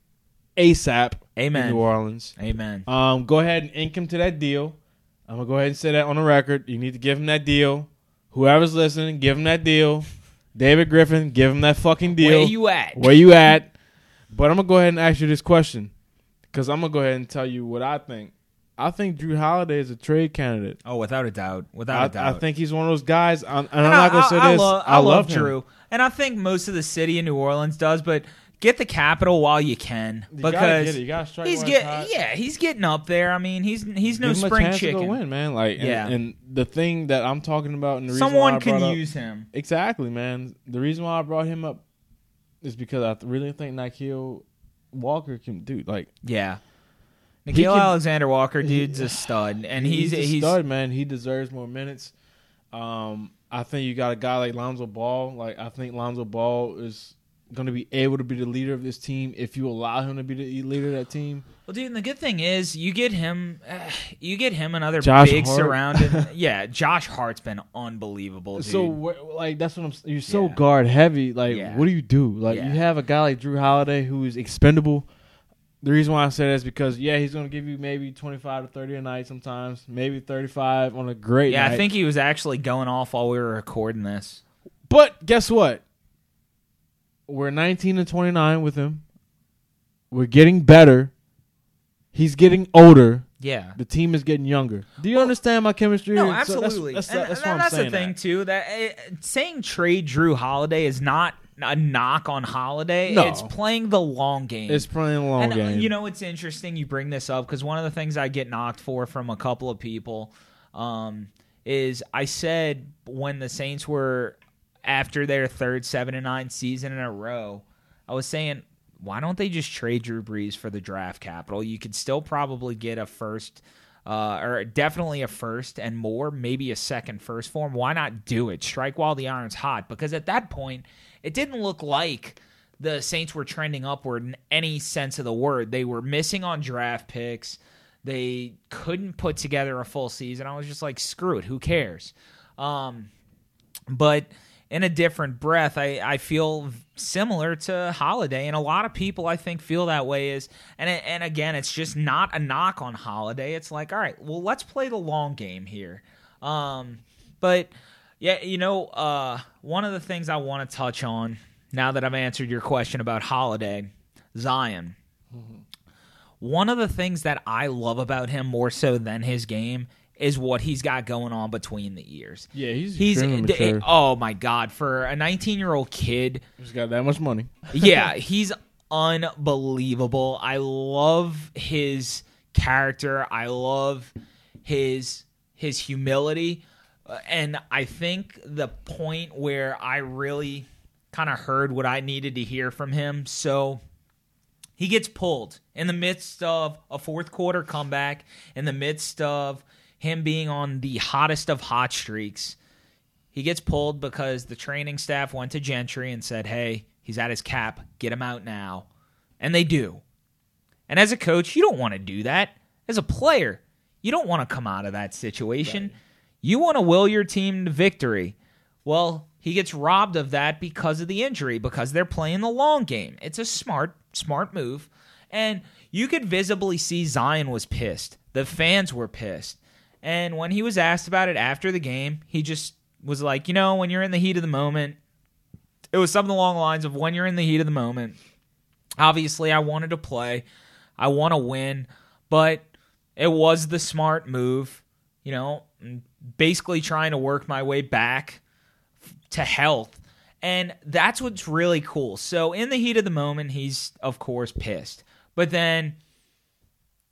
ASAP Amen. in New Orleans. Amen. Um, go ahead and ink him to that deal. I'm gonna go ahead and say that on the record. You need to give him that deal. Whoever's listening, give him that deal. David Griffin, give him that fucking deal. Where you at? Where you at? But I'm gonna go ahead and ask you this question because I'm gonna go ahead and tell you what I think. I think Jrue Holiday is a trade candidate. Oh, without a doubt. Without I, a doubt. I think he's one of those guys. I'm, and I'm And not gonna I, say I, this. I, love, I, love him. Jrue, and I think most of the city in New Orleans does. But get the capital while you can You gotta because get it. You gotta strike he's while it's hot. yeah he's getting up there. I mean he's he's no Give him a spring chance to chicken. go win, man. Like, and, Yeah. and the thing that I'm talking about, and the reason why I Someone brought can up- use him. Exactly, man. The reason why I brought him up is because I really think Nickeil Walker can do like Yeah. Nickeil can- Alexander Walker, dude's a stud, [SIGHS] and he's a he's, stud, man. He deserves more minutes. Um, I think you got a guy like Lonzo Ball. Like I think Lonzo Ball is going to be able to be the leader of this team if you allow him to be the leader of that team. Well, dude, and the good thing is you get him, uh, [SIGHS] you get him another Josh big Hart. surrounded. [LAUGHS] yeah, Josh Hart's been unbelievable, dude. So like that's what I'm. You're so Yeah. guard heavy. Like Yeah. what do you do? Like Yeah. you have a guy like Jrue Holiday who is expendable. The reason why I say that is because yeah, he's going to give you maybe 25 to 30 a night sometimes, maybe 35 on a great yeah, night. I think he was actually going off while we were recording this. But guess what? We're 19 and 29 with him. We're getting better. He's getting older. Yeah. The team is getting younger. Do you understand my chemistry? No, here? So that's- absolutely. that's, and, that's, and that's the thing that. too. That uh, saying trade Jrue Holiday is not a knock on Holiday. No. It's playing the long game. It's playing the long and uh, game. you know it's interesting you bring this up because one of the things I get knocked for from a couple of people um, is I said when the Saints were after their third seven and nine season in a row, I was saying why don't they just trade Drew Brees for the draft capital? You could still probably get a first. Uh, or definitely a first and more, maybe a second first form. Why not do it? Strike while the iron's hot. Because at that point, it didn't look like the Saints were trending upward in any sense of the word. They were missing on draft picks. They couldn't put together a full season. I was just like, screw it, who cares? Um, but in a different breath, I, I feel similar to Holiday, and a lot of people I think feel that way. Is and it- and again, it's just not a knock on Holiday. It's like, all right, well, let's play the long game here. Um, but yeah, you know, uh, one of the things I want to touch on now that I've answered your question about Holiday, Zion. One of the things that I love about him more so than his game is what he's got going on between the ears. yeah, he's He's d- oh my god for a 19 year old kid. He's got that much money. [LAUGHS] Yeah, he's unbelievable. I love his character. I love his his humility, Uh, and I think the point where I really kind of heard what I needed to hear from him. So he gets pulled in the midst of a fourth quarter comeback, in the midst of him being on the hottest of hot streaks. He gets pulled because the training staff went to Gentry and said, Hey, he's at his cap. Get him out now. And they do. And as a coach, you don't want to do that. As a player, you don't want to come out of that situation. You want to will your team to victory. Well, he gets robbed of that because of the injury, because they're playing the long game. It's a smart, smart move. And you could visibly see Zion was pissed. The fans were pissed. And when he was asked about it after the game, he just was like, you know, when you're in the heat of the moment, it was something along the lines of when you're in the heat of the moment. Obviously, I wanted to play. I want to win, but it was the smart move, you know, basically trying to work my way back to health. And that's what's really cool. So, in the heat of the moment, he's, of course, pissed. But then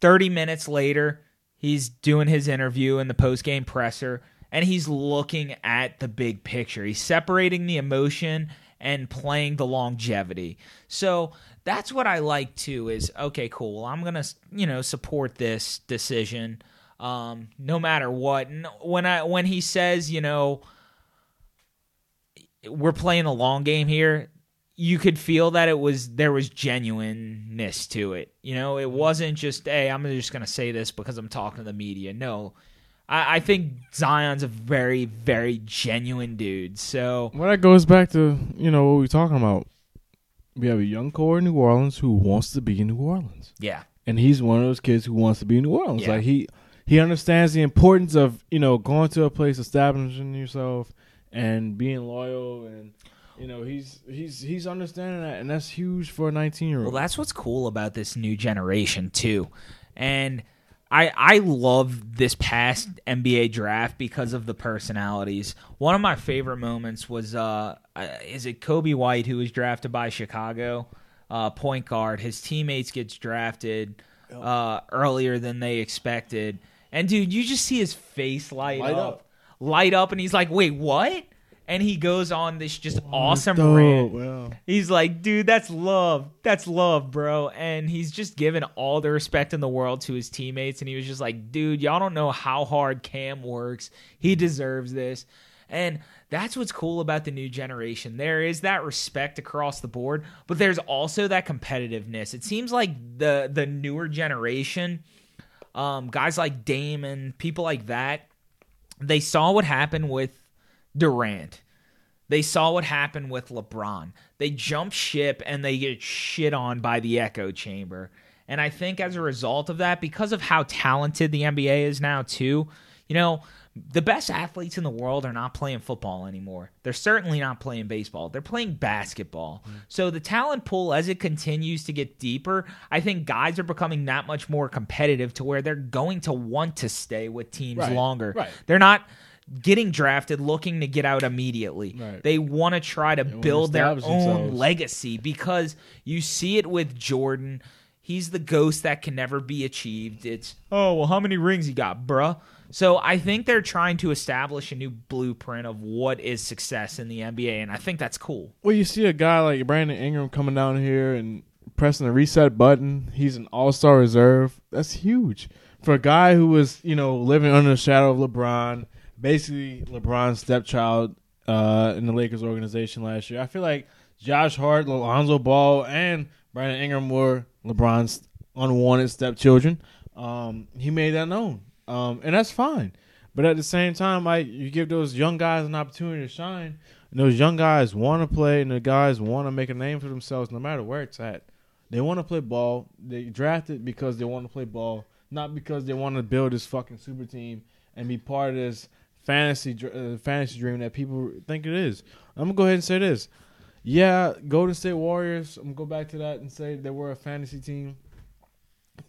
30 minutes later, he's doing his interview in the post game presser and he's looking at the big picture. He's separating the emotion and playing the longevity. So that's what I like too is okay, cool. I'm going to, you know, support this decision um, no matter what. And when I when he says, you know, we're playing a long game here, you could feel that it was there was genuineness to it. You know, it wasn't just, hey, I'm just gonna say this because I'm talking to the media. No. I, I think Zion's a very, very genuine dude. So Well, that goes back to you know what we're talking about. We have a young core in New Orleans who wants to be in New Orleans, yeah. and he's one of those kids who wants to be in New Orleans. Yeah. Like he he understands the importance of you know going to a place, establishing yourself, and being loyal, and you know he's he's he's understanding that, and that's huge for a 19 year old Well, that's what's cool about this new generation too, and I I love this past NBA draft because of the personalities. One of my favorite moments was uh, uh is it Coby White who was drafted by Chicago, uh, point guard. His teammates gets drafted uh earlier than they expected, and dude, you just see his face light, Light up. up. light up, and he's like, "Wait, what?" And he goes on this just awesome Dope, rant. yeah. He's like, dude, that's love. That's love, bro. And he's just given all the respect in the world to his teammates. And he was just like, dude, y'all don't know how hard Cam works. He deserves this. And that's what's cool about the new generation. There is that respect across the board, but there's also that competitiveness. It seems like the the newer generation, um, guys like Damon, people like that, they saw what happened with Durant. They saw what happened with LeBron. They jump ship and they get shit on by the echo chamber. And I think as a result of that, because of how talented the NBA is now, too, you know, the best athletes in the world are not playing football anymore. They're certainly not playing baseball. They're playing basketball. Mm. So the talent pool, as it continues to get deeper, I think guys are becoming that much more competitive to where they're going to want to stay with teams Right, longer. right. They're not getting drafted looking to get out immediately. Right. They want to try to build their own themselves. legacy because you see it with Jordan. He's the ghost that can never be achieved. It's oh well, how many rings he got, bruh? So I think they're trying to establish a new blueprint of what is success in the NBA, and I think that's cool. Well, you see a guy like Brandon Ingram coming down here and pressing the reset button. He's an All Star reserve. That's huge for a guy who was, you know, living under the shadow of LeBron, basically LeBron's stepchild uh, in the Lakers organization last year. I feel like Josh Hart, Lonzo Ball, and Brandon Ingram were LeBron's unwanted stepchildren. Um, he made that known, um, and that's fine. But at the same time, like you give those young guys an opportunity to shine, and those young guys want to play, and the guys want to make a name for themselves, no matter where it's at. They want to play ball. They drafted because they want to play ball, not because they want to build this fucking super team and be part of this fantasy uh, fantasy dream that people think it is. I'm gonna go ahead and say this. Yeah, Golden State Warriors. I'm gonna go back to that and say they were a fantasy team.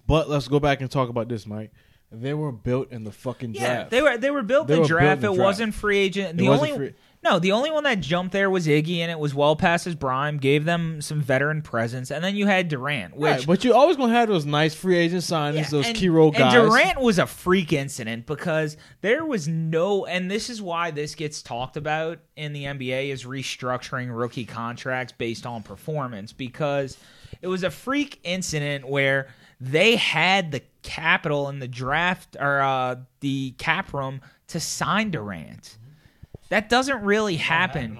But let's go back and talk about this, Mike. They were built in the fucking draft. Yeah, draft. they were they were built They in were the built draft. in the it wasn't free agent. It The wasn't only free- no, the only one that jumped there was Iggy, and it was well past his prime. Gave them some veteran presence, and then you had Durant, which Right, but you always gonna have those nice free agent signings, Yeah, those and, key role guys. And Durant was a freak incident because there was no, and this is why this gets talked about in the NBA is restructuring rookie contracts based on performance because it was a freak incident where they had the capital in the draft or uh, the cap room to sign Durant. That doesn't really happen.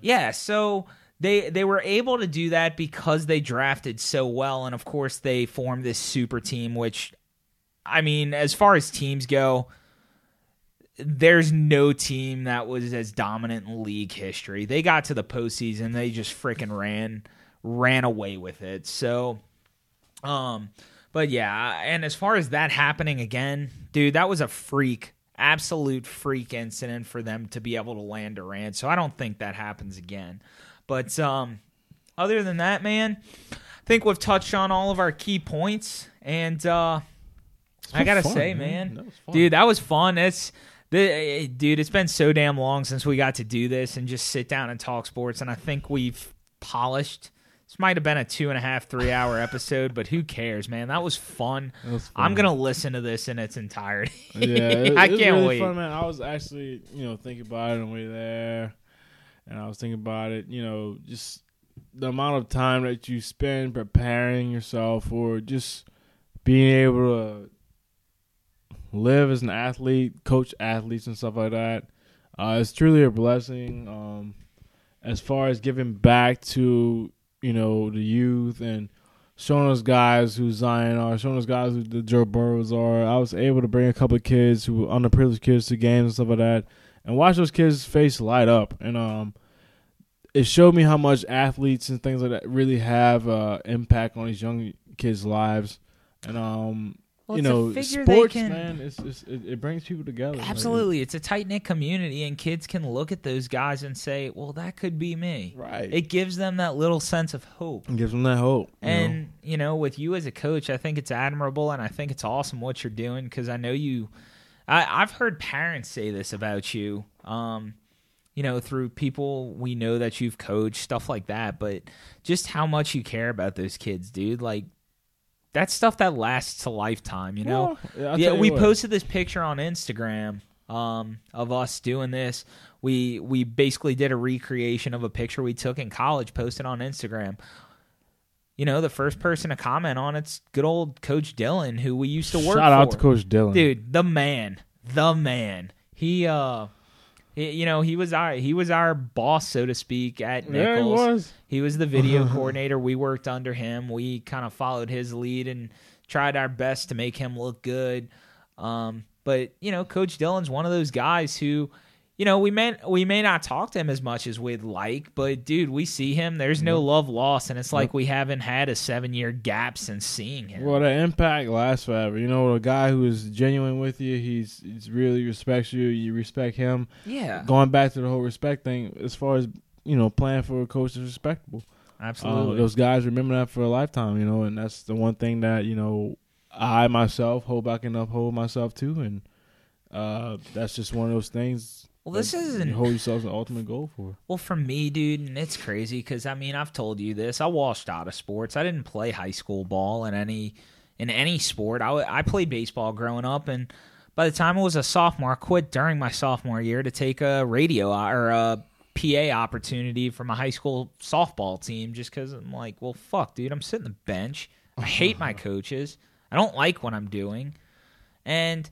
Yeah, so they they were able to do that because they drafted so well, and of course they formed this super team. Which, I mean, as far as teams go, there's no team that was as dominant in league history. They got to the postseason, they just freaking ran ran away with it. So, um, but yeah, and as far as that happening again, dude, that was a freak, absolute freak incident for them to be able to land Durant. So I don't think that happens again. But um, other than that, man, I think we've touched on all of our key points, and uh, I gotta fun, say, man. man, That dude, that was fun. It's the dude. It's been so damn long since we got to do this and just sit down and talk sports, and I think we've polished. This might have been a two and a half, three hour episode, but who cares, man? That was fun. That was I'm gonna listen to this in its entirety. Yeah, it, [LAUGHS] I it can't really wait. Fun, man. I was actually, you know, thinking about it on the way there, and I was thinking about it, you know, just the amount of time that you spend preparing yourself for just being able to live as an athlete, coach athletes and stuff like that. Uh, it's truly a blessing. Um, as far as giving back to you know the youth and showing those guys who Zion are, showing those guys who the Joe Burrows are. I was able to bring a couple of kids who were underprivileged kids to games and stuff like that, and watch those kids' face light up. And um, it showed me how much athletes and things like that really have uh, impact on these young kids' lives. And um, Well, you know, sports, can- man, it's, it's, it, brings people together. Like, Absolutely, it's a tight knit community, and kids can look at those guys and say, "Well, that could be me." right? It gives them that little sense of hope. It gives them that hope. you know? And you know, with you as a coach, I think it's admirable, and I think it's awesome what you're doing because I know you. I, I've heard parents say this about you. Um, you know, through people we know that you've coached, stuff like that. But just how much you care about those kids, dude. Like that's stuff that lasts a lifetime. You know. Well, yeah, you we what. posted this picture on Instagram um, of us doing this. We we basically did a recreation of a picture we took in college, posted on Instagram. You know, the first person to comment on it's good old Coach Dylan, who we used to work Shout out for. to Coach Dylan, dude, the man, the man. He uh He- you know, he was our he was our boss, so to speak, at Nicholls. Yeah, he was. He was the video [LAUGHS] coordinator. We worked under him. We kind of followed his lead and tried our best to make him look good. Um, but you know, Coach Dillon's one of those guys who, you know, we may we may not talk to him as much as we'd like, but dude, we see him. There's no love lost, and it's like we haven't had a seven year gap since seeing him. Well, the impact lasts forever. You know, a guy who is genuine with you, he's he's really respects you. You respect him. yeah, Going back to the whole respect thing, as far as you know, playing for a coach is respectable. absolutely. Uh, those guys remember that for a lifetime. You know, and that's the one thing that you know I myself hope I can uphold myself to, and uh, that's just one of those things. Well, this isn't you hold yourself as an ultimate goal for. Well, for me, dude, and it's crazy because I mean I've told you this. I washed out of sports. I didn't play high school ball in any in any sport. I, I played baseball growing up, and by the time I was a sophomore, I quit during my sophomore year to take a radio uh, or a PA opportunity for my high school softball team, just because I'm like, well, fuck, dude, I'm sitting the bench. I hate my [LAUGHS] coaches. I don't like what I'm doing, and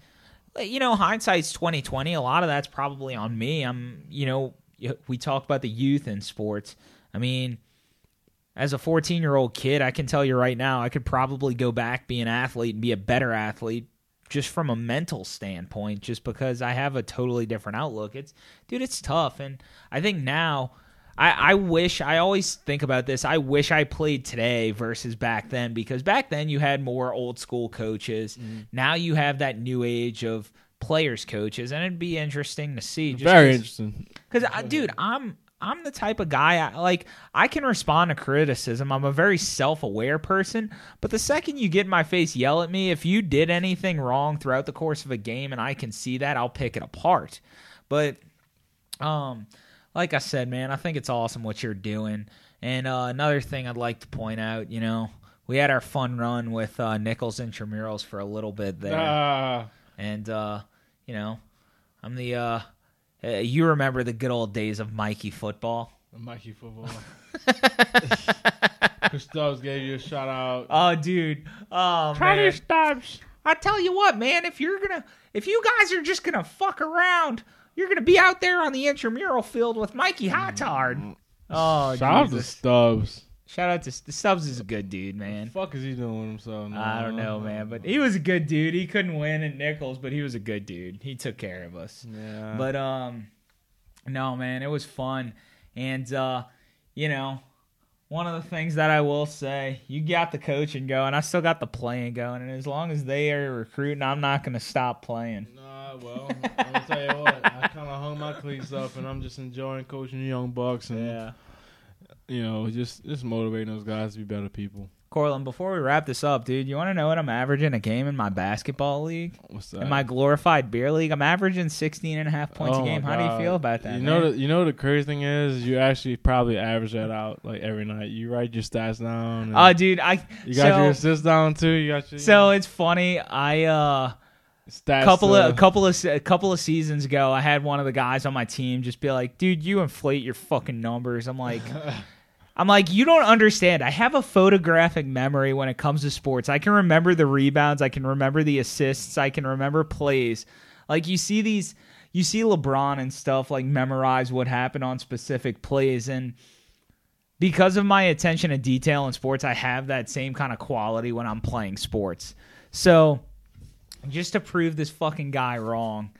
you know, hindsight's twenty twenty. A lot of that's probably on me. I'm, you know, we talk about the youth in sports. I mean, as a 14 year old kid, I can tell you right now, I could probably go back, be an athlete, and be a better athlete just from a mental standpoint, just because I have a totally different outlook. It's, dude, it's tough. And I think now, I, I wish, I always think about this. I wish I played today versus back then because back then you had more old school coaches. Now you have that new age of players coaches and it'd be interesting to see Very interesting. because, dude, I'm I'm the type of guy I, like I can respond to criticism. I'm a very self-aware person, but the second you get in my face, yell at me if you did anything wrong throughout the course of a game, and I can see that, I'll pick it apart. But, um, like I said, man, I think it's awesome what you're doing. And uh, another thing I'd like to point out, you know, we had our fun run with uh, Nicholls intramurals for a little bit there Ah, and uh, you know, I'm the uh, uh, you remember the good old days of Mikey football. Mikey football. [LAUGHS] Chris Stubbs gave you a shout out. Oh, dude. Oh man. Stubbs. I tell you what, man. If you're gonna, if you guys are just gonna fuck around, you're gonna be out there on the intramural field with Mikey Hotard. Oh, Shout out to Stubbs. Shout out to the Stubbs is a good dude, The man. fuck is he doing with himself? now? I don't know, man, but he was a good dude. He couldn't win at Nicholls, but he was a good dude. He took care of us. Yeah. But um no man, it was fun. And uh, you know, one of the things that I will say, you got the coaching going, I still got the playing going, and as long as they are recruiting, I'm not gonna stop playing. Well, I'm gonna tell you what. I kind of hung my cleats up, and I'm just enjoying coaching the young bucks, and yeah. you know, just just motivating those guys to be better people. Cortland, before we wrap this up, dude, you want to know what I'm averaging a game in my basketball league? What's that? In my glorified beer league, I'm averaging 16 and a half points Oh a game. How do you feel about that? You know, man? the, you know the crazy thing is, you actually probably average that out like every night. You write your stats down. And Oh, dude, I you got so, your assists down too. You got your so it's funny. I uh stats. couple uh, of a couple of a couple of seasons ago, I had one of the guys on my team just be like, "Dude, you inflate your fucking numbers." I'm like, [LAUGHS] I'm like, you don't understand. I have a photographic memory when it comes to sports. I can remember the rebounds. I can remember the assists. I can remember plays. Like you see these, you see LeBron and stuff like memorize what happened on specific plays and. Because of my attention to detail in sports, I have that same kind of quality when I'm playing sports. So, just to prove this fucking guy wrong.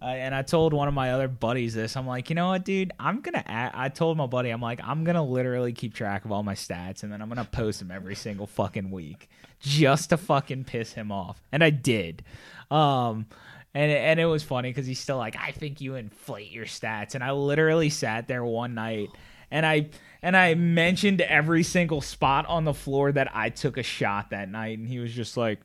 Uh, and I told one of my other buddies this. I'm like, you know what, dude? I'm gonna. Add, I told my buddy, I'm like, I'm gonna literally keep track of all my stats, and then I'm gonna post them every single fucking week, just to fucking piss him off. And I did. Um, and and it was funny because he's still like, I think you inflate your stats, and I literally sat there one night, and I and I mentioned every single spot on the floor that I took a shot that night, and he was just like.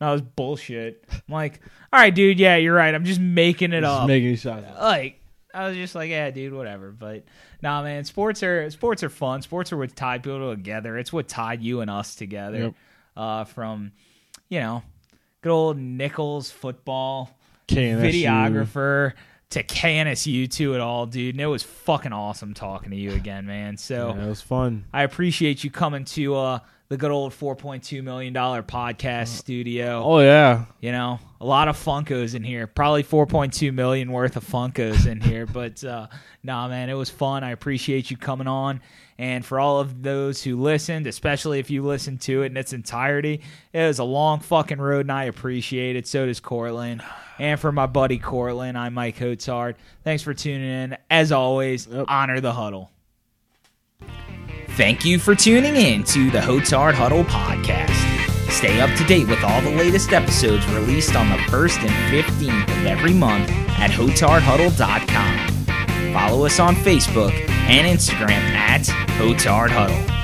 That was bullshit. I'm like, all right, dude. Yeah, you're right. I'm just making it just up. making shots. like, I was just like, yeah, dude, whatever. But nah, man, sports are sports are fun. Sports are what tied people together. It's what tied you and us together. Yep. Uh, from, you know, good old Nicholls football KNSU. videographer to KNSU to it all, dude. And it was fucking awesome talking to you again, man. So. Yeah, it was fun. I appreciate you coming to uh, the good old four point two million dollar podcast studio. Oh yeah, You know, a lot of Funkos in here. Probably 4.2 million worth of Funkos in here. [LAUGHS] But uh, nah, man, it was fun. I appreciate you coming on. And for all of those who listened, especially if you listened to it in its entirety, it was a long fucking road, and I appreciate it. So does Cortland. And for my buddy Cortland, I'm Mike Hotard. Thanks for tuning in. As always, Yep. honor the huddle. Thank you for tuning in to the Hotard Huddle podcast. Stay up to date with all the latest episodes released on the 1st and 15th of every month at hotardhuddle.com. Follow us on Facebook and Instagram at Hotard Huddle.